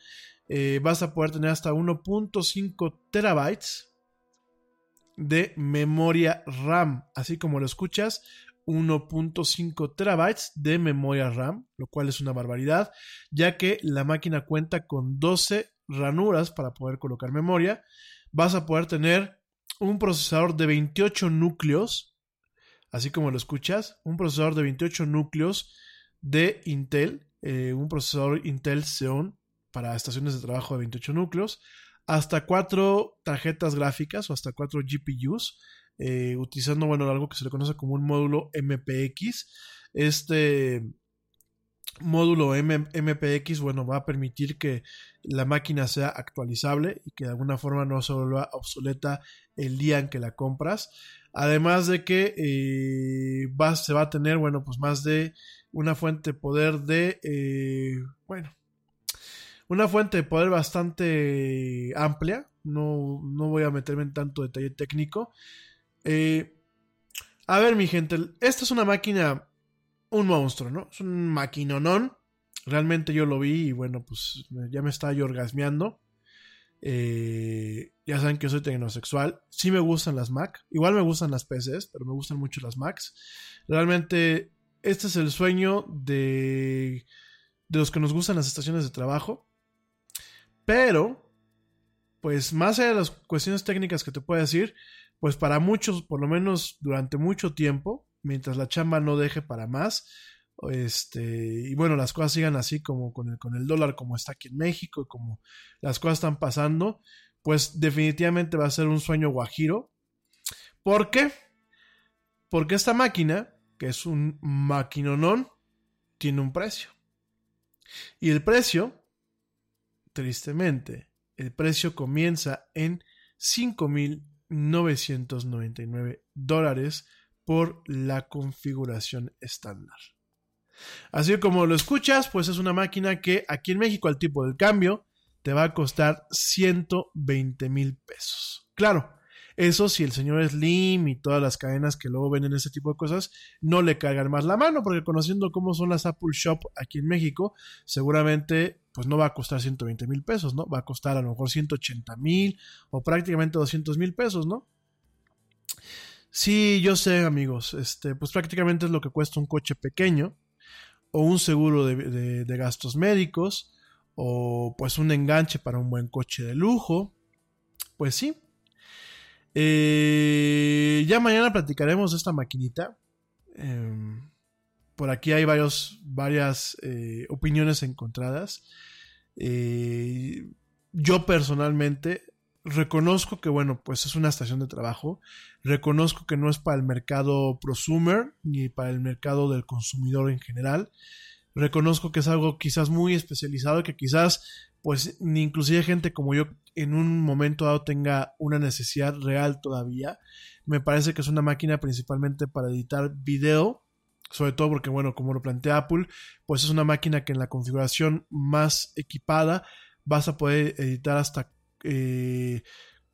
vas a poder tener hasta 1.5 terabytes de memoria RAM, así como lo escuchas, 1.5 terabytes de memoria RAM, lo cual es una barbaridad, ya que la máquina cuenta con 12 ranuras para poder colocar memoria vas a poder tener un procesador de 28 núcleos, así como lo escuchas, un procesador de 28 núcleos de Intel, eh, un procesador Intel Xeon para estaciones de trabajo de 28 núcleos, hasta cuatro tarjetas gráficas o hasta cuatro GPUs, eh, utilizando bueno, algo que se le conoce como un módulo MPX. Este módulo MPX, bueno, va a permitir que la máquina sea actualizable y que de alguna forma no se vuelva obsoleta el día en que la compras. Además de que eh, va, se va a tener, bueno, pues más de una fuente de poder de, eh, bueno, una fuente de poder bastante amplia. No, no voy a meterme en tanto detalle técnico. Eh, a ver, mi gente, esta es una máquina un monstruo, ¿no? Es un maquinonón. Realmente yo lo vi y bueno, pues ya me estaba yo orgasmeando. Eh, ya saben que yo soy tecnosexual. Sí me gustan las Mac. Igual me gustan las PCs, pero me gustan mucho las Macs. Realmente este es el sueño de, de los que nos gustan las estaciones de trabajo. Pero, pues más allá de las cuestiones técnicas que te puedo decir, pues para muchos, por lo menos durante mucho tiempo, mientras la chamba no deje para más, este, y bueno, las cosas sigan así como con el, con el dólar como está aquí en México y como las cosas están pasando, pues definitivamente va a ser un sueño guajiro. ¿Por qué? Porque esta máquina, que es un maquinonón, tiene un precio. Y el precio, tristemente, el precio comienza en 5.999 dólares por la configuración estándar. Así como lo escuchas, pues es una máquina que aquí en México al tipo del cambio te va a costar 120 mil pesos. Claro, eso si el señor Slim y todas las cadenas que luego venden ese tipo de cosas no le cargan más la mano, porque conociendo cómo son las Apple Shop aquí en México, seguramente pues no va a costar 120 mil pesos, ¿no? Va a costar a lo mejor 180 mil o prácticamente 200 mil pesos, ¿no? Sí, yo sé, amigos, este, pues prácticamente es lo que cuesta un coche pequeño o un seguro de, de gastos médicos o pues un enganche para un buen coche de lujo. Pues sí, eh, ya mañana platicaremos de esta maquinita. Em, por aquí hay varios, varias eh, opiniones encontradas. Eh, yo personalmente reconozco que, bueno, pues es una estación de trabajo. Reconozco que no es para el mercado prosumer ni para el mercado del consumidor en general. Reconozco que es algo quizás muy especializado que quizás, pues, ni inclusive gente como yo en un momento dado tenga una necesidad real todavía. Me parece que es una máquina principalmente para editar video, sobre todo porque, bueno, como lo plantea Apple, pues es una máquina que en la configuración más equipada vas a poder editar hasta eh,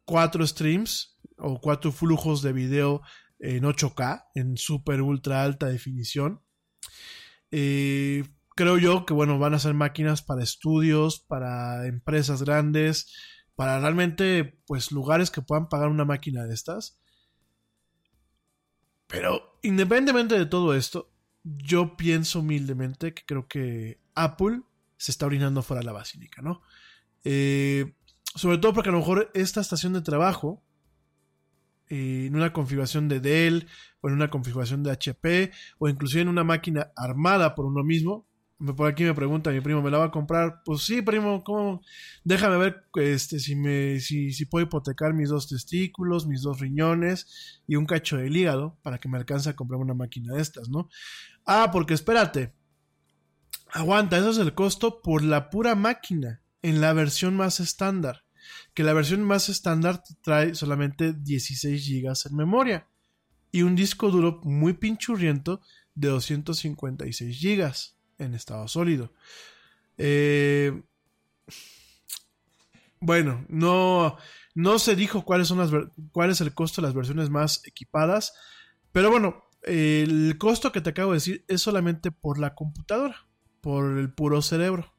cuatro streams o cuatro flujos de video en 8K, en super ultra alta definición. Eh, creo yo que, bueno, van a ser máquinas para estudios, para empresas grandes, para realmente, pues, lugares que puedan pagar una máquina de estas. Pero, independientemente de todo esto, yo pienso humildemente que creo que Apple se está orinando fuera de la basílica, ¿no? Eh, sobre todo porque a lo mejor esta estación de trabajo, eh, en una configuración de Dell, o en una configuración de HP, o inclusive en una máquina armada por uno mismo, por aquí me pregunta mi primo, ¿me la va a comprar? Pues sí, primo, ¿cómo? Déjame ver este, si, me, si, si puedo hipotecar mis dos testículos, mis dos riñones y un cacho del hígado para que me alcance a comprar una máquina de estas, ¿no? Ah, porque espérate. Aguanta, eso es el costo por la pura máquina en la versión más estándar. Que la versión más estándar trae solamente 16 GB en memoria y un disco duro muy pinchurriento de 256 GB en estado sólido. Eh, bueno, no, no se dijo cuáles son las, cuál es el costo de las versiones más equipadas, pero bueno, el costo que te acabo de decir es solamente por la computadora, por el puro cerebro.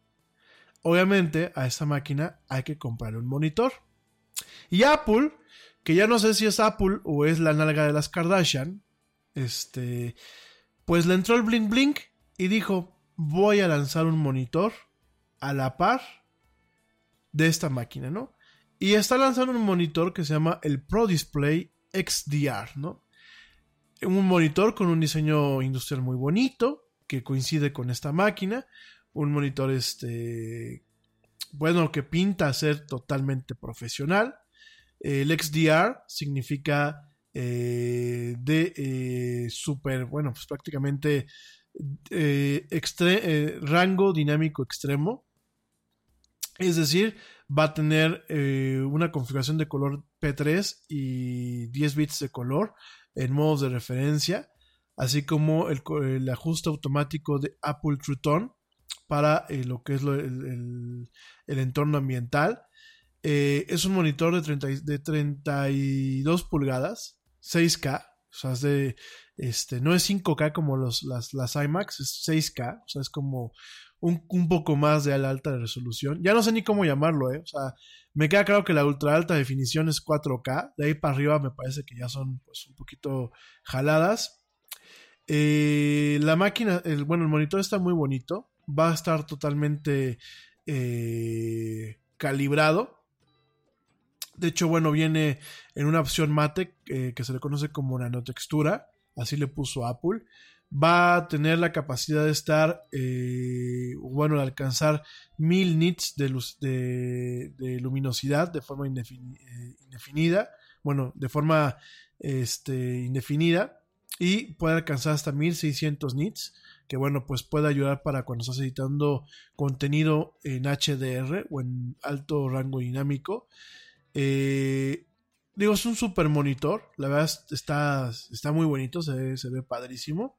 Obviamente a esta máquina hay que comprar un monitor. Y Apple, que ya no sé si es Apple o es la nalga de las Kardashian, este, pues le entró el blink blink y dijo, voy a lanzar un monitor a la par de esta máquina, ¿no? Y está lanzando un monitor que se llama el Pro Display XDR, ¿no? Un monitor con un diseño industrial muy bonito, que coincide con esta máquina. Un monitor, este, bueno, que pinta ser totalmente profesional. El XDR significa eh, de eh, super, bueno, pues prácticamente eh, rango dinámico extremo. Es decir, va a tener una configuración de color P3 y 10 bits de color en modos de referencia, así como el, ajuste automático de Apple True Para lo que es el, entorno ambiental. es un monitor de, 30, de 32 pulgadas, 6K, o sea, de, este, no es 5K como los, las, las IMAX, es 6K, o sea, es como un, un, poco más de alta resolución. Ya no sé ni cómo llamarlo, ¿eh? O sea, me queda claro que la ultra alta definición es 4K, de ahí para arriba me parece que ya son pues un poquito jaladas. Eh, la máquina, el, bueno, el monitor está muy bonito, va a estar totalmente eh, calibrado De hecho, bueno, viene en una opción mate eh, que se le conoce como nanotextura, así le puso Apple. Va a tener la capacidad de estar, eh, bueno, de alcanzar 1000 nits de, luz, de, luminosidad de forma indefin, indefinida, bueno, de forma este, indefinida, y puede alcanzar hasta 1600 nits que bueno, pues puede ayudar para cuando estás editando contenido en HDR o en alto rango dinámico. Eh, digo, es un super monitor, la verdad está, está muy bonito, se, se ve padrísimo.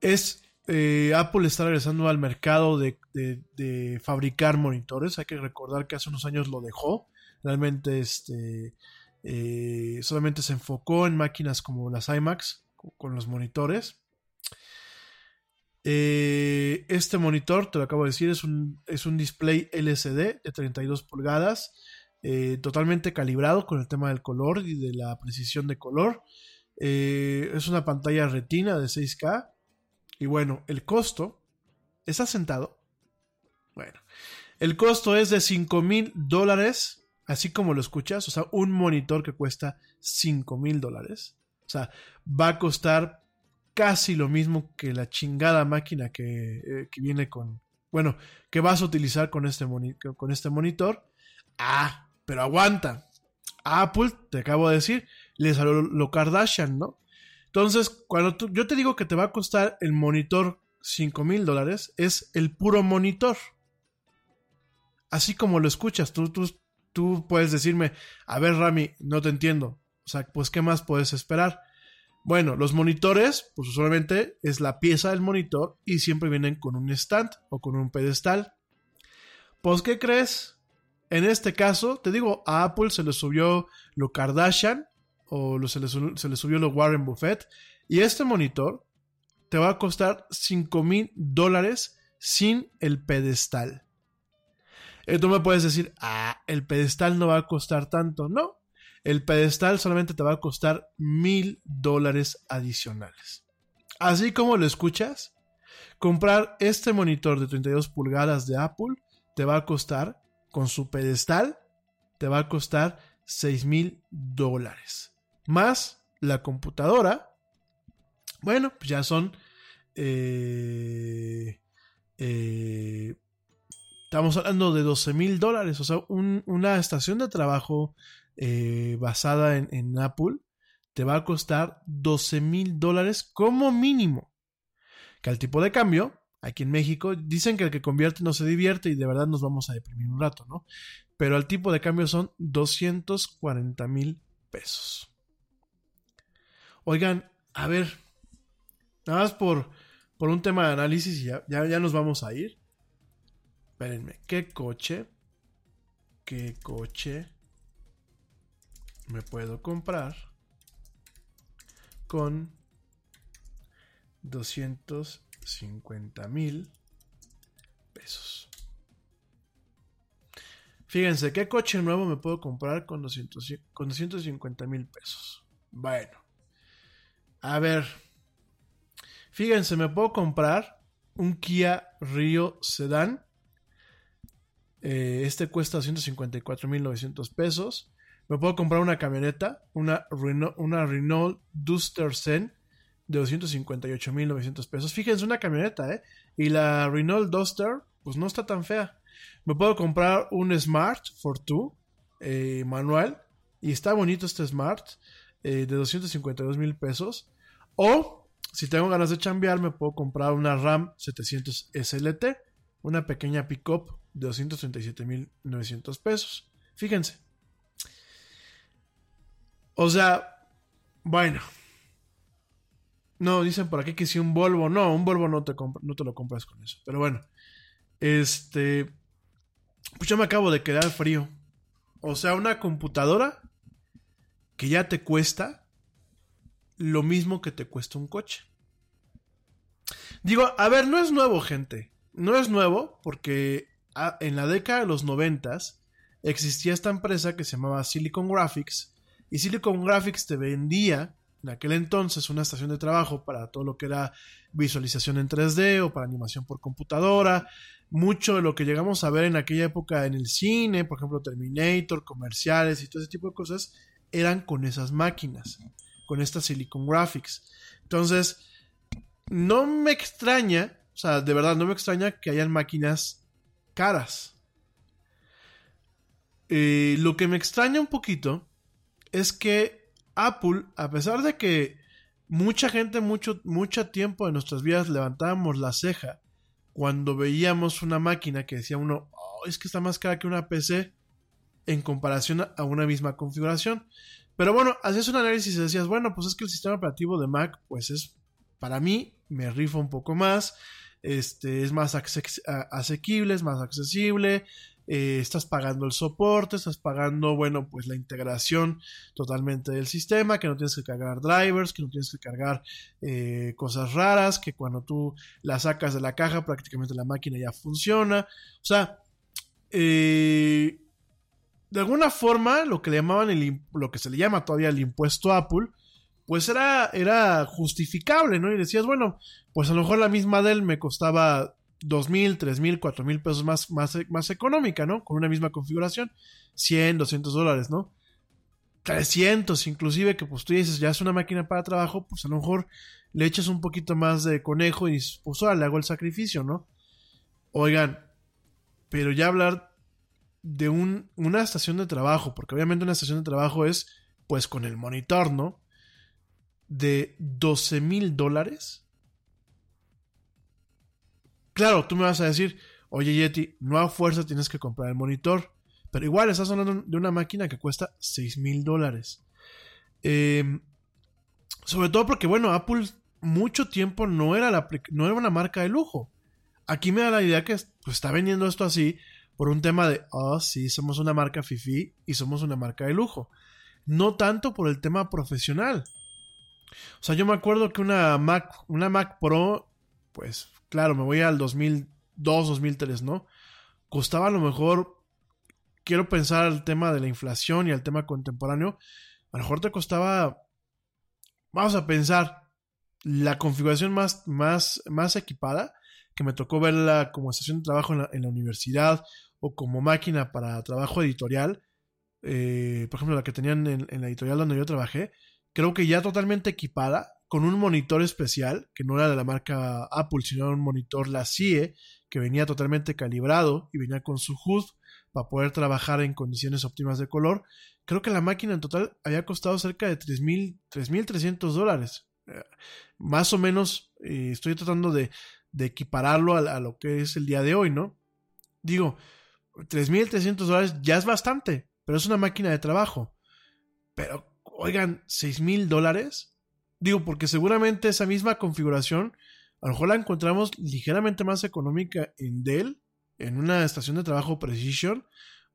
Es eh, Apple está regresando al mercado de, de, de, fabricar monitores. Hay que recordar que hace unos años lo dejó. Realmente este, eh, solamente se enfocó en máquinas como las iMacs con los monitores. Eh, este monitor, te lo acabo de decir, es un, es un display LCD de 32 pulgadas, eh, totalmente calibrado con el tema del color y de la precisión de color. Eh, es una pantalla retina de 6K. Y bueno, el costo, ¿está sentado? Bueno, el costo es de 5 mil dólares, así como lo escuchas, o sea, un monitor que cuesta 5 mil dólares. O sea, va a costar casi lo mismo que la chingada máquina que, eh, que viene con, bueno, que vas a utilizar con este, con este monitor. Ah, pero aguanta. Apple, te acabo de decir, le salió lo Kardashian, ¿no? Entonces, cuando tú, yo te digo que te va a costar el monitor 5 mil dólares, es el puro monitor. Así como lo escuchas, tú, tú, tú puedes decirme, a ver, Rami, no te entiendo. O sea, pues, ¿qué más puedes esperar? Bueno, los monitores, pues usualmente es la pieza del monitor y siempre vienen con un stand o con un pedestal. Pues, ¿qué crees? En este caso, te digo, a Apple se le subió lo Kardashian o se, le, subió lo Warren Buffett y este monitor te va a costar 5 mil dólares sin el pedestal. Y tú me puedes decir, ah, el pedestal no va a costar tanto. No, el pedestal solamente te va a costar mil dólares adicionales. Así como lo escuchas, comprar este monitor de 32 pulgadas de Apple te va a costar, con su pedestal, te va a costar 6 mil dólares. Más la computadora, bueno, pues ya son... Eh, eh, estamos hablando de 12 mil dólares, o sea, un, una estación de trabajo eh, basada en, en, Apple te va a costar 12 mil dólares como mínimo. Que al tipo de cambio, aquí en México, dicen que el que convierte no se divierte y de verdad nos vamos a deprimir un rato, ¿no? Pero al tipo de cambio son 240 mil pesos. Oigan, a ver, nada más por, por un tema de análisis y ya, ya, ya nos vamos a ir. Espérenme, ¿qué coche? ¿Qué coche? Me puedo comprar con 250 mil pesos. Fíjense, ¿qué coche nuevo me puedo comprar con, 200, con 250 mil pesos? Bueno, a ver, fíjense, me puedo comprar un Kia Rio Sedan. Eh, este cuesta 254 mil 900 pesos. Me puedo comprar una camioneta, una Renault, una Renault Duster Zen de 258.900 pesos. Fíjense, una camioneta, ¿eh? Y la Renault Duster, pues no está tan fea. Me puedo comprar un Smart Fortwo eh, manual. Y está bonito este Smart eh, de 252 mil pesos. O, si tengo ganas de chambear, me puedo comprar una RAM 700 SLT. Una pequeña pickup de 237.900 pesos. Fíjense. O sea, bueno. No, dicen por aquí que si un Volvo, no, un Volvo no te, no te lo compras con eso. Pero bueno, este, pues yo me acabo de quedar frío. O sea, una computadora que ya te cuesta lo mismo que te cuesta un coche. Digo, a ver, no es nuevo, gente. No es nuevo porque ah, en la década de los noventas existía esta empresa que se llamaba Silicon Graphics y Silicon Graphics te vendía en aquel entonces una estación de trabajo para todo lo que era visualización en 3D o para animación por computadora. Mucho de lo que llegamos a ver en aquella época en el cine, por ejemplo Terminator, comerciales y todo ese tipo de cosas, eran con esas máquinas, con estas Silicon Graphics. Entonces, no me extraña, o sea, de verdad no me extraña que hayan máquinas caras. Eh, lo que me extraña un poquito es que Apple, a pesar de que mucha gente, mucho, mucho tiempo en nuestras vidas levantábamos la ceja cuando veíamos una máquina que decía uno, oh, es que está más cara que una PC en comparación a una misma configuración. Pero bueno, hacías un análisis y decías, bueno, pues es que el sistema operativo de Mac, pues es, para mí, me rifa un poco más, este, es más asequible, es más accesible, eh, estás pagando el soporte, estás pagando, bueno, pues la integración totalmente del sistema, que no tienes que cargar drivers, que no tienes que cargar eh, cosas raras, que cuando tú la sacas de la caja prácticamente la máquina ya funciona. O sea, eh, de alguna forma lo que le llamaban el, lo que se le llama todavía el impuesto Apple, pues era, era justificable, ¿no? Y decías, bueno, pues a lo mejor la misma Dell me costaba dos mil, tres mil, cuatro mil pesos más, más, más económica, ¿no? Con una misma configuración. 100, 200 dólares, ¿no? 300 inclusive, que pues tú dices, ya es una máquina para trabajo, pues a lo mejor le echas un poquito más de conejo y dices, pues ahora le hago el sacrificio, ¿no? Oigan, pero ya hablar de un, una estación de trabajo, porque obviamente una estación de trabajo es, pues con el monitor, ¿no? De 12 mil dólares Claro, tú me vas a decir, oye Yeti, no a fuerza tienes que comprar el monitor. Pero igual estás hablando de una máquina que cuesta 6 mil dólares. Em, sobre todo porque, bueno, Apple mucho tiempo no era, la, no era una marca de lujo. Aquí me da la idea que pues, está vendiendo esto así por un tema de, oh, sí, somos una marca FIFI y somos una marca de lujo. No tanto por el tema profesional. O sea, yo me acuerdo que una Mac, una Mac Pro, pues claro, me voy al 2002, 2003, ¿no? Costaba a lo mejor, quiero pensar al tema de la inflación y al tema contemporáneo, a lo mejor te costaba, vamos a pensar, la configuración más, más, más equipada, que me tocó verla como estación de trabajo en la, universidad o como máquina para trabajo editorial, eh, por ejemplo, la que tenían en, en la editorial donde yo trabajé, creo que ya totalmente equipada, con un monitor especial, que no era de la marca Apple, sino era un monitor la CIE, que venía totalmente calibrado y venía con su HUD para poder trabajar en condiciones óptimas de color. Creo que la máquina en total había costado cerca de 3.300 dólares. Eh, más o menos eh, estoy tratando de, equipararlo a, a, lo que es el día de hoy, ¿no? Digo, 3.300 dólares ya es bastante, pero es una máquina de trabajo. Pero, oigan, 6.000 dólares Digo, porque seguramente esa misma configuración, a lo mejor la encontramos ligeramente más económica en Dell, en una estación de trabajo Precision,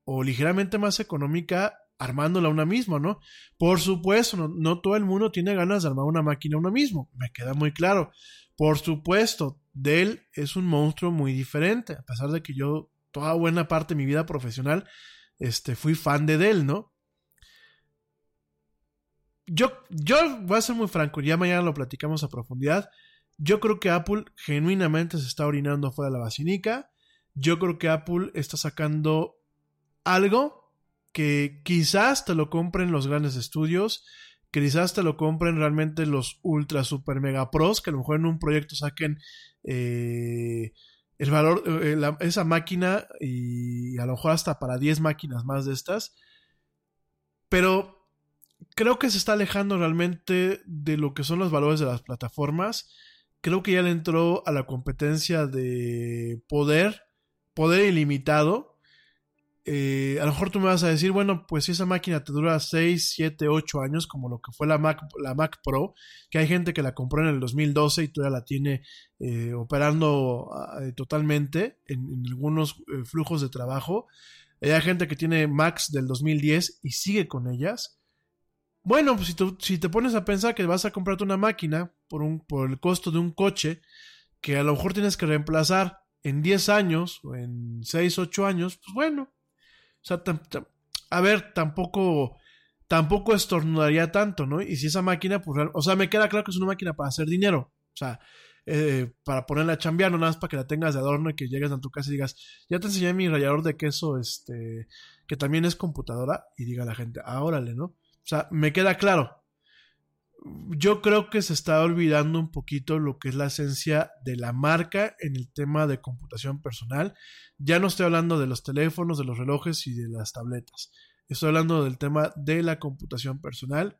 o ligeramente más económica armándola una misma, ¿no? Por supuesto, no, todo el mundo tiene ganas de armar una máquina uno mismo, me queda muy claro. Por supuesto, Dell es un monstruo muy diferente, a pesar de que yo toda buena parte de mi vida profesional este, fui fan de Dell, ¿no? Yo, yo voy a ser muy franco, ya mañana lo platicamos a profundidad. Yo creo que Apple genuinamente se está orinando fuera de la vacinica. Yo creo que Apple está sacando algo que quizás te lo compren los grandes estudios, quizás te lo compren realmente los ultra super mega pros, que a lo mejor en un proyecto saquen eh, el valor, eh, esa máquina y a lo mejor hasta para 10 máquinas más de estas. Pero creo que se está alejando realmente de lo que son los valores de las plataformas. Creo que ya le entró a la competencia de poder, poder ilimitado. Eh, a lo mejor tú me vas a decir, bueno, pues si esa máquina te dura 6, 7, 8 años, como lo que fue la Mac, la Mac Pro, que hay gente que la compró en el 2012 y todavía la tiene eh, operando ah, eh, totalmente en, algunos flujos de trabajo. hay gente que tiene Macs del 2010 y sigue con ellas. Bueno, pues si, si te pones a pensar que vas a comprarte una máquina por, un, por el costo de un coche que a lo mejor tienes que reemplazar en 10 años o en 6, 8 años, pues bueno. O sea, a ver, tampoco, tampoco estornudaría tanto, ¿no? Y si esa máquina, pues, o sea, me queda claro que es una máquina para hacer dinero, o sea, eh, para ponerla a chambear, no nada más para que la tengas de adorno y que llegues a tu casa y digas, ya te enseñé mi rallador de queso, este, que también es computadora, y diga la gente, ah, órale, ¿no? O sea, me queda claro. Yo creo que se está olvidando un poquito lo que es la esencia de la marca en el tema de computación personal. Ya no estoy hablando de los teléfonos, de los relojes y de las tabletas. Estoy hablando del tema de la computación personal.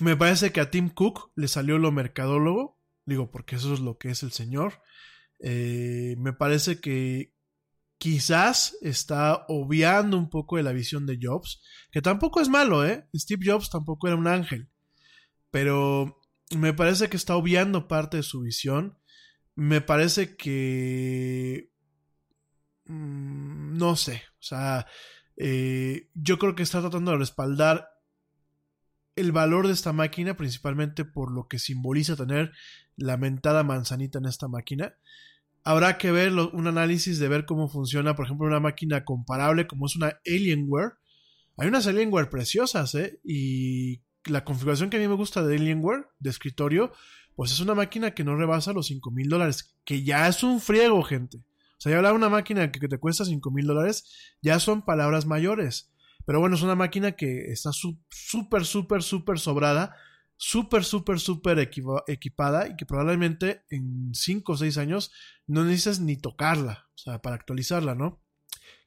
Me parece que a Tim Cook le salió lo mercadólogo, digo, porque eso es lo que es el señor. Eh, me parece que quizás está obviando un poco de la visión de Jobs, que tampoco es malo, ¿eh? Steve Jobs tampoco era un ángel, pero me parece que está obviando parte de su visión. Me parece que... Mm, no sé, o sea, eh, yo creo que está tratando de respaldar el valor de esta máquina, principalmente por lo que simboliza tener la mentada manzanita en esta máquina. Habrá que ver un análisis de ver cómo funciona, por ejemplo, una máquina comparable como es una Alienware. Hay unas Alienware preciosas, ¿eh? Y la configuración que a mí me gusta de Alienware, de escritorio, pues es una máquina que no rebasa los 5 mil dólares, que ya es un friego, gente. O sea, ya hablar de una máquina que, te cuesta 5 mil dólares, ya son palabras mayores. Pero bueno, es una máquina que está súper, súper, súper sobrada, súper, súper, súper equipada y que probablemente en 5 o 6 años no necesitas ni tocarla, o sea, para actualizarla, ¿no?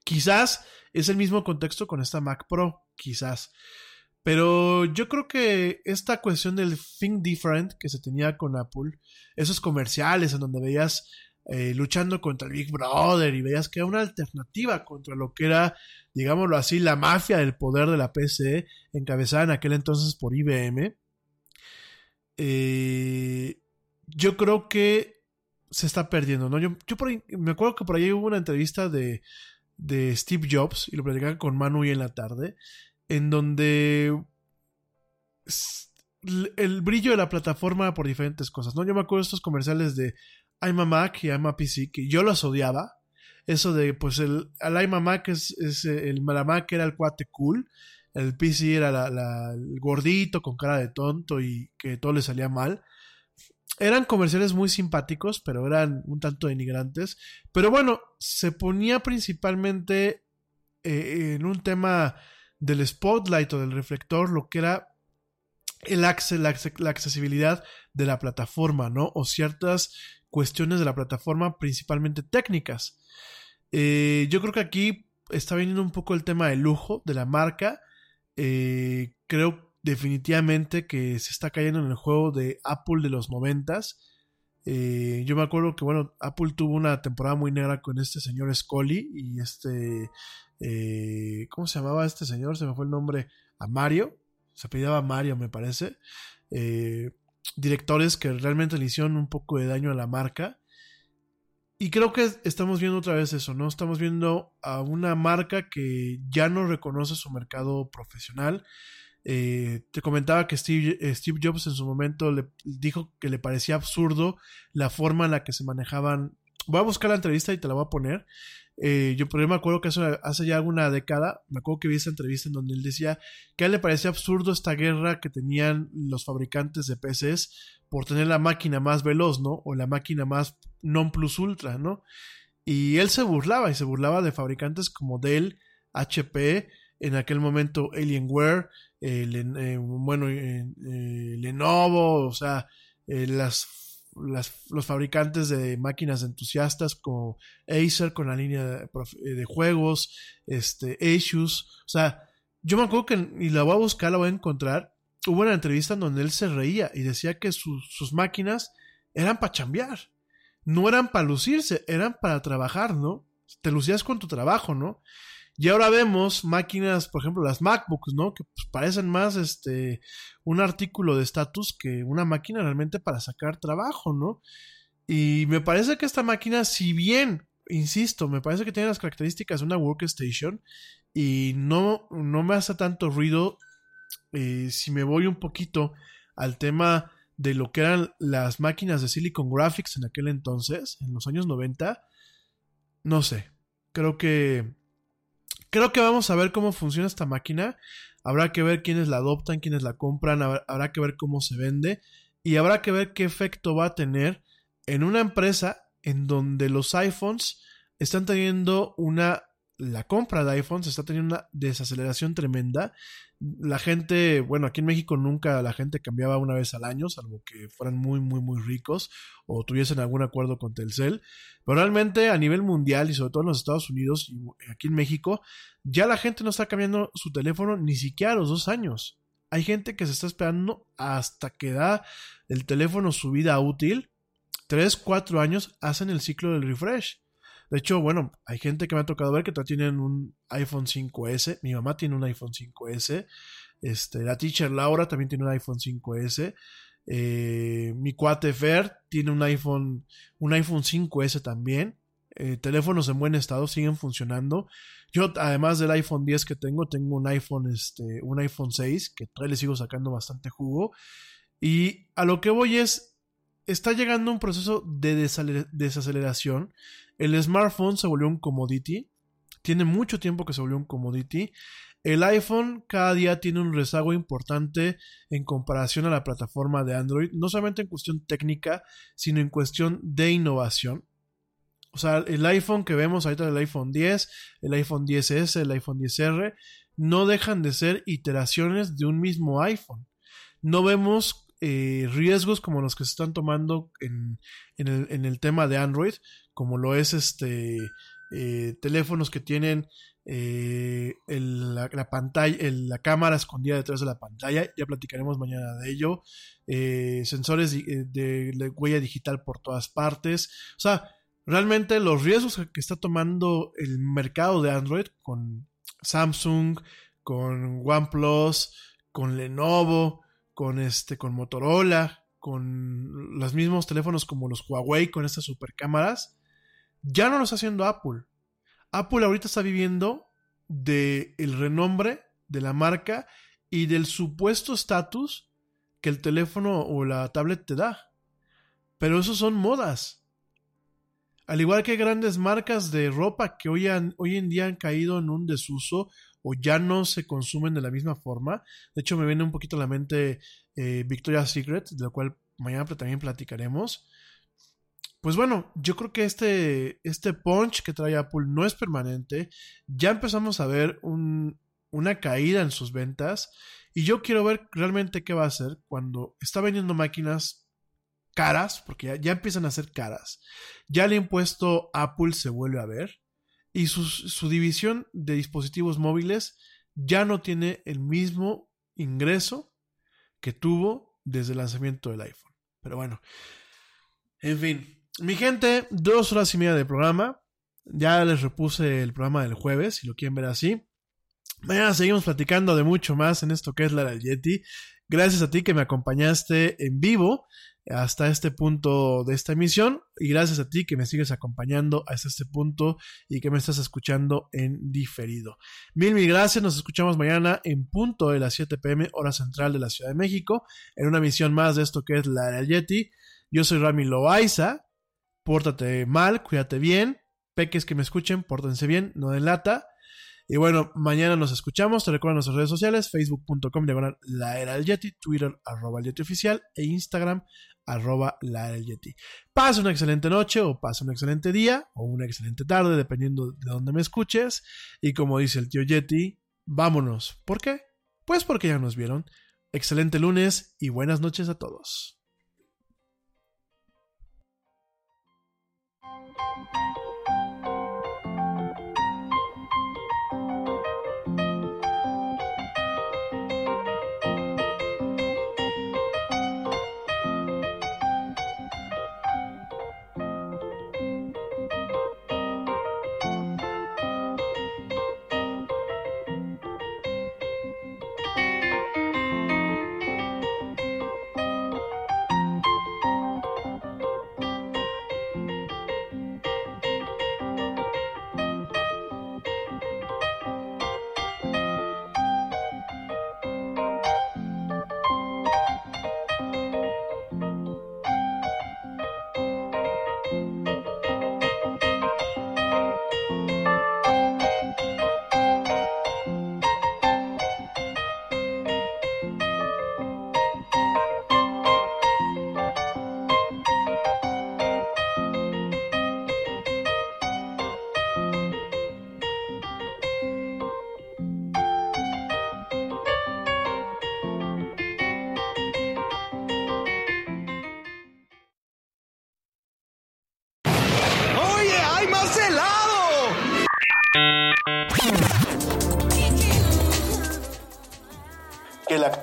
Quizás es el mismo contexto con esta Mac Pro, quizás. Pero yo creo que esta cuestión del Think Different que se tenía con Apple, esos comerciales en donde veías eh, luchando contra el Big Brother y veías que era una alternativa contra lo que era, digámoslo así, la mafia del poder de la PC, encabezada en aquel entonces por IBM. Eh, yo creo que se está perdiendo, ¿no? Yo, me acuerdo que por ahí hubo una entrevista de, de Steve Jobs y lo platicaba con Manu en la tarde, en donde el brillo de la plataforma por diferentes cosas, ¿no? Yo me acuerdo de estos comerciales de I'm a Mac y I'm a PC, que yo los odiaba. Eso de, pues, el, el I'm a Mac es, el, la era el cuate cool, el PC era el gordito con cara de tonto y que todo le salía mal. Eran comerciales muy simpáticos, pero eran un tanto denigrantes. Pero bueno, se ponía principalmente eh, en un tema del spotlight o del reflector, lo que era el la, accesibilidad de la plataforma, ¿no? O ciertas cuestiones de la plataforma, principalmente técnicas. Eh, yo creo que aquí está viniendo un poco el tema del lujo de la marca. Eh, creo definitivamente que se está cayendo en el juego de Apple de los noventas. Eh, yo me acuerdo que, bueno, Apple tuvo una temporada muy negra con este señor Scully y este, ¿cómo se llamaba este señor? Se me fue el nombre, a Mario, se apellidaba Mario, me parece. Eh, directores que realmente le hicieron un poco de daño a la marca. Y creo que estamos viendo otra vez eso, ¿no? Estamos viendo a una marca que ya no reconoce su mercado profesional. Eh, te comentaba que Steve, eh, Steve, Jobs en su momento le dijo que le parecía absurdo la forma en la que se manejaban. Voy a buscar la entrevista y te la voy a poner. Eh, yo, por me acuerdo que hace ya una década, me acuerdo que vi esa entrevista en donde él decía que a él le parecía absurdo esta guerra que tenían los fabricantes de PCs por tener la máquina más veloz, ¿no? O la máquina más non plus ultra, ¿no? Y él se burlaba y se burlaba de fabricantes como Dell, HP, en aquel momento Alienware, eh, bueno, eh, Lenovo, o sea, las los fabricantes de máquinas entusiastas como Acer con la línea de, juegos, este, Asus. O sea, yo me acuerdo que, y la voy a buscar, la voy a encontrar, hubo una entrevista en donde él se reía y decía que sus máquinas eran para chambear. No eran para lucirse, eran para trabajar, ¿no? Te lucías con tu trabajo, ¿no? Y ahora vemos máquinas, por ejemplo, las MacBooks, ¿no? Que pues, parecen más este un artículo de estatus que una máquina realmente para sacar trabajo, ¿no? Y me parece que esta máquina, si bien, insisto, me parece que tiene las características de una workstation y no, no me hace tanto ruido eh, si me voy un poquito al tema de lo que eran las máquinas de Silicon Graphics en aquel entonces, en los años 90, no sé, creo que Creo que vamos a ver cómo funciona esta máquina. Habrá que ver quiénes la adoptan, quiénes la compran, habrá, que ver cómo se vende y habrá que ver qué efecto va a tener en una empresa en donde los iPhones están teniendo una la compra de iPhones está teniendo una desaceleración tremenda. La gente, bueno, aquí en México nunca la gente cambiaba una vez al año, salvo que fueran muy, muy, muy ricos o tuviesen algún acuerdo con Telcel. Pero realmente a nivel mundial y sobre todo en los Estados Unidos y aquí en México, ya la gente no está cambiando su teléfono ni siquiera a los dos años. Hay gente que se está esperando hasta que da el teléfono su vida útil. Tres, cuatro años hacen el ciclo del refresh. De hecho, bueno, hay gente que me ha tocado ver que todavía tienen un iPhone 5S. Mi mamá tiene un iPhone 5S. Este, la teacher Laura también tiene un iPhone 5S. Eh, mi cuate Fer tiene un iPhone, un iPhone 5S también. Eh, teléfonos en buen estado siguen funcionando. Yo, además del iPhone 10 que tengo, tengo un iPhone, este, un iPhone 6, que todavía le sigo sacando bastante jugo. Y a lo que voy es, está llegando un proceso de desaceleración el smartphone se volvió un commodity. Tiene mucho tiempo que se volvió un commodity. El iPhone cada día tiene un rezago importante en comparación a la plataforma de Android, no solamente en cuestión técnica, sino en cuestión de innovación. O sea, el iPhone que vemos ahorita, el iPhone 10, el iPhone 10S, el iPhone 10R, no dejan de ser iteraciones de un mismo iPhone. No vemos eh, riesgos como los que se están tomando en, el, tema de Android, como lo es este eh, teléfonos que tienen eh, la, pantalla, la cámara escondida detrás de la pantalla, ya platicaremos mañana de ello, sensores de, huella digital por todas partes, o sea, realmente los riesgos que está tomando el mercado de Android con Samsung, con OnePlus, con Lenovo, con este, con Motorola, con los mismos teléfonos como los Huawei, con estas super cámaras, ya no lo está haciendo Apple. Apple ahorita está viviendo del el renombre de la marca y del supuesto estatus que el teléfono o la tablet te da. Pero eso son modas. Al igual que grandes marcas de ropa que hoy en día han caído en un desuso o ya no se consumen de la misma forma. De hecho, me viene un poquito a la mente eh, Victoria's Secret, de lo cual mañana también platicaremos. Pues bueno, yo creo que este, este punch que trae Apple no es permanente. Ya empezamos a ver una caída en sus ventas. Y yo quiero ver realmente qué va a hacer cuando está vendiendo máquinas caras, porque ya, ya empiezan a ser caras. Ya el impuesto Apple se vuelve a ver y su, división de dispositivos móviles ya no tiene el mismo ingreso que tuvo desde el lanzamiento del iPhone. Pero bueno, en fin, mi gente, dos horas y media de programa. Ya les repuse el programa del jueves, si lo quieren ver así. Mañana seguimos platicando de mucho más en esto que es la del Yeti. Gracias a ti que me acompañaste en vivo hasta este punto de esta emisión y gracias a ti que me sigues acompañando hasta este punto y que me estás escuchando en diferido. Mil, mil gracias, nos escuchamos mañana en punto de las 7 pm hora central de la Ciudad de México en una emisión más de esto que es la del Yeti. Yo soy Rami Loaiza, pórtate mal, cuídate bien, peques que me escuchen, pórtense bien, no den lata. Y bueno, mañana nos escuchamos. Te recuerdo nuestras redes sociales, facebook.com diagonal la era del Yeti, Twitter arroba el Yeti oficial e Instagram arroba la del Yeti. Pasa una excelente noche o pasa un excelente día o una excelente tarde, dependiendo de dónde me escuches. Y como dice el tío Yeti, vámonos. ¿Por qué? Pues porque ya nos vieron. Excelente lunes y buenas noches a todos.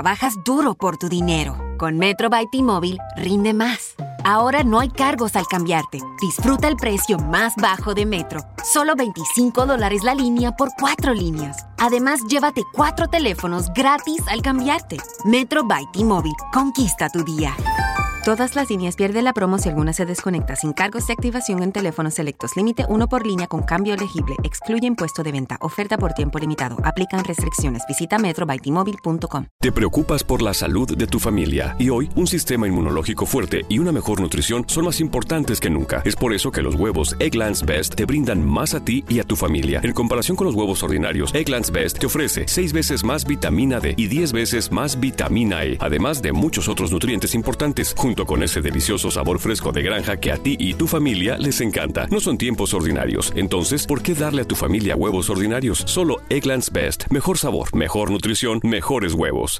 Trabajas duro por tu dinero. Con Metro by T-Mobile rinde más. Ahora no hay cargos al cambiarte. Disfruta el precio más bajo de Metro. Solo 25 dólares la línea por cuatro líneas. Además, llévate cuatro teléfonos gratis al cambiarte. Metro by T-Mobile. Conquista tu día. Todas las líneas pierden la promo si alguna se desconecta sin cargos de activación en teléfonos selectos. Límite uno por línea con cambio elegible. Excluye impuesto de venta. Oferta por tiempo limitado. Aplican restricciones. Visita metrobytimóvil.com. Te preocupas por la salud de tu familia y hoy un sistema inmunológico fuerte y una mejor nutrición son más importantes que nunca. Es por eso que los huevos Egglands Best te brindan más a ti y a tu familia. En comparación con los huevos ordinarios, Egglands Best te ofrece 6 veces más vitamina D y 10 veces más vitamina E, además de muchos otros nutrientes importantes junto con ese delicioso sabor fresco de granja que a ti y tu familia les encanta. No son tiempos ordinarios, entonces, ¿por qué darle a tu familia huevos ordinarios? Solo Egglands Best. Mejor sabor, mejor nutrición, mejores huevos.